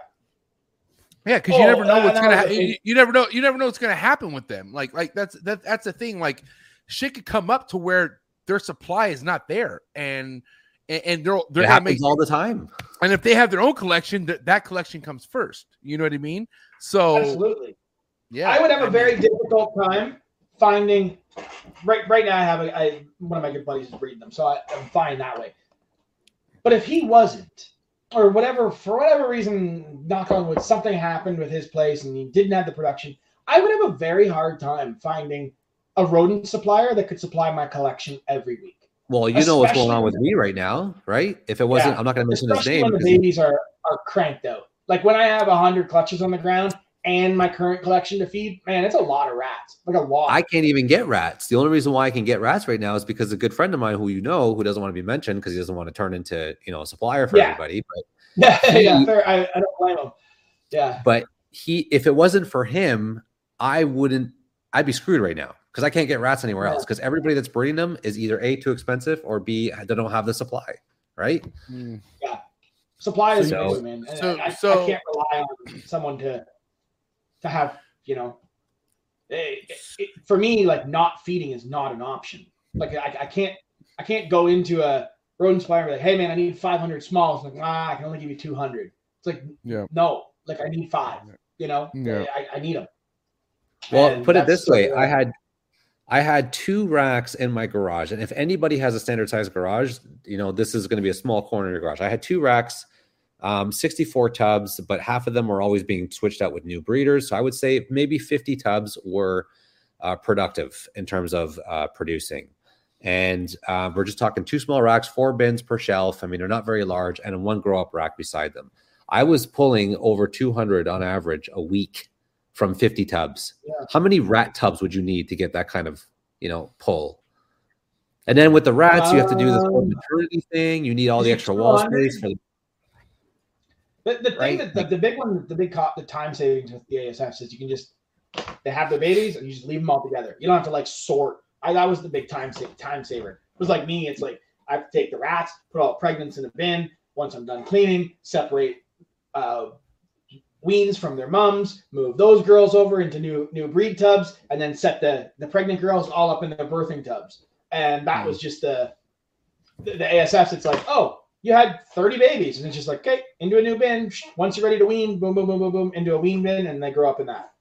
Yeah, because you Oh, never know and- what's and gonna. I Ha- you, you never know. You never know what's gonna happen with them. Like like that's that that's the thing. Like shit could come up to where their supply is not there, and and, and they're they're it happens make. all the time. and if they have their own collection, that that collection comes first. You know what I mean? So absolutely yeah, I would have a mean- very difficult time finding. Right, right now I have a, I, one of my good buddies is breeding them, so I, I'm fine that way. But if he wasn't, or whatever, for whatever reason, knock on wood, something happened with his place and he didn't have the production, I would have a very hard time finding a rodent supplier that could supply my collection every week. Well, you know what's going on with me right now, right? If it wasn't, Yeah. I'm not going to mention his Especially name. when the babies are are cranked out. Like when I have hundred clutches on the ground and my current collection to feed, man, it's a lot of rats. Like a lot. I can't even get rats. The only reason why I can get rats right now is because a good friend of mine who you know, who doesn't want to be mentioned because he doesn't want to turn into you know a supplier for Yeah. everybody. But yeah, yeah, fair. I, I don't blame them. Yeah. but he, if it wasn't for him, I wouldn't. I'd be screwed right now because I can't get rats anywhere Yeah. else. Because everybody that's breeding them is either a too expensive or b they don't have the supply. Right? Mm. Supply is So- so, man. So- I, I- so- I can't rely on someone to to have, you know, it, it- for me, like not feeding is not an option. Like I, I can't I can't go into a rodent supplier and be like, hey man, I need 500 smalls. Like, ah, I can only give you 200. It's like, Yeah. no, like I need five. You know, Yeah. I, I need them. Well, put it this way: I had I had two racks in my garage, and if anybody has a standard size garage, you know this is going to be a small corner in your garage. I had two racks, um, 64 tubs, but half of them were always being switched out with new breeders. So I would say maybe 50 tubs were uh, productive in terms of uh, producing. And uh, we're just talking two small racks, four bins per shelf. I mean, they're not very large, and one grow up rack beside them. I was pulling over 200 on average a week from 50 tubs. Yeah. How many rat tubs would you need to get that kind of, you know, pull? And then with the rats, you have to do this whole Um, maternity thing. You need all the extra wall space for the The, the thing Right? that the, the big one, the big co- the time savings with the ASFs is you can just they have their babies and you just leave them all together. You don't have to like sort. I that was the big time time saver. It was like me. It's like I have to take the rats, put all the pregnants in a bin. Once I'm done cleaning, separate uh, weans from their mums, move those girls over into new new breed tubs, and then set the the pregnant girls all up in their birthing tubs. And that was just the the, the ASFs. It's like, oh, you had 30 babies, and it's just like, okay, into a new bin. Once you're ready to wean, boom, boom, boom, boom, boom, into a wean bin, and they grow up in that.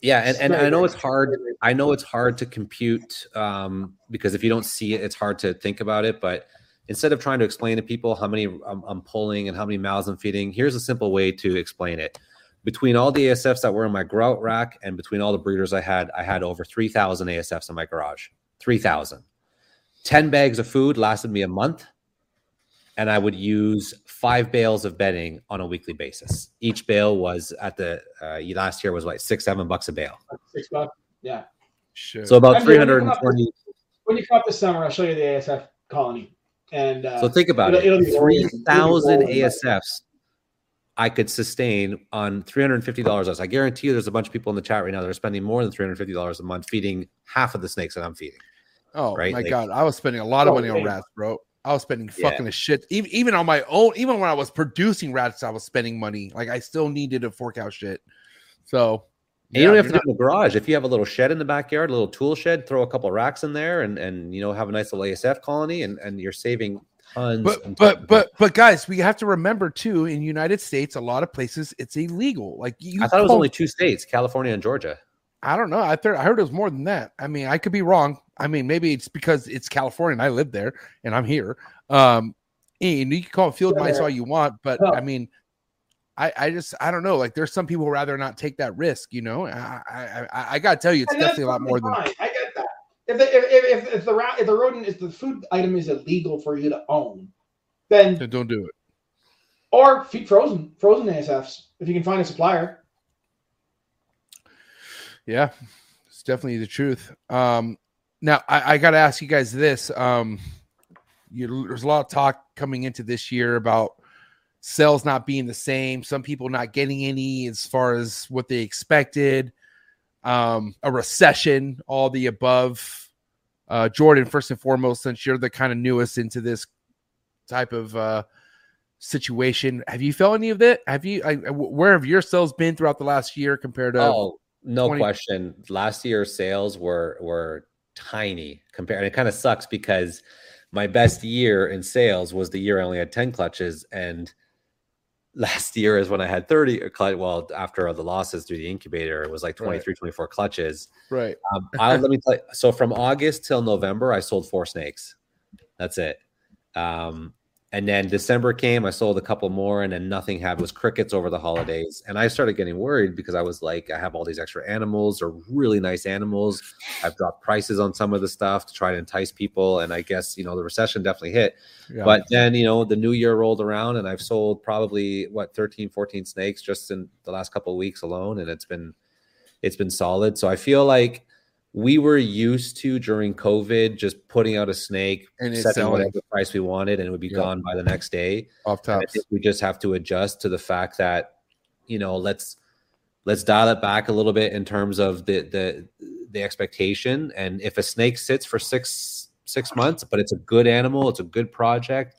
yeah, and, and I know it's hard. very, very- I know it's hard to compute um, because if you don't see it, it's hard to think about it. But instead of trying to explain to people how many I'm, I'm pulling and how many mouths I'm feeding, here's a simple way to explain it. Between all the ASFs that were in my grout rack and between all the breeders I had, I had over 3,000 ASFs in my garage. 3,000. 10 bags of food lasted me a month. And I would use five bales of bedding on a weekly basis. Each bale was at the uh, last year was like six, seven bucks a bale. Six bucks. Yeah. Shit. So about I'm doing- I'm doing 320. When you come up this summer, I'll show you the ASF colony. And uh, So think about it'll- it'll be it. rolling- Three thousand it'll be rolling. ASFs I could sustain on three hundred and fifty dollars. I guarantee you, there's a bunch of people in the chat right now that are spending more than three hundred fifty dollars a month feeding half of the snakes that I'm feeding. Oh right, my like- god, I was spending a lot of Oh, money on rats, bro. I was spending Yeah. fucking a shit. Even even on my own, even when I was producing rats, I was spending money. Like I still needed to fork out shit. So And you don't have to you're do it in the garage. If you have a little shed in the backyard, a little tool shed, throw a couple racks in there, and and you know have a nice little ASF colony, and and you're saving tons. but but but but guys, we have to remember too. In United States, a lot of places it's illegal. Like you, I thought it was only two states, California and Georgia. I don't know. I thought I heard it was more than that. I mean, I could be wrong. I mean, maybe it's because it's California and I live there and I'm here. Um, and you can call it field Yeah. mice all you want, but. I mean, I I just I don't know. Like, there's some people who rather not take that risk. You know, I I I, I gotta tell you, it's definitely a lot more than. I get that. If the, if, if, if, the if the rodent, if the food item is illegal for you to own, then Then don't do it. or feed frozen frozen ASFs if you can find a supplier. Yeah, it's definitely the truth. Um, now I, I got to ask you guys this. Um, you, there's a lot of talk coming into this year about sales not being the same. Some people not getting any as far as what they expected. Um, a recession, all the above. Uh, Jordan, first and foremost, since you're the kind of newest into this type of uh, situation, have you felt any of that? Have you? I, I- where have your sales been throughout the last year compared to? Oh, no 20 question. Last year's sales were were tiny compared. And it kind of sucks because my best year in sales was the year I only had 10 clutches. And last year is when I had 30 or. Well, after all the losses through the incubator, it was like 23, 24 clutches. Right. Um, I, let me tell you. So from August till November, I sold four snakes. That's it. Um, And then December came, I sold a couple more, and then nothing happened. It was crickets over the holidays. And I started getting worried because I was like, I have all these extra animals, they're really nice animals. I've dropped prices on some of the stuff to try to entice people. And I guess, you know, the recession definitely hit. Yeah. But then, you know, the new year rolled around and I've sold probably what 13, 14 snakes just in the last couple of weeks alone. And it's been it's been solid. So I feel like we were used to during COVID just putting out a snake And it's setting selling. whatever price we wanted and it would be Yeah. gone by the next day. off think we just have to adjust to the fact that, you know, let's let's dial it back a little bit in terms of the the the expectation. And if a snake sits for six six months, but it's a good animal, it's a good project.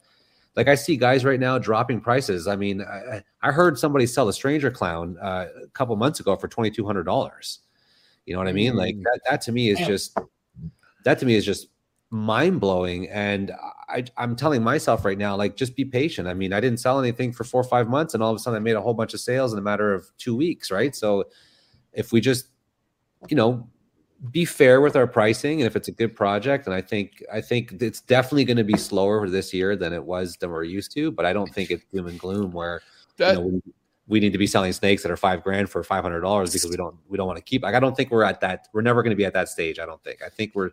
Like I see guys right now dropping prices. I mean, I, I- I heard somebody sell a stranger clown uh, a couple months ago for twenty two hundred dollars. You know what I mean? Like Mm. that. That to me is just that to me is just mind blowing. And I, I'm telling myself right now, like, just be patient. I mean, I didn't sell anything for four or five months, and all of a sudden I made a whole bunch of sales in a matter of two weeks, right? So if we just, you know, be fair with our pricing, and if it's a good project, and I think I think it's definitely going to be slower this year than it was than we're used to, but I don't think it's doom and gloom where That- you know, we, need to be selling snakes that are five grand for five hundred dollars because we don't we don't want to keep. Like I don't think we're at that. We're never going to be at that stage. I don't think. I think we're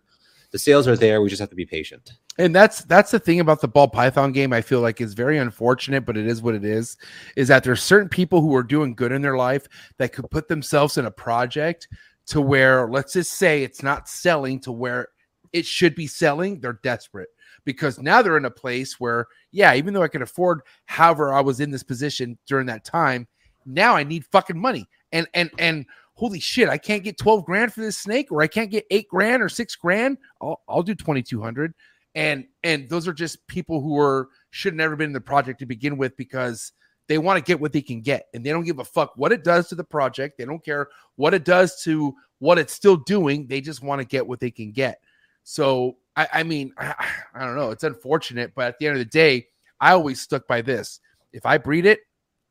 the sales are there. We just have to be patient. and that's that's the thing about the ball python game i feel like is very unfortunate but it is what it is is that there's certain people who are doing good in their life that could put themselves in a project to where let's just say it's not selling to where it should be selling they're desperate because now they're in a place where yeah even though i can afford however i was in this position during that time now i need fucking money. And and and holy shit i can't get 12 grand for this snake or i can't get 8 grand or 6 grand. I'll, I'll do 2200 and and those are just people who are should have never been in the project to begin with because they want to get what they can get and they don't give a fuck what it does to the project. They don't care what it does to what it's still doing. They just want to get what they can get. So i, I mean I, I don't know it's unfortunate but at the end of the day i always stuck by this if i breed it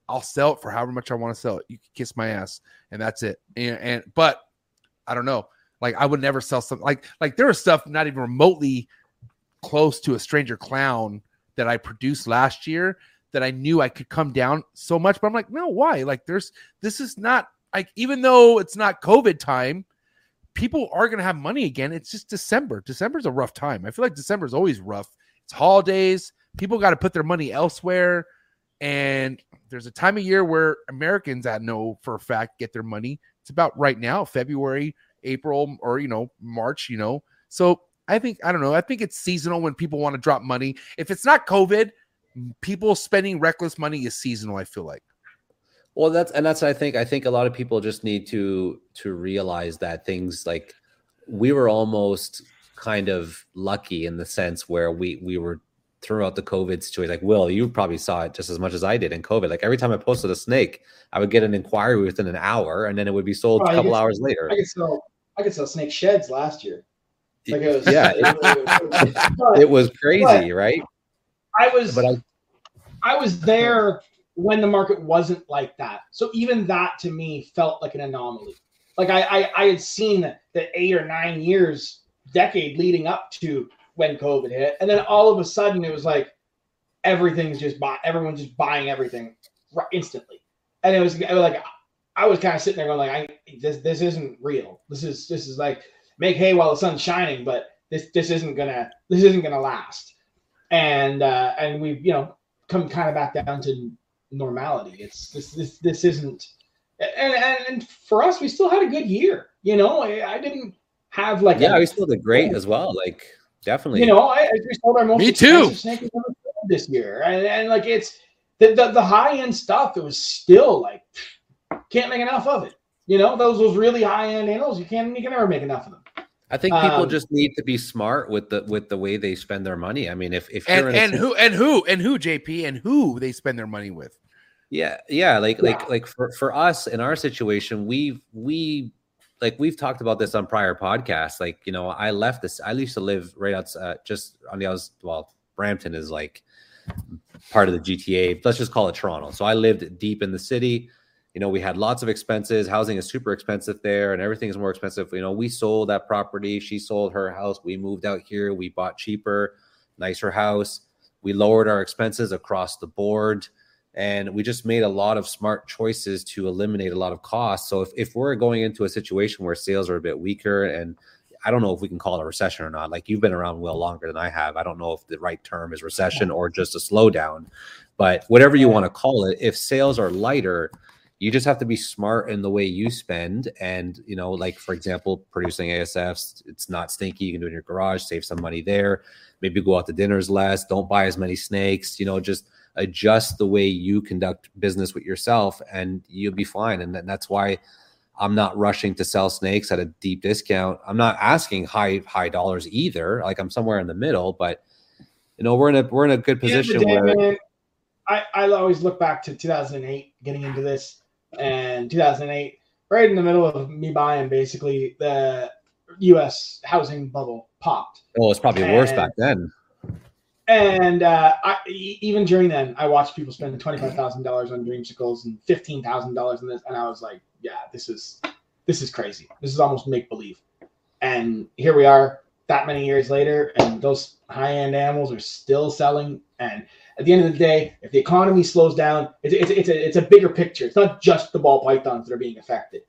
i'll sell it for however much i want to sell it you can kiss my ass and that's it and, and but i don't know like i would never sell something like like there was stuff not even remotely close to a stranger clown that I produced last year that I knew I could come down so much. But I'm like, no, why? Like, there's this is not like even though it's not COVID time, people are gonna have money again. It's just December. December's a rough time. I feel like December's always rough. It's holidays. People got to put their money elsewhere. And there's a time of year where Americans I know for a fact get their money. It's about right now, February, April, or you know, March, you know. So I think I don't know. I think it's seasonal when people want to drop money. If it's not COVID, people spending reckless money is seasonal. I feel like. Well, that's and that's I think I think a lot of people just need to to realize that things like we were almost kind of lucky in the sense where we we were throughout the COVID situation. Like Will, you probably saw it just as much as I did in COVID. Like every time I posted a snake, I would get an inquiry within an hour, and then it would be sold Oh, a couple hours later. I could sell I could sell snake sheds last year. Like it was, yeah, it, it, was- but it was crazy, right? I was But I I was there when the market wasn't like that. So even that to me felt like an anomaly. Like I I, I had seen the eight or nine years, decade leading up to when COVID hit, and then all of a sudden it was like everything's just buy everyone's just buying everything instantly, and it was, it was like I was kind of sitting there going like I this this isn't real. This is this is like make hay while the sun's shining, but this this isn't gonna this isn't gonna last. And uh, and we've you know come kind of back down to normality. It's this this this isn't and and, and for us we still had a good year. You know I, I didn't have like yeah, a- we still did great as well. Like definitely. you know, I, I we sold our most Me too. expensive snake we've ever sold this year, and, and like it's the, the the high end stuff. It was still like can't make enough of it. You know, those those really high end animals, you can't you can never make enough of them. I think people Um, just need to be smart with the with the way they spend their money. I mean, if if you're And a who and who and who JP and who they spend their money with. Yeah, yeah, like Yeah. like like for for us in our situation, we've we like we've talked about this on prior podcasts. Like you know, I left this. I used to live right outside, just on the outs. Well, Brampton is like part of the GTA. Let's just call it Toronto. So I lived deep in the city. You know, we had lots of expenses. Housing is super expensive there, and everything is more expensive. You know, we sold that property. She sold her house. We moved out here. We bought cheaper, nicer house We lowered our expenses across the board and we just made a lot of smart choices to eliminate a lot of costs. So if, if we're going into a situation where sales are a bit weaker and I don't know if we can call it a recession or not. Like you've been around well longer than I have. I don't know if the right term is recession or just a slowdown, but whatever you want to call it, if sales are lighter, you just have to be smart in the way you spend. And, you know, like for example, producing ASFs, it's not stinky. You can do it in your garage, save some money there. Maybe go out to dinners less. Don't buy as many snakes, you know, just adjust the way you conduct business with yourself and you'll be fine. And that's why I'm not rushing to sell snakes at a deep discount. I'm not asking high high dollars either. Like I'm somewhere in the middle, but you know, we're in a we're in a good position day, where man, I, I always look back to 2008 getting into this and 2008 right in the middle of me buying basically the US housing bubble popped. oh, it's probably worse back then. And uh, I, even during then, I watched people spending twenty five thousand dollars on dreamsicles and fifteen thousand dollars on this, and I was like, "Yeah, this is this is crazy. This is almost make believe." And here we are, that many years later, and those high end animals are still selling. And at the end of the day, if the economy slows down, it's it's it's a, it's a bigger picture. It's not just the ball pythons that are being affected.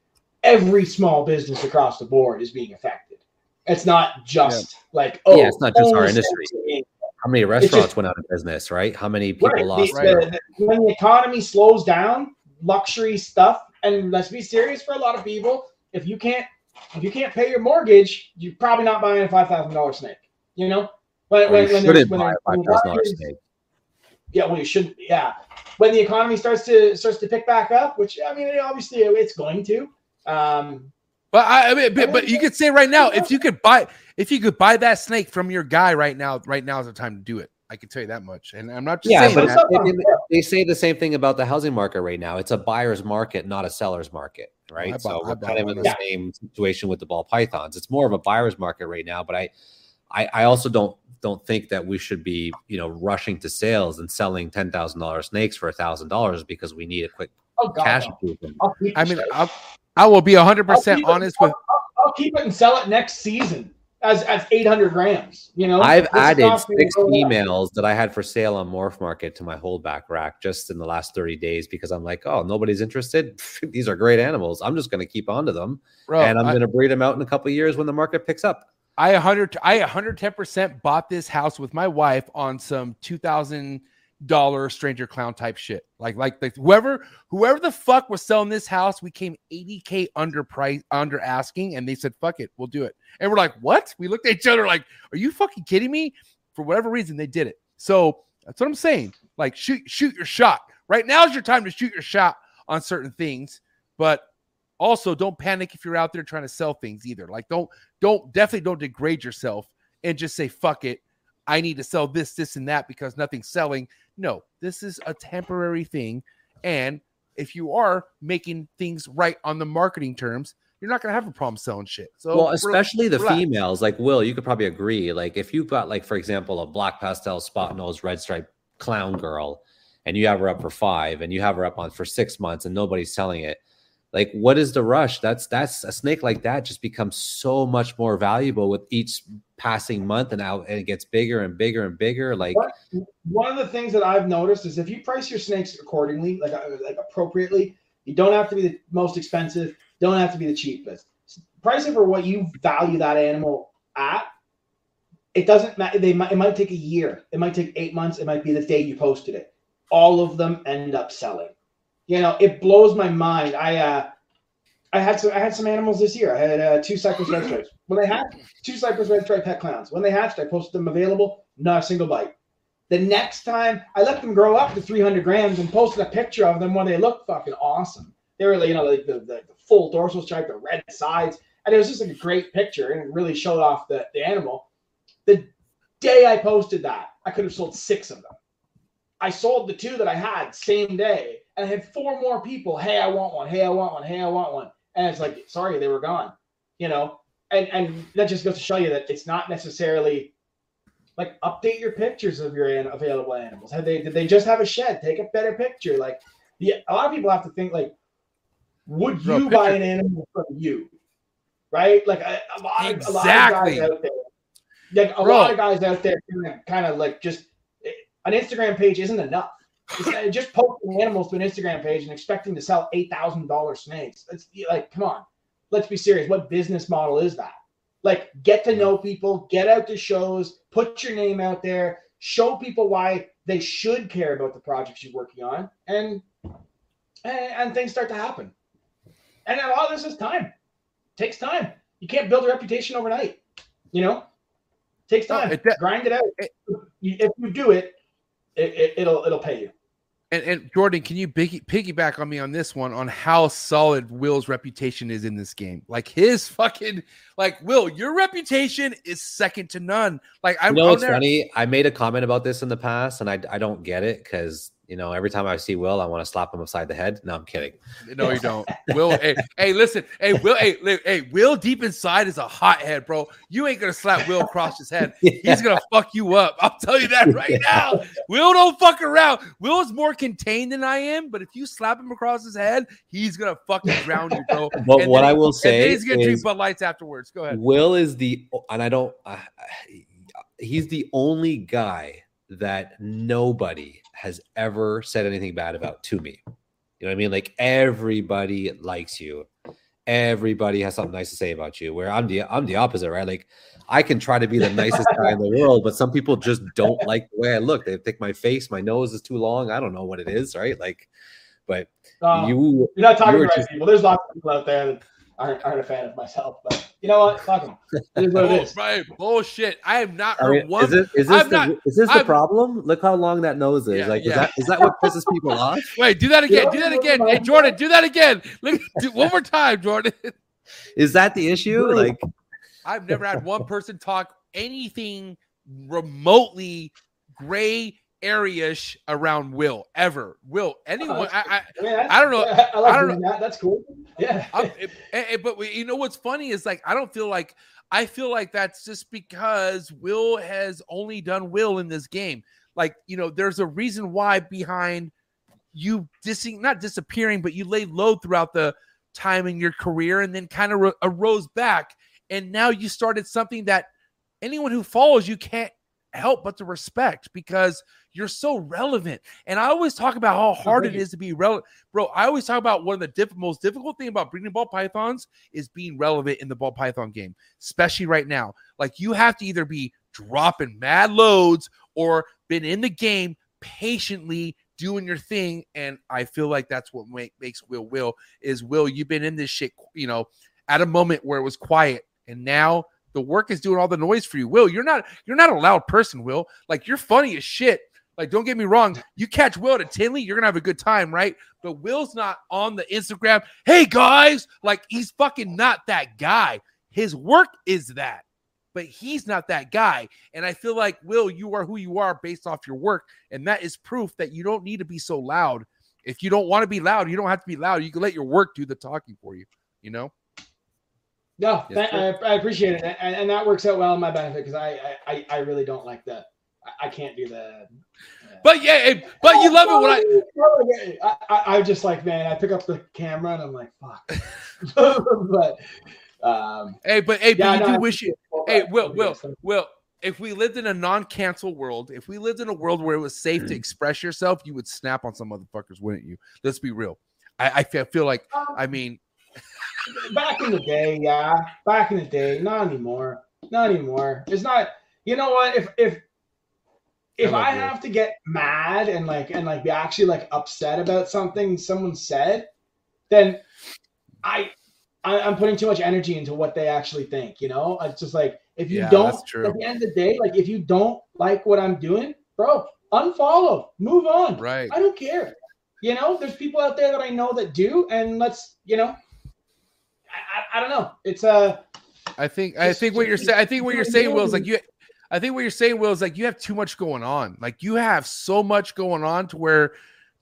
Every small business across the board is being affected. It's not just like oh, Yeah, it's not just oh, our industry. snakes are being How many just- restaurants went out of business, right? How many people Right. lost The- their the- the- when the economy slows down, luxury stuff, and let's be serious for a lot of people, if you can't if you can't pay your mortgage, you're probably not buying a five thousand dollar snake. You know, when, you when, when when buy a there's- five when thousand dollar luxury- snake. Yeah, well, you shouldn't. Yeah, when the economy starts to starts to pick back up, which I mean, obviously it's going to. Um, But I, I mean, but, but you could say right now, if you could buy, if you could buy that snake from your guy right now, right now is the time to do it. I can tell you that much. And I'm not just Yeah, saying but that. they, they- they say the same thing about the housing market right now. It's a buyer's market, not a seller's market, right? I bought- so I we're kind of in of the same situation with the ball pythons. It's more of a buyer's market right now, but I, I, I also don't don't think that we should be, you know, rushing to sales and selling ten thousand dollars snakes for a thousand dollars because we need a quick oh God, cash no. improvement. I'll keep I the mean. I'll, I will be 100 I'll percent keep it- honest with. I'll, I'll keep it and sell it next season as as 800 grams. You know, I've This added costing six so emails that I had for sale on MorphMarket to my holdback rack just in the last 30 days because I'm like, oh, nobody's interested. These are great animals. I'm just going to keep on to them. Bro, and I'm going to breed them out in a couple of years when the market picks up. I 100 I 110% bought this house with my wife on some $2000 stranger clown type shit. Like like like whoever whoever the fuck was selling this house, we came 80k under price under asking and they said fuck it, we'll do it. And we're like, "What?" We looked at each other like, "Are you fucking kidding me?" For whatever reason they did it. So, that's what I'm saying. Like shoot shoot your shot. Right now is your time to shoot your shot on certain things, but also don't panic if you're out there trying to sell things either. Like don't don't definitely don't degrade yourself and just say fuck it. I need to sell this, this, and that because nothing's selling. No, this is a temporary thing. And if you are making things right on the marketing terms, you're not gonna have a problem selling shit. So well, especially the relax. females, like Will, you could probably agree. Like if you've got, like, for example, a black pastel spot nose red stripe clown girl, and you have her up for five, and you have her up on for six months, and nobody's selling it. Like, what is the rush? That's that's a snake like that just becomes so much more valuable with each passing month, and out and it gets bigger and bigger and bigger. Like? One of the things that I've noticed is if you price your snakes accordingly, like uh, like appropriately, you don't have to be the most expensive, don't have to be the cheapest. Price it for what you value that animal at. It doesn't matter. They might it might take a year. It might take eight months. It might be the day you posted it. All of them end up selling. You know, it blows my mind. I uh I had some I had some animals this year. I had uh, two Cypress red stripes. When they hatched, two Cypress red stripe het clowns. When they hatched, I posted them available. Not a single bite. The next time I let them grow up to 300 grams and posted a picture of them when they looked fucking awesome. They were, you know, like the, the, the full dorsal stripe, the red sides, and it was just like a great picture and it really showed off the, the animal. The day I posted that, I could have sold six of them. I sold the two that I had same day, and I had four more people. Hey, I want one. Hey, I want one. Hey, I want one. And it's like, sorry, they were gone. You know, and and that just goes to show you that it's not necessarily like update your pictures of your an- available animals. Have they did they just have a shed? Take a better picture. Like, yeah, a lot of people have to think like, would you buy an animal from you? Right? Like a, a lot of a lot of guys out there. Like a Bro. lot of guys out there kind of like just eh, an Instagram page isn't enough. Just posting animals to an Instagram page and expecting to sell eight thousand dollar snakes. It's like, come on, let's be serious. What business model is that? Like, get to know people, get out to shows, put your name out there, show people why they should care about the projects you're working on, and and, and things start to happen. And a lot of this is time. takes time. You can't build a reputation overnight. You know, takes No, time. it de- Grind it out. it- if you do it, it, it it'll it'll pay you. And, and Jordan, can you piggy, piggyback on me on this one on how solid Will's reputation is in this game? Like his fucking like Will, your reputation is second to none. Like I You know never- funny? I made a comment about this in the past, and I I don't get it because you know every time I see Will, I want to slap him upside the head. No, I'm kidding. No, you don't. Will, hey, hey, listen, hey, Will, hey, hey, Will, deep inside is a hothead, bro. You ain't gonna slap Will across his head. He's gonna fuck you up. I'll tell you that right now. Will don't fuck around. Will is more contained than I am, but if you slap him across his head, he's gonna fucking drown you, bro. But And what then- I will say he's gonna drink is Bud Lights afterwards. Go ahead. Will is the, and I don't, uh, he's the only guy that nobody has ever said anything bad about to me. You know what I mean? Like everybody likes you. Everybody has something nice to say about you. Where I'm the I'm the opposite, right? Like I can try to be the nicest guy in the world, but some people just don't like the way I look. They think my face, my nose is too long. I don't know what it is, right? Like, but Uh, you you're not talking you right just- people. There's lots of people out there that aren't, aren't a fan of myself, but you know what? Fuck them. It is what it is. right, bullshit. I have not I mean, one. is, it, is this I'm the, not- is this the I'm- problem? Look how long that nose is. Yeah, like, yeah. is that is that what pisses people off? Wait, do that again. Do that again. Hey, Jordan, do that again. Look, do, one more time, Jordan. Is that the issue? Like, I've never had one person talk anything remotely gray area-ish around Will ever. Will anyone? I, I, I, I don't know. yeah, I like I don't doing that. That's cool. Yeah. It- eh, eh, but you know what's funny is like I don't feel like I feel like that's just because Will has only done Will in this game. Like you know, there's a reason why behind you dissing, not disappearing, but you laid low throughout the time in your career, and then kind of ro- arose back, and now you started something that anyone who follows you can't help but to respect because you're so relevant. And I always talk about how hard it is to be relevant bro i always talk about one of the diff- most difficult thing about breeding ball pythons is being relevant in the ball python game especially right now like you have to either be dropping mad loads or been in the game patiently doing your thing and i feel like that's what make, makes will will is will you've been in this shit you know at a moment where it was quiet and now the work is doing all the noise for you will you're not you're not a loud person will like you're funny as shit like don't get me wrong you catch will at a tinley you're gonna have a good time right but Will's not on the Instagram. Hey guys, like he's fucking not that guy. His work is that, but he's not that guy. And I feel like Will, you are who you are based off your work, and that is proof that you don't need to be so loud. If you don't want to be loud, you don't have to be loud. You can let your work do the talking for you. You know. No, Yes, I, I appreciate it, and, and that works out well in my benefit because I, I, I really don't like that. I, I can't do that. Uh, but yeah, but you oh, love it when I. I, I, just like, man, I pick up the camera and I'm like, fuck. but um, Hey, but hey, but you no, do wish it. Hey, Will, Will, So- Will, if we lived in a non-cancel world, if we lived in a world where it was safe to mm. express yourself, you would snap on some motherfuckers, wouldn't you? Let's be real. I, I feel, feel like, um, I mean, back in the day, yeah. Back in the day, not anymore. Not anymore. It's not. You know what? If if if I I have to get mad and like and like be actually like upset about something someone said, then I, I I'm putting too much energy into what they actually think. You know, it's just like if you Yeah, don't at the end of the day, like if you don't like what I'm doing, bro, unfollow, move on. right. I don't care. You know, there's people out there that I know that do, and let's, you know, I, I, I don't know. It's uh, I think I think what you're saying. I think what you're saying, Will, is like you. I think what you're saying, Will, is like you have too much going on. Like you have so much going on to where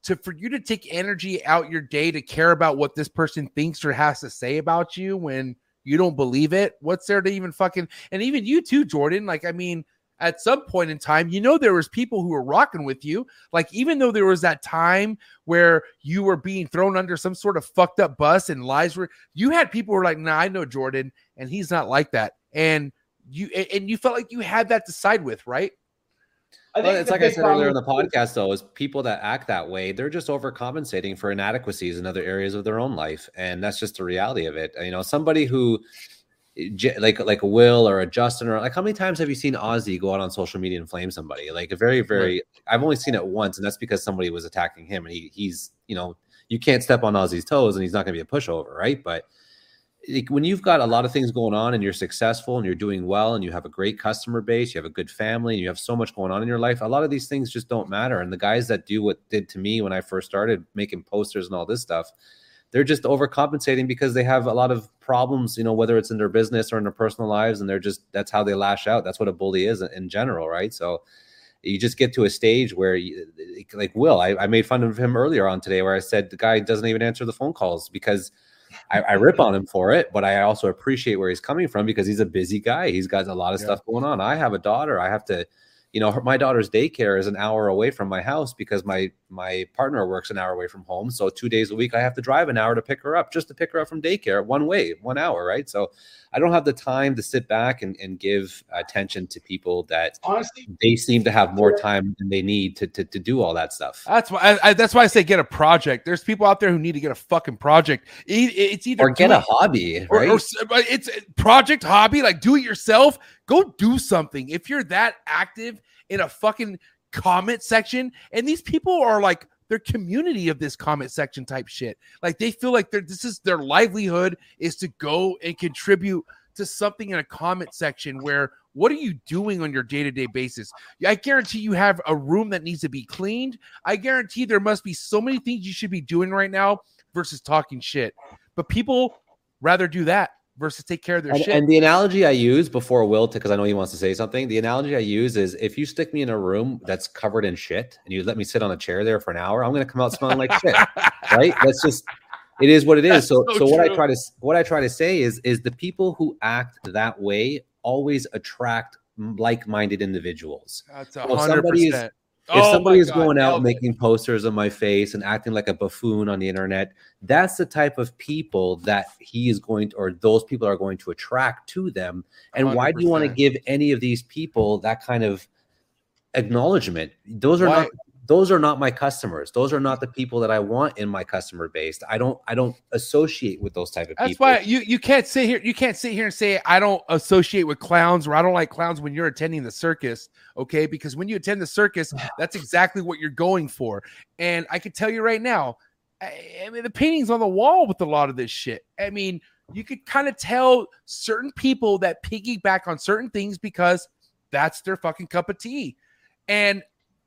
to for you to take energy out your day to care about what this person thinks or has to say about you when you don't believe it. What's there to even fucking and even you too, Jordan? Like I mean, at some point in time, you know there was people who were rocking with you. Like even though there was that time where you were being thrown under some sort of fucked up bus and lies were you had people who were like, "Nah, I know Jordan, and he's not like that." And you and you felt like you had that to side with, right? I think Well, it's like I big said earlier in the podcast, though, is people that act that way, they're just overcompensating for inadequacies in other areas of their own life, and that's just the reality of it. You know, somebody who, j- like like a Will or a Justin, or like how many times have you seen Ozzy go out on social media and flame somebody? Like a very very, I've only seen it once, and that's because somebody was attacking him, and he he's you know you can't step on Ozzy's toes, and he's not going to be a pushover, right? But like, when you've got a lot of things going on and you're successful and you're doing well and you have a great customer base, you have a good family, and you have so much going on in your life, a lot of these things just don't matter. And the guys that do what did to me when I first started making posters and all this stuff, they're just overcompensating because they have a lot of problems, you know, whether it's in their business or in their personal lives, and they're just that's how they lash out. That's what a bully is in general, right? So you just get to a stage where you, like will I, I made fun of him earlier on today where i said the guy doesn't even answer the phone calls because I, I rip on him for it but i also appreciate where he's coming from because he's a busy guy he's got a lot of Yeah. stuff going on i have a daughter i have to you know her, my daughter's daycare is an hour away from my house because my my partner works an hour away from home. So two days a week i have to drive an hour to pick her up just to pick her up from daycare one way one hour right? So i don't have the time to sit back and, and give attention to people that honestly, they seem to have more time than they need to to, to do all that stuff. That's why I, I, that's why I say get a project. There's people out there who need to get a fucking project. E- It's either Or get a it- hobby, or, right? or s- it's project hobby like do it yourself go do something if you're that active in a fucking comment section and these people are like their community of this comment section type shit. Like they feel like they're this is their livelihood is to go and contribute to something in a comment section where what are you doing on your day-to-day basis? I guarantee you have a room that needs to be cleaned. I guarantee there must be so many things you should be doing right now versus talking shit. But people rather do that versus take care of their And, shit. and the analogy I use before Will, because I know he wants to say something. The analogy I use is if you stick me in a room that's covered in shit and you let me sit on a chair there for an hour, I'm going to come out smelling like shit, right? That's just it is what it is. So, so so, what I try to what I try to say is is the people who act that way always attract like-minded individuals. That's a hundred percent. If Oh somebody is going out making posters of my face and acting like a buffoon on the internet, that's the type of people that he is going to, or those people are going to attract to them. And why do you want to give any of these people that kind of acknowledgement? Those are Why- not those are not my customers. Those are not the people that I want in my customer base. I don't I don't associate with those type of That's people. That's why you you can't sit here. You can't sit here and say I don't associate with clowns or I don't like clowns when you're attending the circus. Okay, because when you attend the circus, that's exactly what you're going for. And I can tell you right now, I, I mean the paintings on the wall with a lot of this shit. I mean, you could kind of tell certain people that piggyback on certain things because that's their fucking cup of tea. And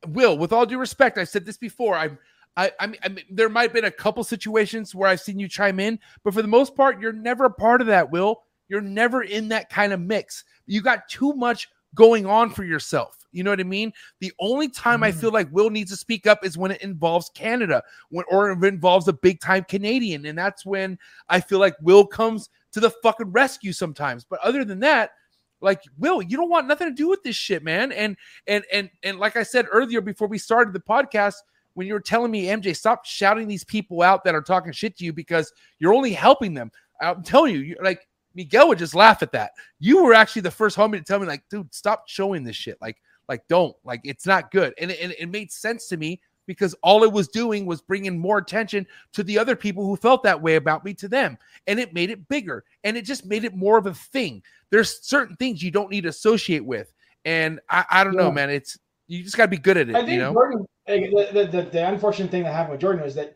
Will, with all due respect, I've said this before. I'm I, I mean, I mean, there might have been a couple situations where I've seen you chime in, but for the most part, you're never a part of that, Will. You're never in that kind of mix. You got too much going on for yourself. You know what I mean? The only time I mm. feel like Will needs to speak up is when it involves Canada, when or it involves a big time Canadian, and that's when I feel like Will comes to the fucking rescue sometimes. But other than that, like Will, you don't want nothing to do with this shit, man. And and and and like I said earlier before we started the podcast, when you were telling me, MJ, stop shouting these people out that are talking shit to you because you're only helping them. I'm telling you, like Miguel would just laugh at that. You were actually the first homie to tell me, like, dude, stop showing this shit. Like, like, don't. Like, it's not good. And it, and it made sense to me because all it was doing was bringing more attention to the other people who felt that way about me to them. And it made it bigger and it just made it more of a thing. There's certain things you don't need to associate with. And I, I don't know, man. It's, you just got to be good at it, I think you know? Jordan. The, the, the, the unfortunate thing that happened with Jordan was that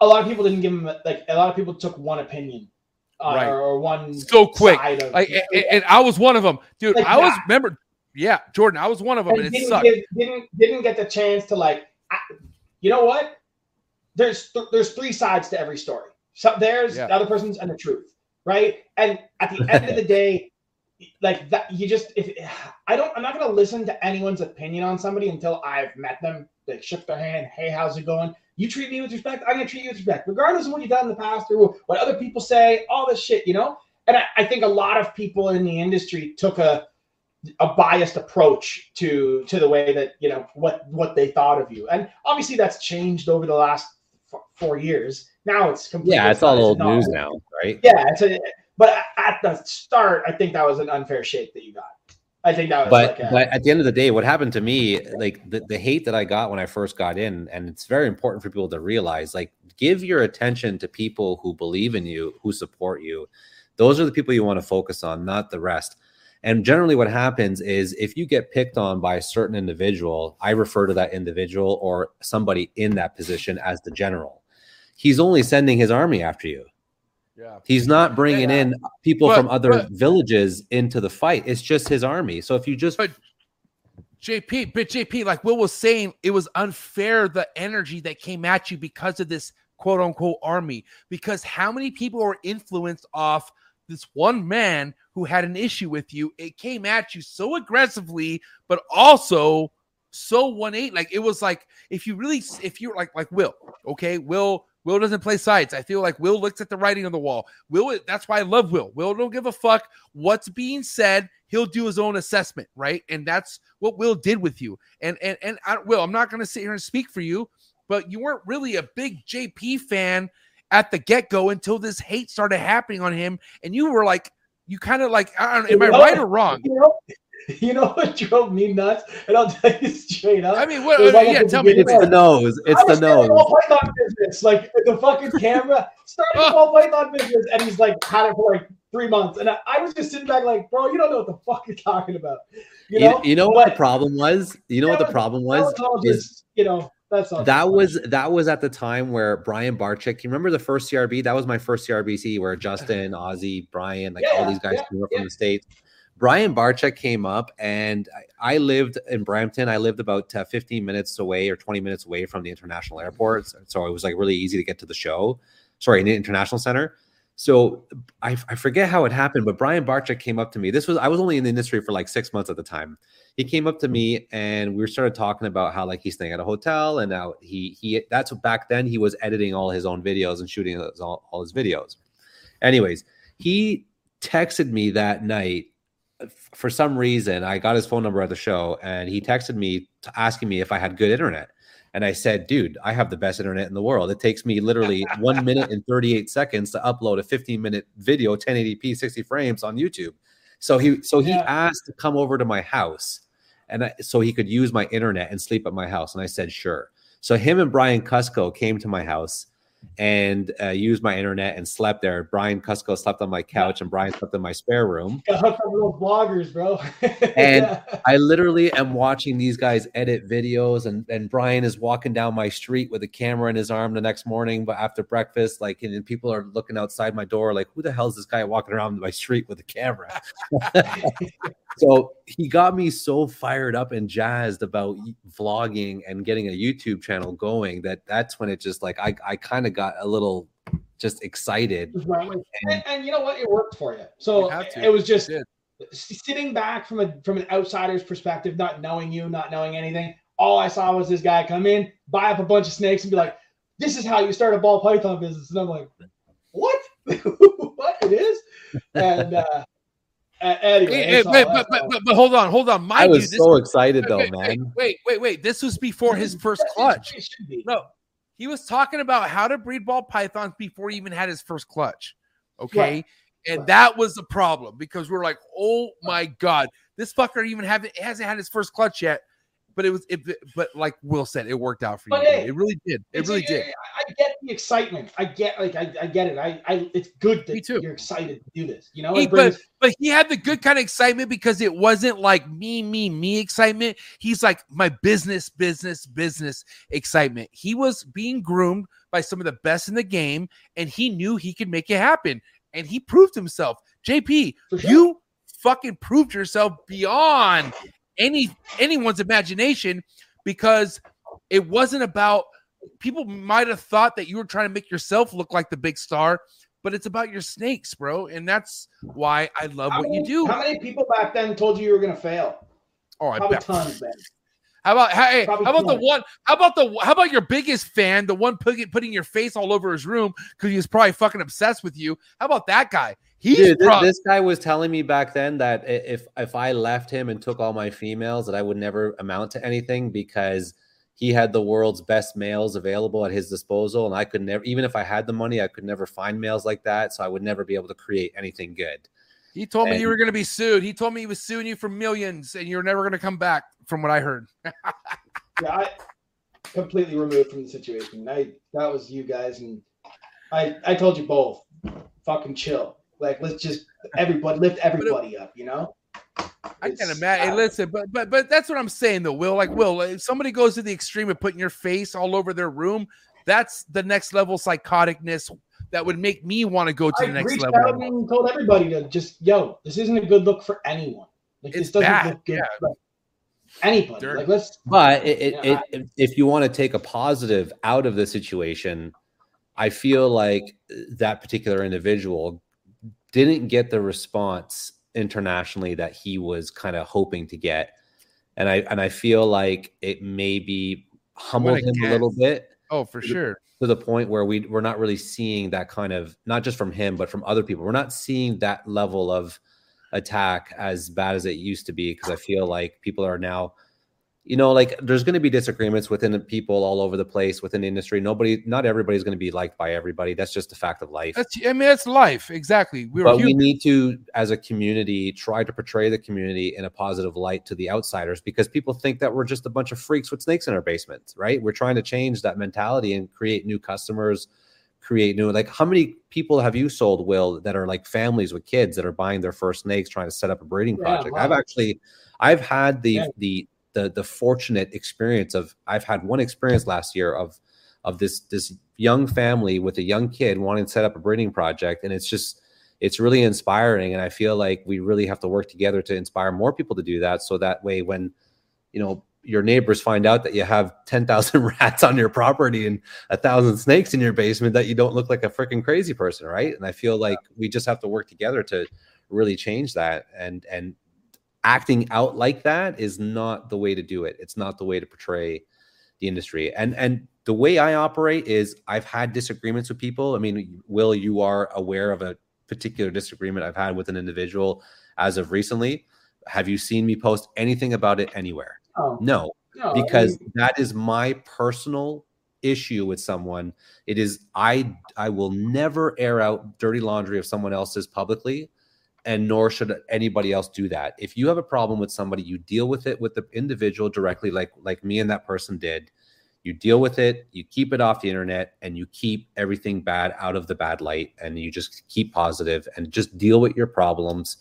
a- lot of people didn't give him like a lot of people took one opinion, uh, Right. or, or one So quick. of Like, and, and I was one of them, dude. Like I was that. remember, yeah, Jordan. I was one of them, and and it didn't, sucked. didn't didn't get the chance to like I, you know what? There's th- there's three sides to every story. So there's Yeah. the other person's and the truth right? And at the end of the day like that you just if i don't i'm not going to listen to anyone's opinion on somebody until i've met them like shook their hand hey how's it going? You treat me with respect i'm going to treat you with respect regardless of what you've done in the past or what other people say all this shit you know? And I, I think a lot of people in the industry took a a biased approach to to the way that you know what what they thought of you and obviously that's changed over the last f- four years now it's completely yeah, it's all old news now, right? yeah it's a, but at the start i think that was an unfair shake that you got I think that was but like a, but at the end of the day, what happened to me, like the, the hate that I got when I first got in, and it's very important for people to realize, like give your attention to people who believe in you, who support you. Those are the people you want to focus on, not the rest. And generally, what happens is if you get picked on by a certain individual, I refer to that individual or somebody in that position as the general. He's only sending his army after you. Yeah. He's not bringing Yeah. in people But- from other but- villages into the fight. It's just his army. So if you just But JP, but JP, like Will was saying, it was unfair the energy that came at you because of this quote unquote army. Because how many people are influenced off this one man who had an issue with you? It came at you so aggressively, but also so one eight. Like it was like if you really, if you're like like Will, okay, Will. Will doesn't play sides. I feel like Will looks at the writing on the wall. Will, that's why I love Will. Will don't give a fuck what's being said. He'll do his own assessment, right? And that's what Will did with you. And and and I, Will, I'm not to sit here and speak for you, but you weren't really a big JP fan at the get go until this hate started happening on him, and you were like, you kind of like, I don't, am I You know- right or wrong? You know, you know what drove me nuts? And I'll tell you straight up. I mean, what? It was like yeah, tell me. it's the nose. It's I the nose. Ball Python business, like the fucking camera starting Oh. ball Python business, and he's like had it for like three months, and I, I was just sitting back like, bro, you don't know what the fuck you're talking about, you You, know? you know what the problem was? You know what the problem was? was all is just, you know, that's all. that was that was at the time where Brian Barczyk. You remember the first CRB? That was my first CRBE where Justin, Ozzy, Brian, like all these guys yeah, came up yeah. from the states. Brian Barczyk came up, and I, I lived in Brampton. I lived about uh, 15 minutes away or 20 minutes away from the international airport, so- so it was like really easy to get to the show. Sorry, in the international center. So I, I forget how it happened, but Brian Barczyk came up to me. This was I was only in the industry for like six months at the time. He came up to mm-hmm. me and we started talking about how like he's staying at a hotel and now he he that's what back then he was editing all his own videos and shooting his- all, all his videos. Anyways, he texted me that night for some reason. I got his phone number at the show and he texted me to asking me if I had good internet. And I said, dude, I have the best internet in the world. It takes me literally one minute and 38 seconds to upload a 15 minute video, 1080p, 60 frames on YouTube. So he so he Yeah. asked to come over to my house and I, so he could use my internet and sleep at my house. And I said, sure. So him and Brian Cusco came to my house and uh, used my internet and slept there. Brian Cusco slept on my couch and Brian slept in my spare room. Got hooked up bloggers, bro. And Yeah. I literally am watching these guys edit videos, and, and Brian is walking down my street with a camera in his arm the next morning, but after breakfast, like, and then people are looking outside my door, like, who the hell is this guy walking around my street with a camera? so he got me so fired up and jazzed about vlogging and getting a YouTube channel going that that's when it just like I, I kind of got a little just excited. Just ran and, and you know what? It worked for you. So You it was just sitting back from a from an outsider's perspective, not knowing you, not knowing anything. All I saw was this guy come in, buy up a bunch of snakes, and be like, "This is how you start a ball python business." And I'm like, "What? what it is?" And uh, anyway, Hey, hey, wait, but, but, but, but hold on, hold on. I Mind was you, this, so excited though, wait, wait, man. Wait, wait, wait. This was before his first clutch. It should be. No, he was talking about how to breed ball pythons before he even had his first clutch. Okay. And that was the problem because we're like, oh my God, this fucker even haven't hasn't had his first clutch yet. But it was it but like Will said, it worked out for you. But dude. hey, it really did. It really did. I, get the excitement. I get like I, I get it. I, I it's good Me that too. you're excited to do this. You know, He- brings but he had the good kind of excitement because it wasn't like me, me, me excitement. He's like my business, business, business excitement. He was being groomed by some of the best in the game, and he knew he could make it happen. And he proved himself. JP, sure. you fucking proved yourself beyond any anyone's imagination because it wasn't about people might have thought that you were trying to make yourself look like the big star, but it's about your snakes, bro. And that's why I love How what you do. How many people back then told you you were going to fail? Oh, I Probably bet. tons, man. How about hey, Probably how about the one? How about the how about your biggest fan, the one putting putting your face all over his room because he was probably fucking obsessed with you? How about that guy? He's Dude, this, this guy was telling me back then that if if I left him and took all my females, that I would never amount to anything because he had the world's best males available at his disposal, and I could never, even if I had the money, I could never find males like that. So I would never be able to create anything good. He told me you were going to be sued. He told me he was suing you for millions, and you're never going to come back. From what I heard. Yeah, I completely removed from the situation. I that was you guys, and I I told you both, fucking chill. Like let's just everybody lift everybody up. You know. I can't imagine. Hey, listen, but but but that's what I'm saying though, Will. Like Will, if somebody goes to the extreme of putting your face all over their room, that's the next level psychoticness that would make me want to go to I the next reached level. out and told everybody to just yo, this isn't a good look for anyone. Like It's this doesn't bad, look good yeah. for anybody. Dirty. Like let's But it, it, Yeah, it, if you want to take a positive out of the situation, I feel like that particular individual didn't get the response internationally that he was kind of hoping to get, and I and I feel like it maybe humbled him a little bit Oh, for sure. to the point where we we're not really seeing that kind of not just from him but from other people. We're not seeing that level of attack as bad as it used to be because I feel like people are now you know like there's going to be disagreements within the people all over the place within the industry. Nobody not everybody's going to be liked by everybody. That's just a fact of life. That's I mean that's life. Exactly. We were but we need to as a community try to portray the community in a positive light to the outsiders because people think that we're just a bunch of freaks with snakes in our basements right we're trying to change that mentality and create new customers create new like how many people have you sold will that are like families with kids that are buying their first snakes trying to set up a breeding Yeah, project wow. i've actually i've had the Yeah. the the the fortunate experience of i've had one experience last year of of this this young family with a young kid wanting to set up a breeding project and it's just it's really inspiring and i feel like we really have to work together to inspire more people to do that so that way when you know your neighbors find out that you have 10,000 rats on your property and a thousand snakes in your basement that you don't look like a freaking crazy person right? And i feel like we just have to work together to really change that and and acting out like that is not the way to do it. It's not the way to portray the industry. And and the way i operate is i've had disagreements with people. I mean will you are aware of a particular disagreement i've had with an individual as of recently. Have you seen me post anything about it anywhere? Oh, no no, I because mean, that is my personal issue with someone. It is i i will never air out dirty laundry of someone else's publicly and nor should anybody else do that. If you have a problem with somebody you deal with it with the individual directly like like me and that person did. You deal with it you keep it off the internet and you keep everything bad out of the bad light and you just keep positive and just deal with your problems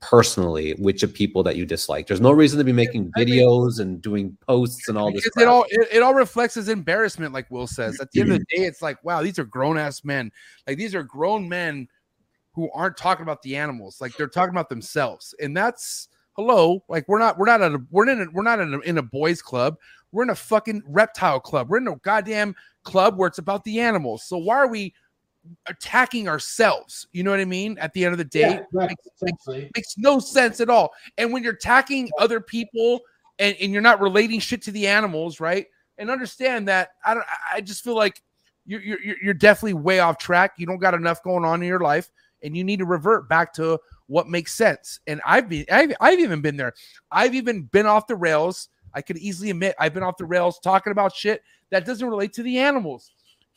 personally with the people that you dislike. There's no reason to be making videos and doing posts and all this it all it, it all reflects as embarrassment, like Will says. At the end of the mm-hmm. day, it's like, wow, these are grown ass men. Like these are grown men who aren't talking about the animals, like they're talking about themselves, and that's hello. Like we're not we're not at a we're in a, we're not in a, in a boys club. We're in a fucking reptile club. We're in a goddamn club where it's about the animals. So why are we attacking ourselves? You know what I mean? At the end of the day, yeah, right, makes- makes no sense at all. And when you're attacking other people and, and you're not relating shit to the animals, right? And understand that I don't. I- I just feel like you're you're you're definitely way off track. You don't got enough going on in your life, and you need to revert back to what makes sense. And I've been I've, I've even been there. I've even been off the rails. I could easily admit I've been off the rails talking about shit that doesn't relate to the animals.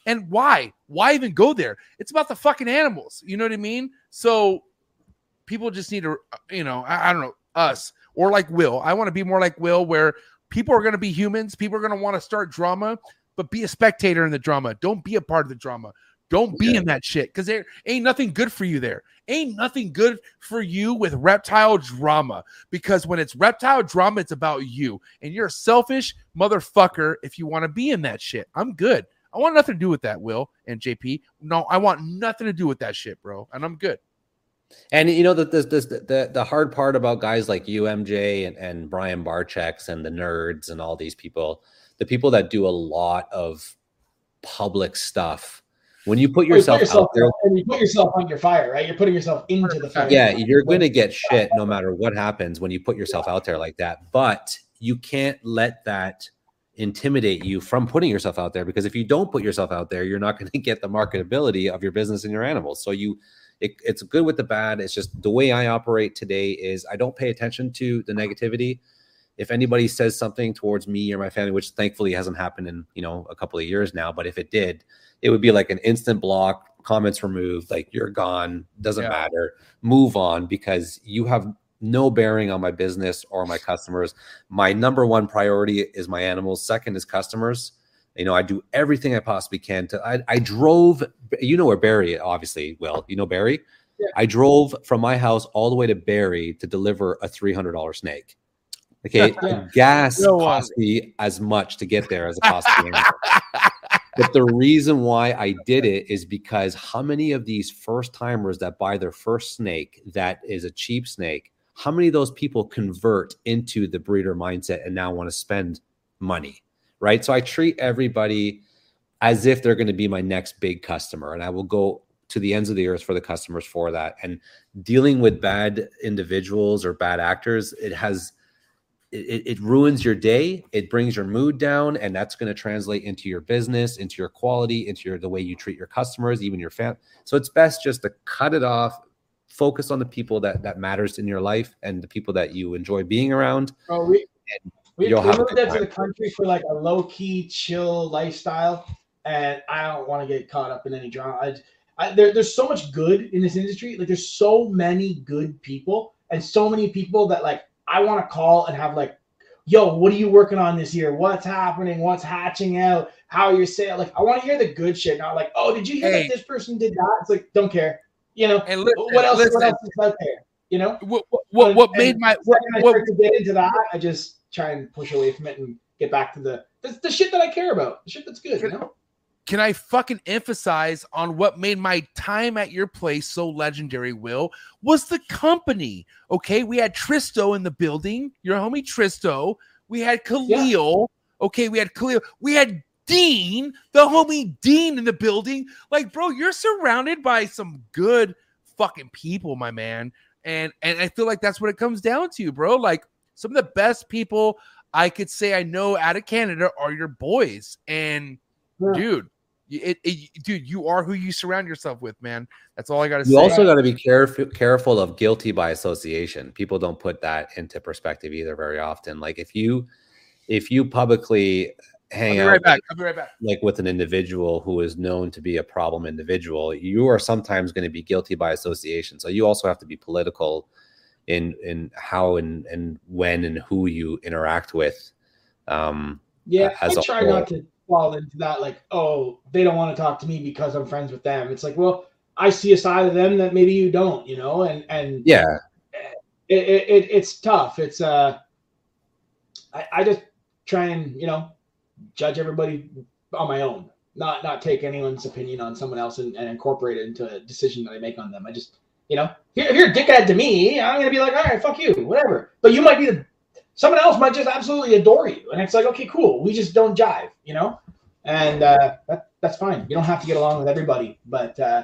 And why? Why even go there? It's about the fucking animals. You know what I mean? So people just need to, uh, you know, I, I don't know, us or like Will. I want to be more like Will, where people are going to be humans. People are going to want to start drama, but be a spectator in the drama. Don't be a part of the drama. Don't be in that shit because there ain't nothing good for you there. Ain't nothing good for you with reptile drama because when it's reptile drama, it's about you and you're a selfish motherfucker if you want to be in that shit. I'm good. I want nothing to do with that, Will and JP. No, I want nothing to do with that shit, bro. And I'm good. And you know that this, this the the hard part about guys like you, MJ, and, and Brian Barczyk and the nerds and all these people, the people that do a lot of public stuff. When you put Well, you yourself, put yourself out there, and you put yourself on your fire, right? You're putting yourself into the fire. yeah, you're going to get shit no matter what happens when you put yourself out there like that. But you can't let that intimidate you from putting yourself out there because if you don't put yourself out there, you're not going to get the marketability of your business and your animals. So you, it, it's good with the bad. It's just the way I operate today is I don't pay attention to the negativity. If anybody says something towards me or my family, which thankfully hasn't happened in you know a couple of years now, but if it did, it would be like an instant block, comments removed, like you're gone, doesn't Yeah. matter, move on because you have no bearing on my business or my customers. My number one priority is my animals. Second is customers. You know, I do everything I possibly can to. I, I drove, you know where Barrie, obviously, Will, you know Barrie. Yeah. I drove from my house all the way to Barrie to deliver a three hundred dollar snake. Okay, Yeah. gas No cost me as much to get there as it cost animal. But the reason why I did it is because how many of these first timers that buy their first snake that is a cheap snake, how many of those people convert into the breeder mindset and now want to spend money? Right. So I treat everybody as if they're going to be my next big customer and I will go to the ends of the earth for the customers for that. And dealing with bad individuals or bad actors, it has it, it ruins your day it brings your mood down and that's going to translate into your business into your quality into your the way you treat your customers even your fam so it's best just to cut it off focus on the people that that matters in your life and the people that you enjoy being around Bro, we, we, you'll we have moved into the country for like a low key, chill lifestyle, and I don't want to get caught up in any drama. I, I, there, there's so much good in this industry. Like, there's so many good people, and so many people that like I want to call and have like, "Yo, what are you working on this year? What's happening? What's hatching out? How you're your sale?" Like, I want to hear the good shit, not like, "Oh, did you hear Hey. that this person did that?" It's like, don't care. You know, And listen, what else? listen, What else is out there? You know. what, what, what, what And made my what, I what, to get into that, I just try and push away from it and get back to the the, the shit that I care about, the shit that's good. You know? Can I fucking emphasize on what made my time at your place so legendary, Will, was the company. Okay. We had Tristo in the building, your homie Tristo. We had Khalil. Okay. We had Khalil. We had Dean, the homie Dean in the building. Like, bro, you're surrounded by some good fucking people, my man. And and I feel like that's what it comes down to, bro. Like some of the best people I could say I know out of Canada are your boys. And Yeah. dude, it, it, dude, you are who you surround yourself with, man. That's all I got to say. you also got to be careful careful of guilty by association people don't put that into perspective either very often like if you if you publicly I'll hang be out right back. I'll be right back. like with an individual who is known to be a problem individual, you are sometimes going to be guilty by association. So you also have to be political in in how and and when and who you interact with. Um, Yeah, as I a try whole. not to fall into that. Like, oh, they don't want to talk to me because I'm friends with them. It's like, well, I see a side of them that maybe you don't, you know, and and yeah, it, it, it it's tough. It's uh, I, I just try and you know judge everybody on my own, not not take anyone's opinion on someone else and, and incorporate it into a decision that I make on them. I just you know, if you're a dickhead to me, I'm gonna be like, all right, fuck you, whatever. But you might be the someone else might just absolutely adore you, and it's like, okay, cool, we just don't jive, you know, and uh, that that's fine. You don't have to get along with everybody, but uh,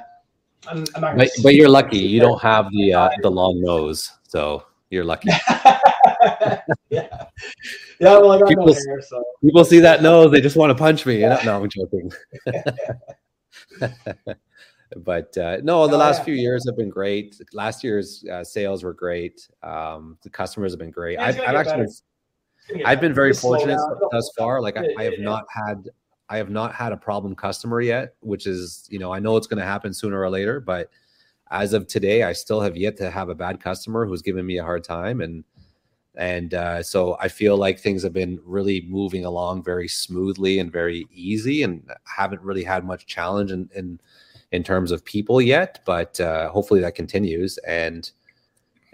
I'm, I'm not. But, but you're lucky you don't have the uh, the long nose, so you're lucky. yeah, yeah. Well, I got no People- hair, so People see that nose, they just want to punch me. Know? No, I'm joking. but uh, no, the Oh, last yeah. few years have been great. Last year's uh, sales were great. Um, the customers have been great. Yeah, I've, I've actually better. It's gonna get I've been very fortunate thus far. Like I, I have yeah, not had I have not had a problem customer yet, which is you know I know it's going to happen sooner or later, but as of today, I still have yet to have a bad customer who's given me a hard time, and and uh, so I feel like things have been really moving along very smoothly and very easy, and haven't really had much challenge in in, in terms of people yet. But uh, hopefully that continues and.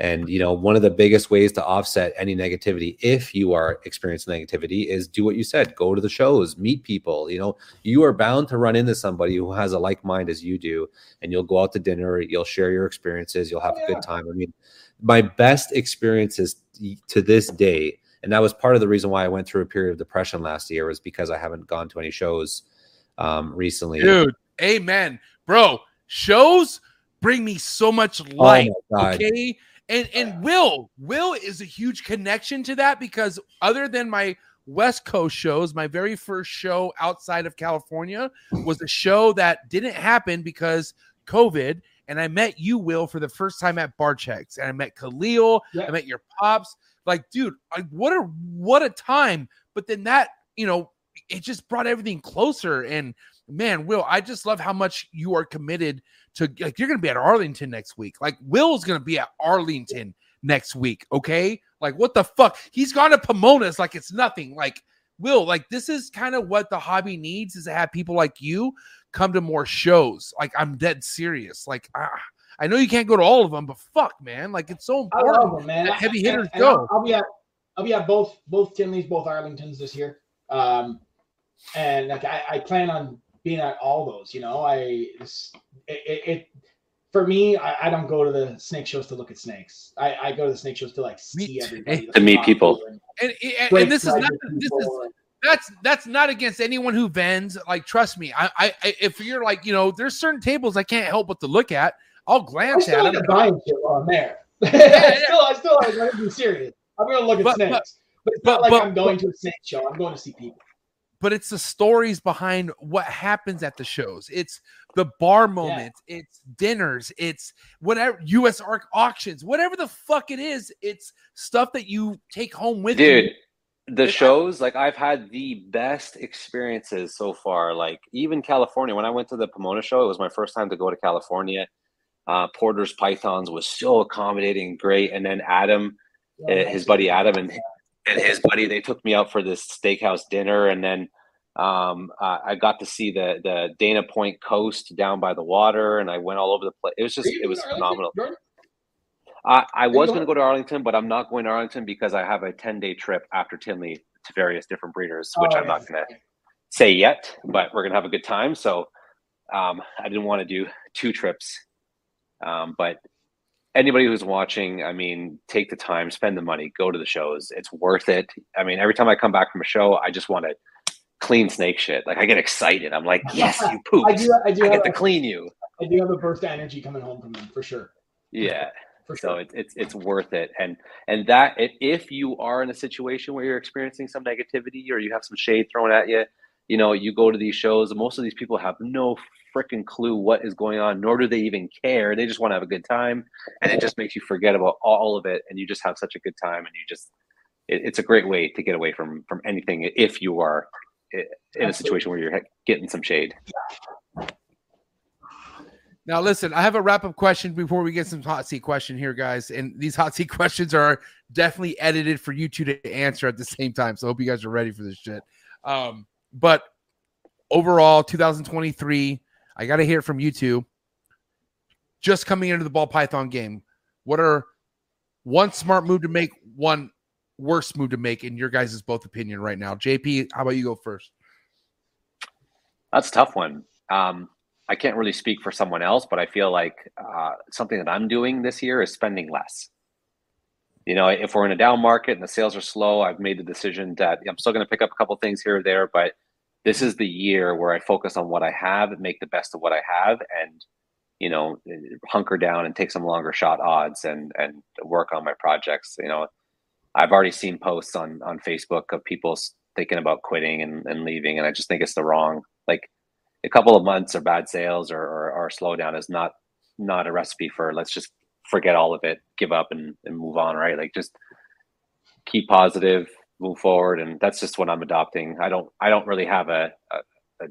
And you know, one of the biggest ways to offset any negativity, if you are experiencing negativity, is do what you said: go to the shows, meet people. You know, you are bound to run into somebody who has a like mind as you do, and you'll go out to dinner, you'll share your experiences, you'll have Oh, a good time. I mean, my best experiences to this day, and that was part of the reason why I went through a period of depression last year, was because I haven't gone to any shows um, recently. Dude, amen. Bro, shows bring me so much Oh light. my God. Okay. And and Will, Will is a huge connection to that because other than my West Coast shows, my very first show outside of California was a show that didn't happen because COVID. And I met you, Will, for the first time at Barczyk's. And I met Khalil. Yeah. I met your pops. Like, dude, like what a what a time. But then that, you know, it just brought everything closer. And man, Will, I just love how much you are committed to like you're gonna be at Arlington next week. Like Will's gonna be at Arlington next week. Okay. Like what the fuck? He's gone to Pomona's like it's nothing. Like Will, like this is kind of what the hobby needs is to have people like you come to more shows. Like I'm dead serious. Like ah, I know you can't go to all of them, but fuck, man, like it's so important. them, man. heavy And- hitters and go. I'll, I'll be at I'll be at both both Tinleys, both Arlingtons this year. Um, and like I, I plan on being at all those. You know, I it, it, it for me, I, I don't go to the snake shows to look at snakes. I, I go to the snake shows to like Me see everybody, To meet people. them, And, and, and this is not this is that's that's not against anyone who vends. Like, trust me, I, I, I if you're like, you know, there's certain tables I can't help but to look at. I'll glance at like them. to buying shit while I'm there. I yeah. still, I still like to be serious. I'm gonna look at But- snakes, but- but, it's but- not like but- I'm going to a snake show. I'm going to see people. But it's the stories behind what happens at the shows. It's the bar moments, it's dinners, it's whatever USARK auctions, whatever the fuck it is. It's stuff that you take home with you. dude you. the Yeah. shows like i've had the best experiences so far like even california when i went to the pomona show it was my first time to go to california uh, porter's pythons was so accommodating great and then adam uh, his buddy adam and, and his buddy they took me out for this steakhouse dinner and then um, uh, i got to see the the dana point coast down by the water and i went all over the place it was just it was Arlington, phenomenal I, I was going? going to go to Arlington, but I'm not going to Arlington because I have a 10 day trip after Tinley to various different breeders, which Oh, I'm yeah. not going to say yet, but we're going to have a good time. So um, I didn't want to do two trips. Um, but anybody who's watching, I mean, take the time, spend the money, go to the shows. It's worth it. I mean, every time I come back from a show, I just want to clean snake shit. Like I get excited. I'm like, yes, you pooped. I do. I do I have. get to clean you. I do have a burst of energy coming home from them for sure. Yeah. For so sure. it's it's it's worth it and and that if you are in a situation where you're experiencing some negativity or you have some shade thrown at you you know you go to these shows most of these people have no freaking clue what is going on nor do they even care they just want to have a good time and it just makes you forget about all of it and you just have such a good time and you just it, it's a great way to get away from from anything if you are in a situation where you're getting some shade Now, listen, I have a wrap up question before we get some hot seat question here, guys. And these hot seat questions are definitely edited for you two to answer at the same time. So I hope you guys are ready for this shit. Um, but overall, 2023, I got to hear from you two. Just coming into the ball python game, what are one smart move to make, one worst move to make, in your guys' both opinion right now? JP, how about you go first? That's a tough one. Um, I can't really speak for someone else, but I feel like uh, something that I'm doing this year is spending less. You know, if we're in a down market and the sales are slow, I've made the decision that I'm still going to pick up a couple things here or there, but this is the year where I focus on what I have and make the best of what I have, and you know, hunker down and take some longer shot odds and and work on my projects. You know, I've already seen posts on on Facebook of people thinking about quitting and, and leaving, and I just think it's the wrong like a couple of months of bad sales or, or, or slowdown is not not a recipe for let's just forget all of it, give up and, and move on, right? Like just keep positive, move forward, and that's just what I'm adopting. I don't I don't really have a a,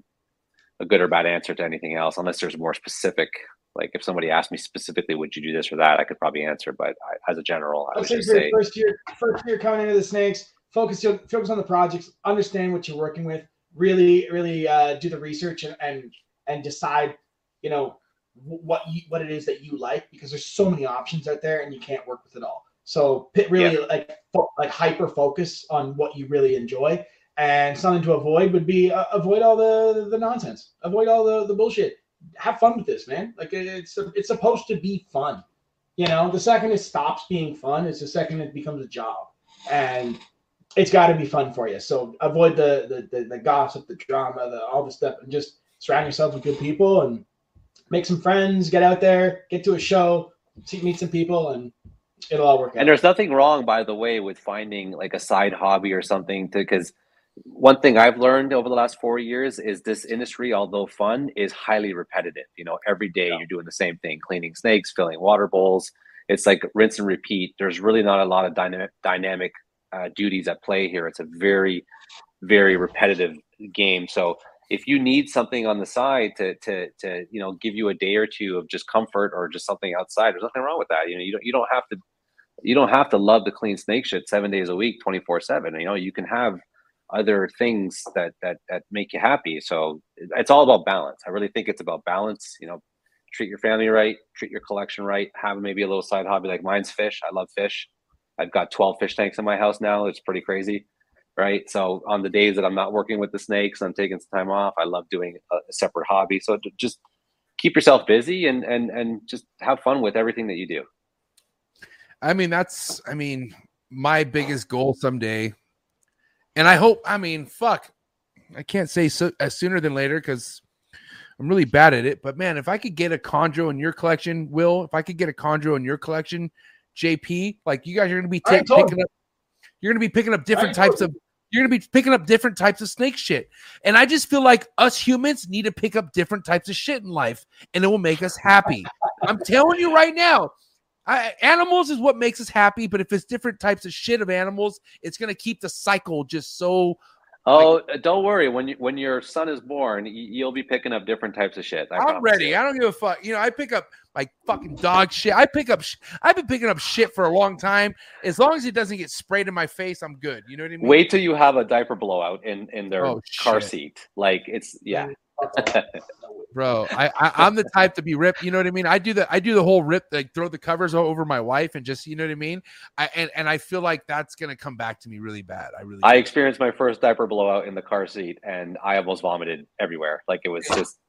a, good or bad answer to anything else unless there's more specific. Like if somebody asked me specifically, would you do this or that, I could probably answer. But I, as a general, I I'd say just say, first year, first year coming into the snakes, focus your, focus on the projects, understand what you're working with, really, really uh, do the research and, and and decide, you know, what you, what it is that you like because there's so many options out there and you can't work with it all. So pit really like fo- like hyper focus on what you really enjoy. And something to avoid would be uh, avoid all the the nonsense, avoid all the the bullshit. Have fun with this, man. Like it's it's supposed to be fun. You know, the second it stops being fun is the second it becomes a job, and it's got to be fun for you. So avoid the, the the the gossip, the drama, the all the stuff, and just surround yourself with good people and make some friends. Get out there, get to a show, see, meet some people, and it'll all work out. And there's nothing wrong, by the way, with finding like a side hobby or something to because one thing I've learned over the last four years is this industry, although fun, is highly repetitive. You know, every day you're doing the same thing, cleaning snakes, filling water bowls. It's like rinse and repeat. There's really not a lot of dynamic dynamic uh, duties at play here. It's a very, very repetitive game. So if you need something on the side to to to you know give you a day or two of just comfort or just something outside, there's nothing wrong with that. You know, you don't you don't have to you don't have to love the clean snake shit seven days a week, twenty four seven. You know, you can have other things that that that make you happy. So it's all about balance. I really think it's about balance. You know, treat your family right, treat your collection right, have maybe a little side hobby like mine's fish. I love fish. I've got 12 fish tanks in my house now. It's pretty crazy. Right. So on the days that I'm not working with the snakes, I'm taking some time off. I love doing a, a separate hobby. So just keep yourself busy and and and just have fun with everything that you do. I mean, that's I mean, my biggest goal someday. And I hope, I mean, fuck. I can't say so as sooner than later because I'm really bad at it. But man, if I could get a chondro in your collection, Will, if I could get a chondro in your collection, JP, like you guys are gonna be told picking up you're gonna be picking up different types of you're gonna be picking up different types of snake shit. And I just feel like us humans need to pick up different types of shit in life, and it will make us happy. I'm telling you right now. I, animals is what makes us happy, but if it's different types of shit of animals, it's gonna keep the cycle just so. Oh, uh, don't worry. When you, when your son is born, you'll be picking up different types of shit. I I'm ready. you. I don't give a fuck. You know, I pick up like fucking dog shit. I pick up. Sh- I've been picking up shit for a long time. As long as it doesn't get sprayed in my face, I'm good. You know what I mean? Wait till you have a diaper blowout in in their Oh, car shit. seat. Like it's yeah. bro. I, I I'm the type to be ripped. You know what I mean? I do the I do the whole rip, like throw the covers over my wife and just you know what I mean. I and and I feel like that's gonna come back to me really bad. I really. I do. experienced my first diaper blowout in the car seat, and I almost vomited everywhere. Like it was just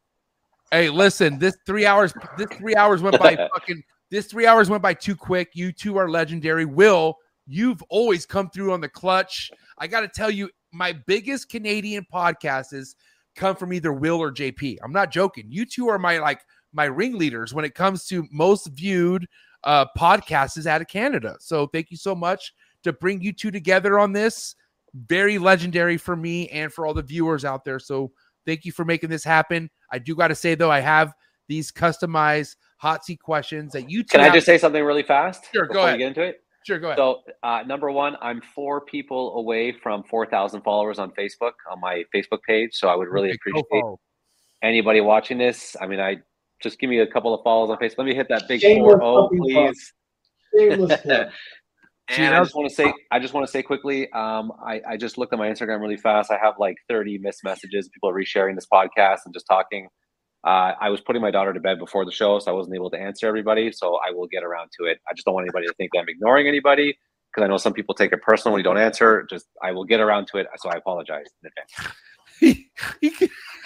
Hey, listen, this three hours, this three hours went by fucking. This three hours went by too quick. You two are legendary. Will, you've always come through on the clutch. I got to tell you, my biggest Canadian podcasts come from either Will or JP. I'm not joking. You two are my like my ringleaders when it comes to most viewed uh podcasts out of Canada. So thank you so much to bring you two together on this. Very legendary for me and for all the viewers out there. So thank you for making this happen. I do got to say though, I have these customized hot seat questions that you Can I just say something really fast? Sure, go ahead. Get into it. Sure, go ahead. So, uh, number one, I'm four people away from 4,000 followers on Facebook on my Facebook page. So, I would really Okay, appreciate anybody watching this. I mean, I just give me a couple of follows on Facebook. Let me hit that big Shameless four oh, please. Shameless plug. Gee, And I just want to say, I just want to say quickly, um, I, I just looked at my Instagram really fast. I have like 30 missed messages, people are resharing this podcast and just talking. Uh, I was putting my daughter to bed before the show, so I wasn't able to answer everybody. So I will get around to it. I just don't want anybody to think that I'm ignoring anybody because I know some people take it personal when you don't answer. Just I will get around to it. So I apologize in advance.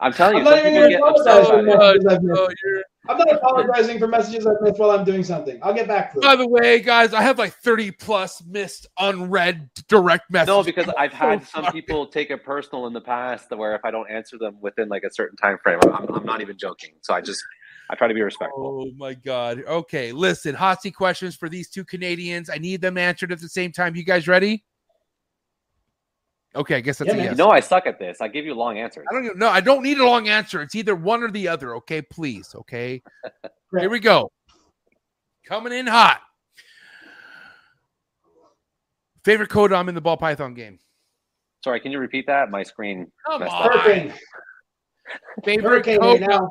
He- he can- I'm telling you, I'm not some even people gonna get upset apologize about for it. messages I've missed. Oh, you're- I'm not apologizing for messages I've missed while I'm doing something. I'll get back to by the way, guys, I have like 30 plus missed unread direct messages. No, because I've had So some people take it personal in the past where if I don't answer them within like a certain time frame, I'm, I'm not even joking. So I just I try to be respectful. Oh my god. Okay, listen, hot seat questions for these two Canadians. I need them answered at the same time. You guys ready? Okay, I guess that's Yeah, a man. yes. You know I suck at this. I give you a long answers. I don't even no, I don't need a long answer. It's either one or the other. Okay, please. Okay. Here we go. Coming in hot. Favorite codom in the ball python game. Sorry, can you repeat that? My screen. Come messed on. Favorite Hurricane codom, now.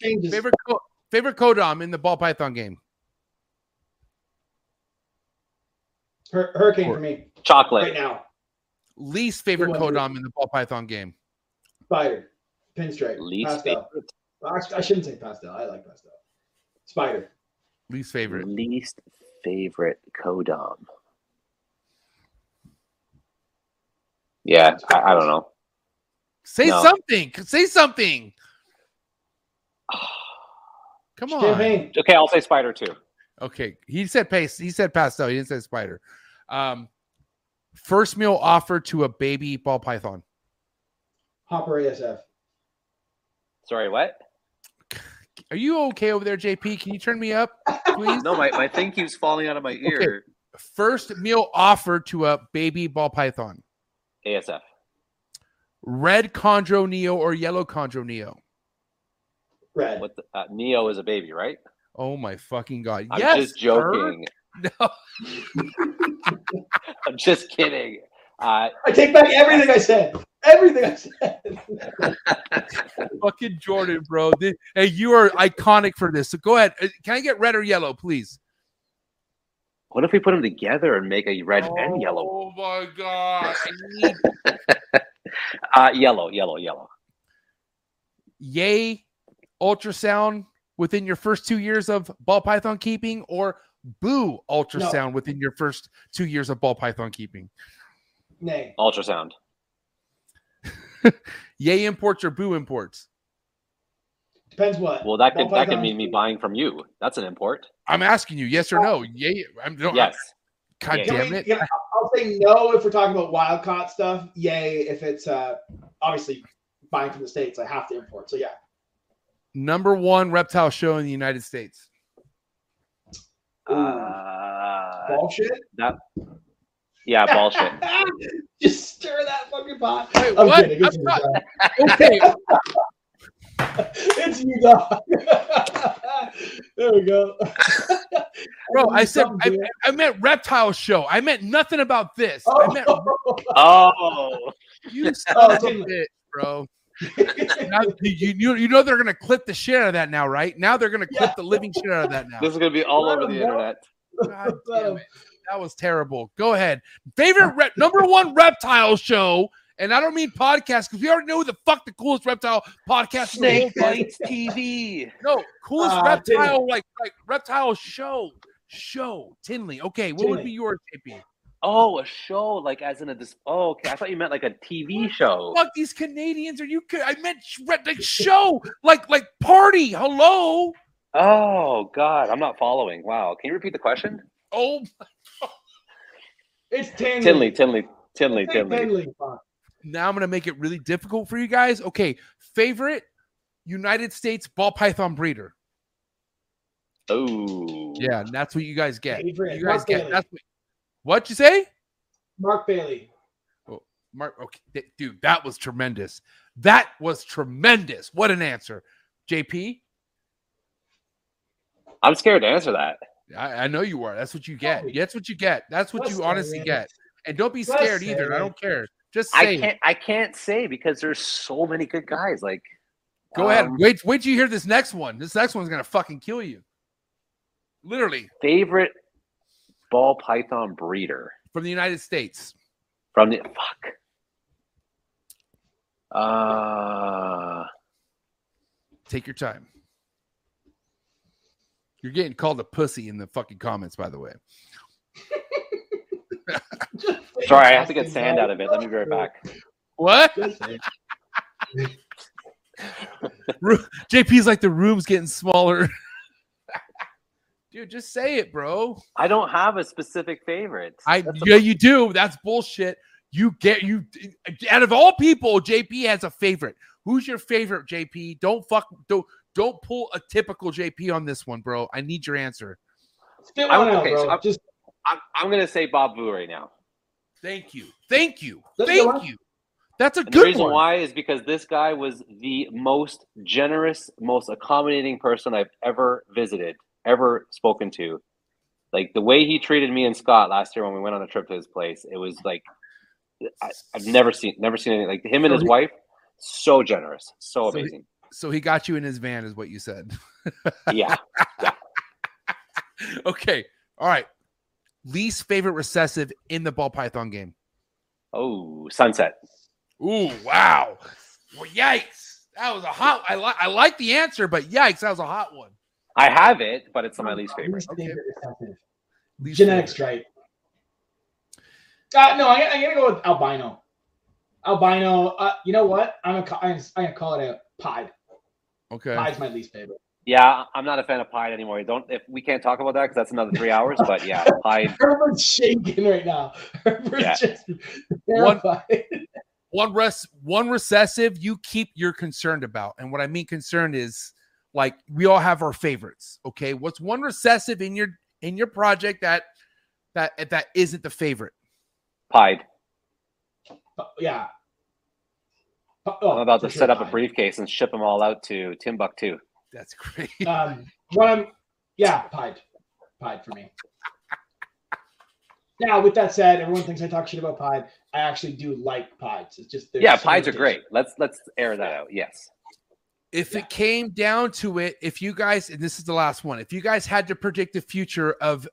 Changes. favorite co- favorite codom in the ball python game. Hurricane for me Chocolate. right now. Least favorite codom in the ball python game. Spider. Pinstripe. Least pastel. favorite. I shouldn't say pastel. I like pastel. Spider. Least favorite. Least favorite codom. Yeah, I, I don't know. Say No. something. Say something. Come on. Champagne. Okay, I'll say spider too. Okay. He said paste. He said pastel. He didn't say spider. Um, first meal offered to a baby ball python. Hopper ASF. Sorry, what? Are you okay over there, JP? Can you turn me up, please? No, my, my thing keeps falling out of my ear. First meal offered to a baby ball python. ASF. Red chondro neo or yellow chondro neo. Red. What the, uh, Neo is a baby, right? Oh my fucking god! I'm yes, just sir. Joking. No. I'm just kidding. Uh, I take back everything I said. Everything I said. Fucking Jordan, bro. Thi- Hey, you are iconic for this. So go ahead. Uh, Can I get red or yellow, please? what if we put them together and make a red and yellow? Oh my god. I need Uh, yellow, yellow, yellow. yay ultrasound within your first two years of ball python keeping or boo ultrasound within your first two years of ball python keeping Nay. Ultrasound. yay imports or boo imports Depends what. Well, that could Ball that could mean me buying from you. That's an import. i'm asking you yes or no yay i'm no, Yes. god Yeah. Can damn we- it can- I'll say no if we're talking about wild caught stuff. Yay if it's uh obviously buying from the states. I have to import. So yeah. number one reptile show in the united states Uh, Bullshit. that. Yeah, bullshit. Just stir that fucking pot. Wait, I'm what? kidding. It's you, That's okay it's you, dog. there we go. bro i said I, I meant reptile show i meant nothing about this dude. i meant Oh, you son Oh, of bitch bro now, you, you, you know they're gonna clip the shit out of that now right now they're gonna clip the living shit out of that now this is gonna be all over the know. internet. God damn it. That was terrible. Go ahead. Favorite rep, number one reptile show, and I don't mean podcast because we already know who the fuck the coolest reptile podcast in the Snake. Bytes TV. No, coolest Uh, reptile like like reptile show show Tinley. Okay, what would be yours, JP? Oh, a show like as in a dis- Oh, okay. I thought you meant like a TV show. Fuck these Canadians. Are you? ki- I meant sh- like show like like party. Hello. Oh God, I'm not following. Wow. Can you repeat the question? Oh, It's Tinley. Tinley, Tinley, Tinley, Tinley. Tinley. Now I'm gonna make it really difficult for you guys. Okay, favorite United States ball python breeder. Oh, Yeah, and that's what you guys get. Favorite. You guys get. That's what. What you say, Mark Bailey. Oh, Mark? Okay, th- dude, that was tremendous. That was tremendous. What an answer, JP. I'm scared to answer that. I, I know you are. That's what you get. Oh. That's what you get. That's what you say honestly it. get. And don't be Let's scared say either. I don't care. Just I say. it. can't. I can't say because there's so many good guys. Like, Go ahead. um, Wait. Wait till you hear this next one. This next one's gonna fucking kill you. Literally Favorite ball python breeder from the United States. from the fuck. Uh, Take your time. You're getting called a pussy in the fucking comments, by the way. sorry, I have to get sand out of it. Let me be right back. What? Just say it. Ru- JP's like the room's getting smaller. Dude, just say it, bro. I don't have a specific favorite. I That's yeah, you do. That's bullshit. You get you out of all people, JP has a favorite. Who's your favorite, JP? Don't fuck don't don't pull a typical JP on this one, bro. I need your answer. Spit I- one out, okay, bro. so I'm- Just I'm, I'm gonna say Bob Vu right now. Thank you. Thank you. That's Thank you. That's a And the good reason one. why is because this guy was the most generous, most accommodating person I've ever visited, ever spoken to. Like the way he treated me and Scott last year when we went on a trip to his place, it was like I, I've never seen, never seen anything like him and his wife. So generous, so So he- amazing. So he got you in his van, is what you said. yeah, okay. All right. Least favorite recessive in the ball python game. Oh, sunset. Ooh, wow. Well, yikes. That was a hot I like I like the answer, but yikes, that was a hot one. I have it, but it's my least favorite. Least favorite recessive. Least Genetic favorite. stripe. Uh, no, I, I'm gonna go with albino. Albino. Uh, you know what? I'm gonna, ca- I'm gonna, I'm gonna call it a pied. Okay. Pied's my least favorite. Yeah, I'm not a fan of Pied anymore. Don't if we can't talk about that because that's another three hours. But yeah, Pied. Herbert's shaking right now. Herbert's Yeah. just terrified. One res one recessive you keep you're concerned about. And what I mean concerned is like we all have our favorites. Okay. What's one recessive in your in your project that that that isn't the favorite? Pied. yeah. Oh, I'm about to sure set up a briefcase and ship them all out to Timbuktu. That's great. Um, what I'm, yeah, pied, pied for me. Now, with that said, everyone thinks I talk shit about Pied. I actually do like Pieds. It's just Yeah, some pies are great. Let's let's air that out. Yes. If Yeah. it came down to it, if you guys, and this is the last one, if you guys had to predict the future of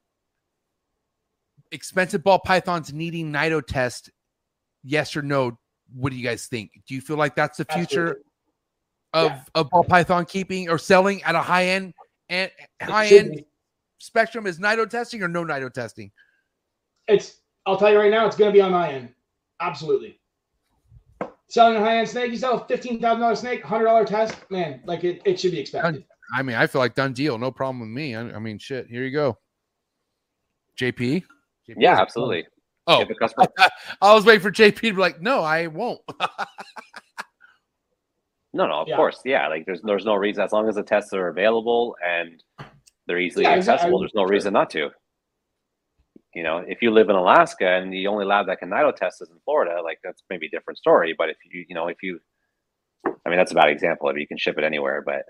expensive ball pythons needing Nido test, yes or no, what do you guys think? Do you feel like that's the future Absolutely. of, Yeah. of ball python keeping or selling at a high end and high end be. spectrum is Nido testing or no Nido testing? It's. I'll tell you right now, it's going to be on my end. Absolutely. Selling a high end snake, you sell a fifteen thousand dollar snake, hundred dollar test, man. Like it, it should be expected. I mean, I feel like done deal, no problem with me. I, I mean, shit. Here you go, JP. JP Yeah, was- absolutely. Oh, If I was waiting for JP to be like, no, I won't. no, no, of Yeah. course, yeah. Like there's there's no reason as long as the tests are available and they're easily Yeah, exactly. accessible. There's no Sure. reason not to. You know, if you live in Alaska and the only lab that can nido test is in Florida, like that's maybe a different story. But if you you know if you, I mean that's a bad example. If you can ship it anywhere, but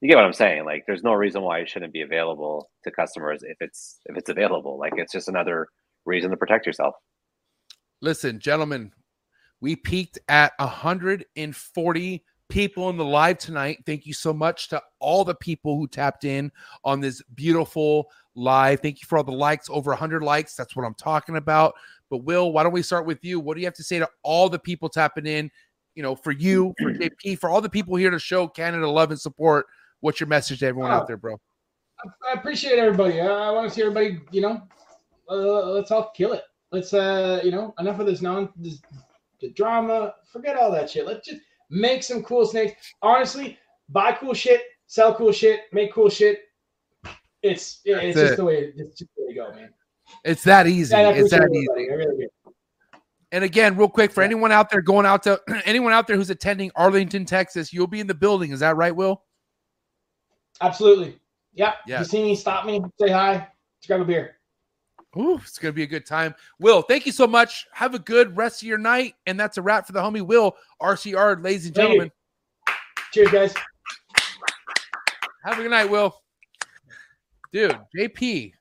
you get what I'm saying. Like there's no reason why it shouldn't be available to customers if it's if it's available. Like it's just another reason to protect yourself. Listen, gentlemen, we peaked at 140 people in the live tonight. Thank you so much to all the people who tapped in on this beautiful live. Thank you for all the likes, over 100 likes. That's what I'm talking about. But Will, why don't we start with you? What do you have to say to all the people tapping in? You know, for you, for JP, for all the people here to show Canada love and support. What's your message to everyone out Oh. there, bro? I appreciate everybody. I, I want to see everybody. You know, uh, let's all kill it. Let's uh, you know, enough of this non this the drama. Forget all that shit. Let's just make some cool snakes. Honestly, buy cool shit, sell cool shit, make cool shit. It's it's just it. the way it's just the way to go, man. It's that easy. And It's that easy. Really. And again, real quick, for Yeah. anyone out there going out to anyone out there who's attending Arlington, Texas, you'll be in the building. Is that right, Will? Absolutely. Yeah. Yeah. You see me, stop me, say hi, let's grab a beer. Ooh, it's gonna be a good time. Will, thank you so much. Have a good rest of your night. And that's a wrap for the homie Will, RCR, ladies and Thank you. gentlemen. Cheers, guys. Have a good night, Will. Dude, JP,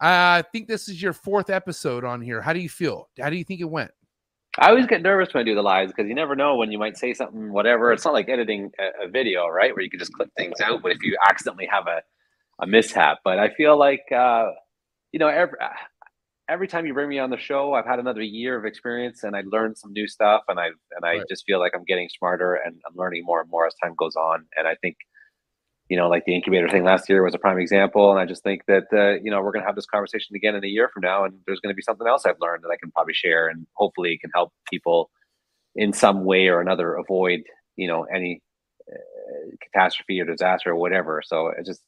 I think this is your fourth episode on here. How do you feel? How do you think it went? I always get nervous when I do the lives because you never know when you might say something, whatever. It's not like editing a, a video, right? Where you can just clip things out. But if you accidentally have a, a mishap, but I feel like, uh, you know, every, every time you bring me on the show, I've had another year of experience and I learned some new stuff and I, and I Right. just feel like I'm getting smarter and I'm learning more and more as time goes on. And I think, you know, like the incubator thing last year was a prime example. And I just think that, uh, you know, we're going to have this conversation again in a year from now. And there's going to be something else I've learned that I can probably share. And hopefully can help people in some way or another avoid, you know, any uh, catastrophe or disaster or whatever. So it just,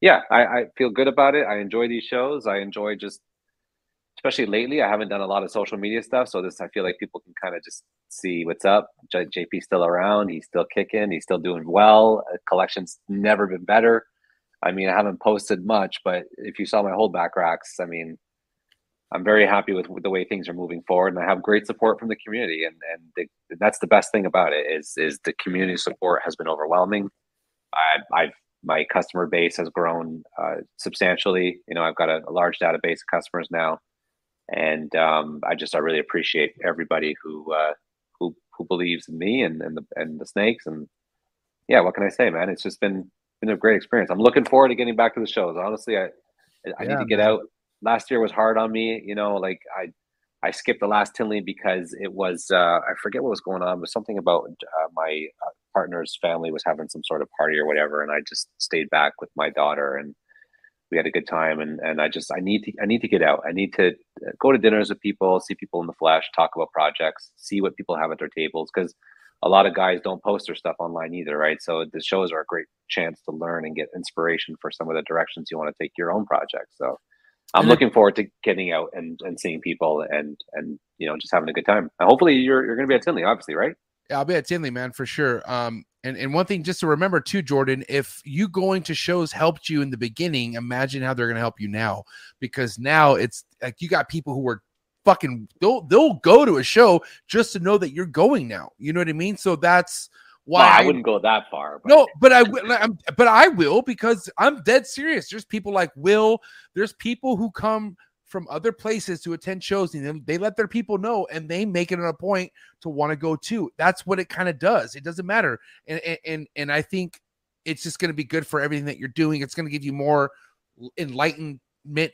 yeah, I, I feel good about it. I enjoy these shows. I enjoy just, especially lately, I haven't done a lot of social media stuff. So this, I feel like people can kind of just see what's up. J- JP's still around. He's still kicking. He's still doing well. Uh, collection's never been better. I mean, I haven't posted much, but if you saw my holdback racks, I mean, I'm very happy with, with the way things are moving forward, and I have great support from the community, and and the, that's the best thing about it is is the community support has been overwhelming. I, I've my customer base has grown uh, substantially. You know, I've got a, a large database of customers now, and um, I just I really appreciate everybody who uh, who who believes in me and and the and the snakes, and yeah, what can I say, man? It's just been been a great experience. I'm looking forward to getting back to the shows. Honestly, I I Yeah, need to get man. out. Last year was hard on me. You know, like I I skipped the last Tinley because it was uh, I forget what was going on. It was something about uh, my uh, partner's family was having some sort of party or whatever, and I just stayed back with my daughter and we had a good time. And and I just I need to I need to get out. I need to uh, go to dinners with people, see people in the flesh, talk about projects, see what people have at their tables because a lot of guys don't post their stuff online either, right? So the shows are a great chance to learn and get inspiration for some of the directions you want to take your own project. So I'm And looking forward to getting out and, and seeing people and and you know just having a good time. And hopefully you're you're going to be at Tinley, obviously, right? Yeah, I'll be at Tinley, man, for sure. Um, and, and one thing just to remember too, Jordan, if you going to shows helped you in the beginning, imagine how they're gonna help you now. Because now it's like you got people who are fucking they'll they'll go to a show just to know that you're going now. You know what I mean? So that's why Well, I I- wouldn't go that far. But no, but I will. I'm, but I will because I'm dead serious. There's people like Will. There's people who come from other places to attend shows and they let their people know and they make it a point to want to go too. That's what it kind of does. It doesn't matter. And and and, I think it's just going to be good for everything that you're doing. It's going to give you more enlightenment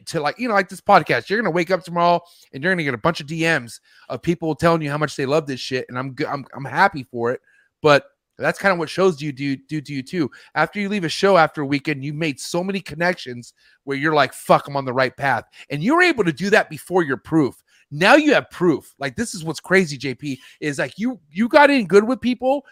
to like, you know, like this podcast. You're going to wake up tomorrow and you're going to get a bunch of DMs of people telling you how much they love this shit and I'm good I'm I'm happy for it. But that's kind of what shows do you do do to you too. After you leave a show after a weekend, you made so many connections where you're like, "Fuck, I'm on the right path," and you were able to do that before your proof. Now you have proof. Like this is what's crazy, JP. Is like you you got in good with people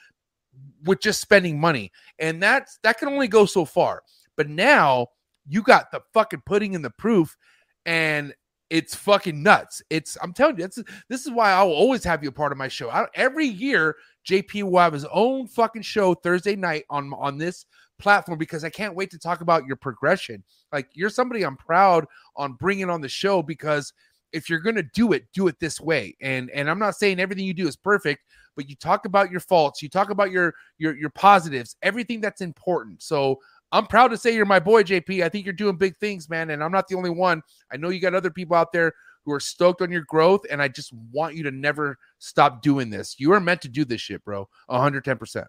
with just spending money, and that's that can only go so far. But now you got the fucking pudding in the proof, and it's fucking nuts. It's I'm telling you, it's this is why I'll always have you a part of my show. I, every year JP will have his own fucking show Thursday night on on this platform because I can't wait to talk about your progression. Like you're somebody I'm proud on bringing on the show because if you're going to do it, do it this way. And and I'm not saying everything you do is perfect, but you talk about your faults, you talk about your your your positives, everything that's important. So I'm proud to say you're my boy, JP. I think you're doing big things, man. And I'm not the only one. I know you got other people out there who are stoked on your growth. And I just want you to never stop doing this. You are meant to do this shit, bro. 110%.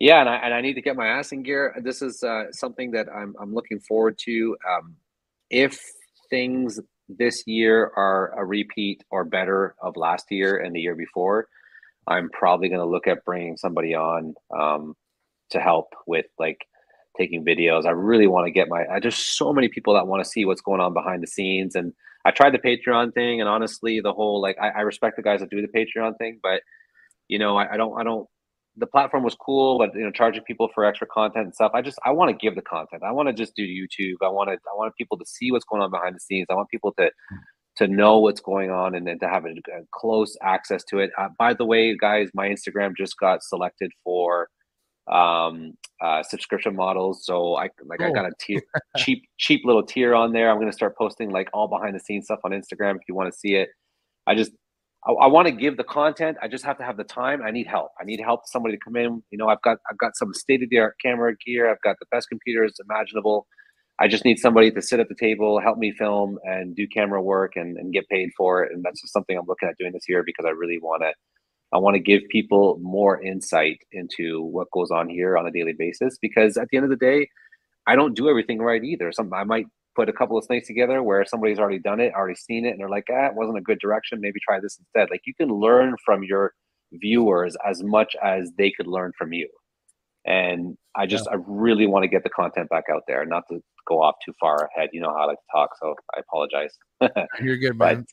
Yeah, and I, and I need to get my ass in gear. This is uh, something that I'm, I'm looking forward to. Um, if things this year are a repeat or better of last year and the year before, I'm probably going to look at bringing somebody on um, to help with like taking videos. I really want to get my. I just so many people that want to see what's going on behind the scenes, and I tried the Patreon thing, and honestly, the whole like I, I respect the guys that do the Patreon thing, but you know, I, I don't, I don't. The platform was cool, but you know, charging people for extra content and stuff. I just, I want to give the content. I want to just do YouTube. I want to, I want people to see what's going on behind the scenes. I want people to to know what's going on and then to have a, a close access to it. Uh, by the way, guys, my Instagram just got selected for um, uh, subscription models. So I like I got a tier, cheap cheap little tier on there. I'm gonna start posting like all behind the scenes stuff on Instagram if you want to see it. I just I, I want to give the content. I just have to have the time. I need help. I need help. Somebody to come in. You know, I've got I've got some state of the art camera gear. I've got the best computers imaginable. I just need somebody to sit at the table, help me film and do camera work and, and get paid for it. And that's just something I'm looking at doing this year because I really want to I want to give people more insight into what goes on here on a daily basis because at the end of the day, I don't do everything right either. Some I might put a couple of snakes together where somebody's already done it, already seen it, and they're like, ah, it wasn't a good direction. Maybe try this instead. Like you can learn from your viewers as much as they could learn from you. And I just yeah. I really want to get the content back out there, not to go off too far ahead. You know how I like to talk, so I apologize. You're good, man.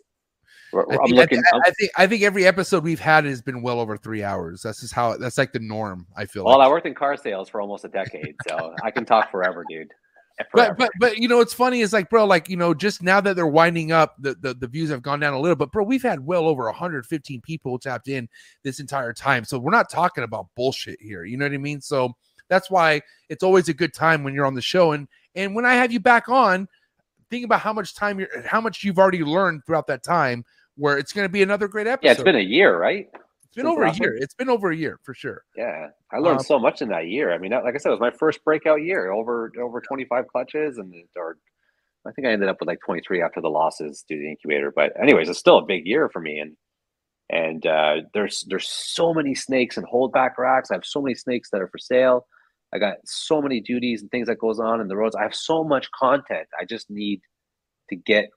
I I'm think, looking. I, I, think I think every episode we've had has been well over three hours. That's just how that's like the norm. I feel. Well, like. I worked in car sales for almost a decade, so I can talk forever, dude. Eh, forever. But but but you know what's funny is like bro like you know just now that they're winding up the, the the views have gone down a little but bro we've had well over 115 people tapped in this entire time so we're not talking about bullshit here you know what I mean so that's why it's always a good time when you're on the show and and when I have you back on think about how much time you're how much you've already learned throughout that time where it's going to be another great episode. Yeah, it's been a year, right? It's been Since over a year. It's been over a year for sure. Yeah, I learned um, so much in that year. I mean, like I said, it was my first breakout year. Over over twenty five clutches, and or I think I ended up with like twenty three after the losses to the incubator. But anyways, it's still a big year for me. And and uh, there's there's so many snakes and holdback racks. I have so many snakes that are for sale. I got so many duties and things that goes on in the roads. I have so much content. I just need to get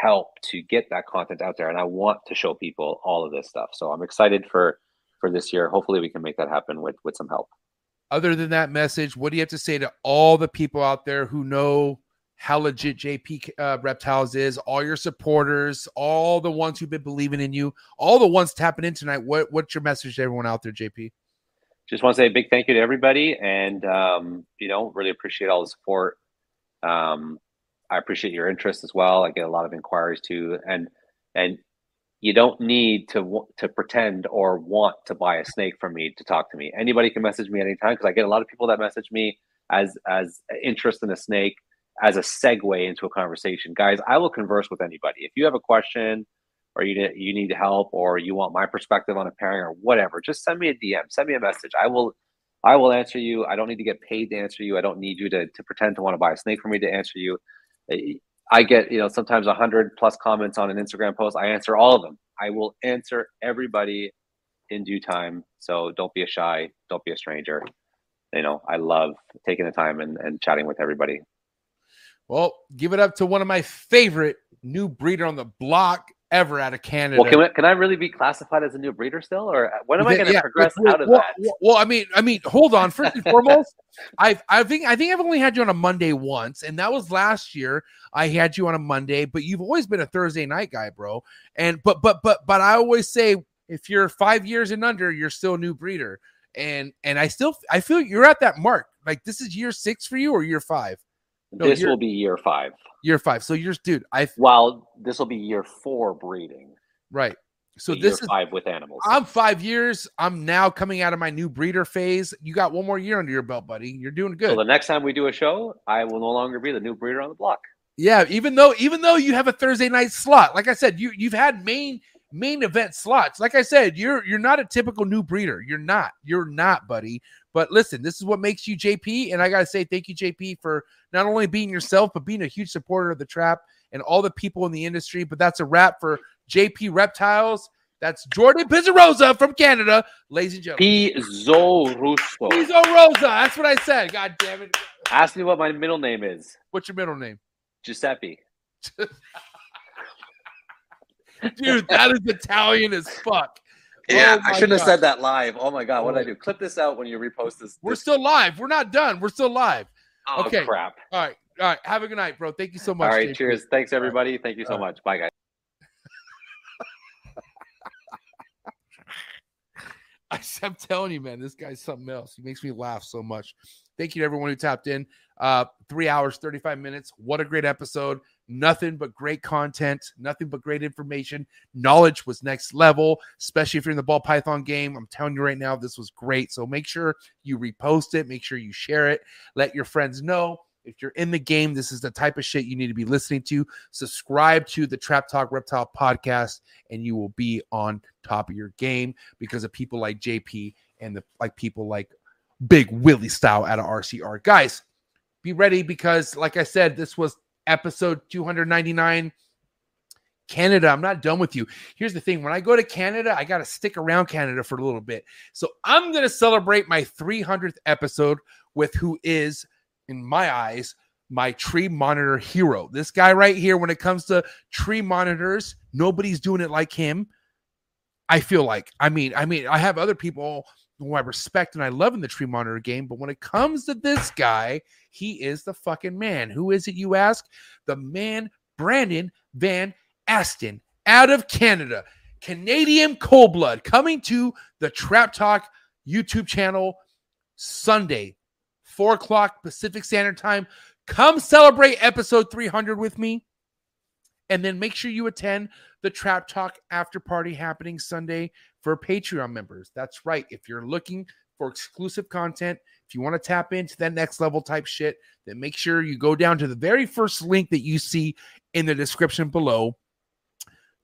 help to get that content out there and i want to show people all of this stuff. So i'm excited for for this year. Hopefully we can make that happen with with some help. Other than that message what do you have to say to all the people out there who know how legit jp uh, reptiles is all your supporters all the ones who've been believing in you all the ones tapping in tonight? What what's your message to everyone out there jp just want to say a big thank you to everybody and um, you know really appreciate all the support. Um, I appreciate your interest as well. I get a lot of inquiries too, and and you don't need to to pretend or want to buy a snake from me to talk to me. Anybody can message me anytime because I get a lot of people that message me as as interest in a snake as a segue into a conversation. Guys, I will converse with anybody. If you have a question or you need, you need help or you want my perspective on a pairing or whatever, just send me a DM, send me a message. I will I will answer you. I don't need to get paid to answer you. I don't need you to, to pretend to want to buy a snake for me to answer you I get you know sometimes a hundred plus comments on an Instagram post. I answer all of them. I will answer everybody in due time. So don't be a shy. Don't be a stranger. You know, I love taking the time and, and chatting with everybody. Well, give it up to one of my favorite new breeder on the block ever out of Canada. Well, can, we, can I really be classified as a new breeder still, or when am I going to Yeah, progress well, out of well, that? Well, well, I mean, I mean, hold on. First and foremost, I've I think I think I've only had you on a Monday once, and that was last year. I had you on a Monday, but you've always been a Thursday night guy, bro. And but but but but I always say if you're five years and under, you're still a new breeder. And and I still I feel you're at that mark. Like this is year six for you or year five? No, this will be year five. Year five. So you're dude. I Well, this will be year four breeding. right. So this year is five with animals. I'm five years. I'm now coming out of my new breeder phase. You got one more year under your belt, buddy. You're doing good. So the next time we do a show, I will no longer be the new breeder on the block. yeah, even though even though you have a Thursday night slot, like I said, you you've had main main event slots. Like I said, you're you're not a typical new breeder. You're not. You're not, buddy. But listen, this is what makes you JP, and I gotta say thank you, JP, for not only being yourself but being a huge supporter of the trap and all the people in the industry. But that's a wrap for JP Reptiles. That's Jordan Pizzarosa from Canada, ladies and gentlemen. Pizzo Russo. That's what I said. God damn it. Ask me what my middle name is. What's your middle name? Giuseppe. Dude, that is Italian as fuck. Yeah, Oh I shouldn't have said that live. Oh my god, what did I do? Clip this out when you repost this. We're this- still live. We're not done. We're still live. oh, okay. crap. All right. All right. Have a good night, bro. Thank you so much. right, JP. cheers. Thanks everybody. Thank you so All right. much. Bye guys. I, I'm telling you, man, this guy's something else. He makes me laugh so much. Thank you to everyone who tapped in. Uh, three hours, 35 minutes. What a great episode. Nothing but great content, nothing but great information. Knowledge was next level, especially if you're in the ball python game. I'm telling you right now, this was great. So make sure you repost it, make sure you share it, let your friends know. If you're in the game, this is the type of shit you need to be listening to. Subscribe to the Trap Talk Reptile podcast, and you will be on top of your game because of people like JP and the like people like Big Willie style out of RCR. Guys, be ready because, like I said, this was episode 299. Canada, I'm not done with you. Here's the thing when I go to Canada, I got to stick around Canada for a little bit. So I'm going to celebrate my 300th episode with who is, in my eyes, my tree monitor hero. This guy right here, when it comes to tree monitors, nobody's doing it like him. I feel like, I mean, I mean, I have other people who I respect and I love in the tree monitor game, but when it comes to this guy, he is the fucking man. Who is it, you ask? The man, Brandon Van Aston, out of Canada, Canadian cold blood, coming to the Trap Talk YouTube channel Sunday, four o'clock Pacific Standard Time. Come celebrate episode 300 with me. And then make sure you attend the Trap Talk after party happening Sunday for Patreon members. That's right. If you're looking for exclusive content, if you want to tap into that next level type shit, then make sure you go down to the very first link that you see in the description below.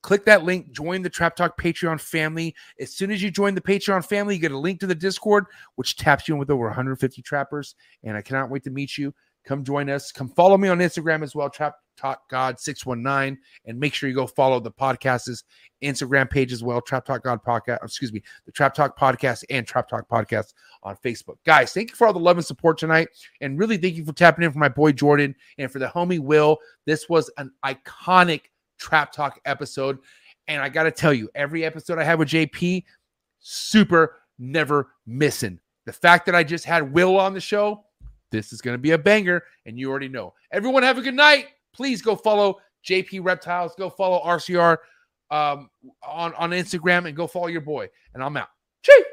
Click that link, join the Trap Talk Patreon family. As soon as you join the Patreon family, you get a link to the Discord, which taps you in with over 150 trappers. And I cannot wait to meet you. Come join us. Come follow me on Instagram as well, Trap Talk God 619. And make sure you go follow the podcast's Instagram page as well, Trap Talk God Podcast. Excuse me, the Trap Talk Podcast and Trap Talk Podcast on Facebook. Guys, thank you for all the love and support tonight. And really thank you for tapping in for my boy Jordan and for the homie Will. This was an iconic Trap Talk episode. And I got to tell you, every episode I have with JP, super never missing. The fact that I just had Will on the show, this is going to be a banger. And you already know. Everyone have a good night. Please go follow JP Reptiles. Go follow RCR um, on, on Instagram and go follow your boy. And I'm out. Cheers.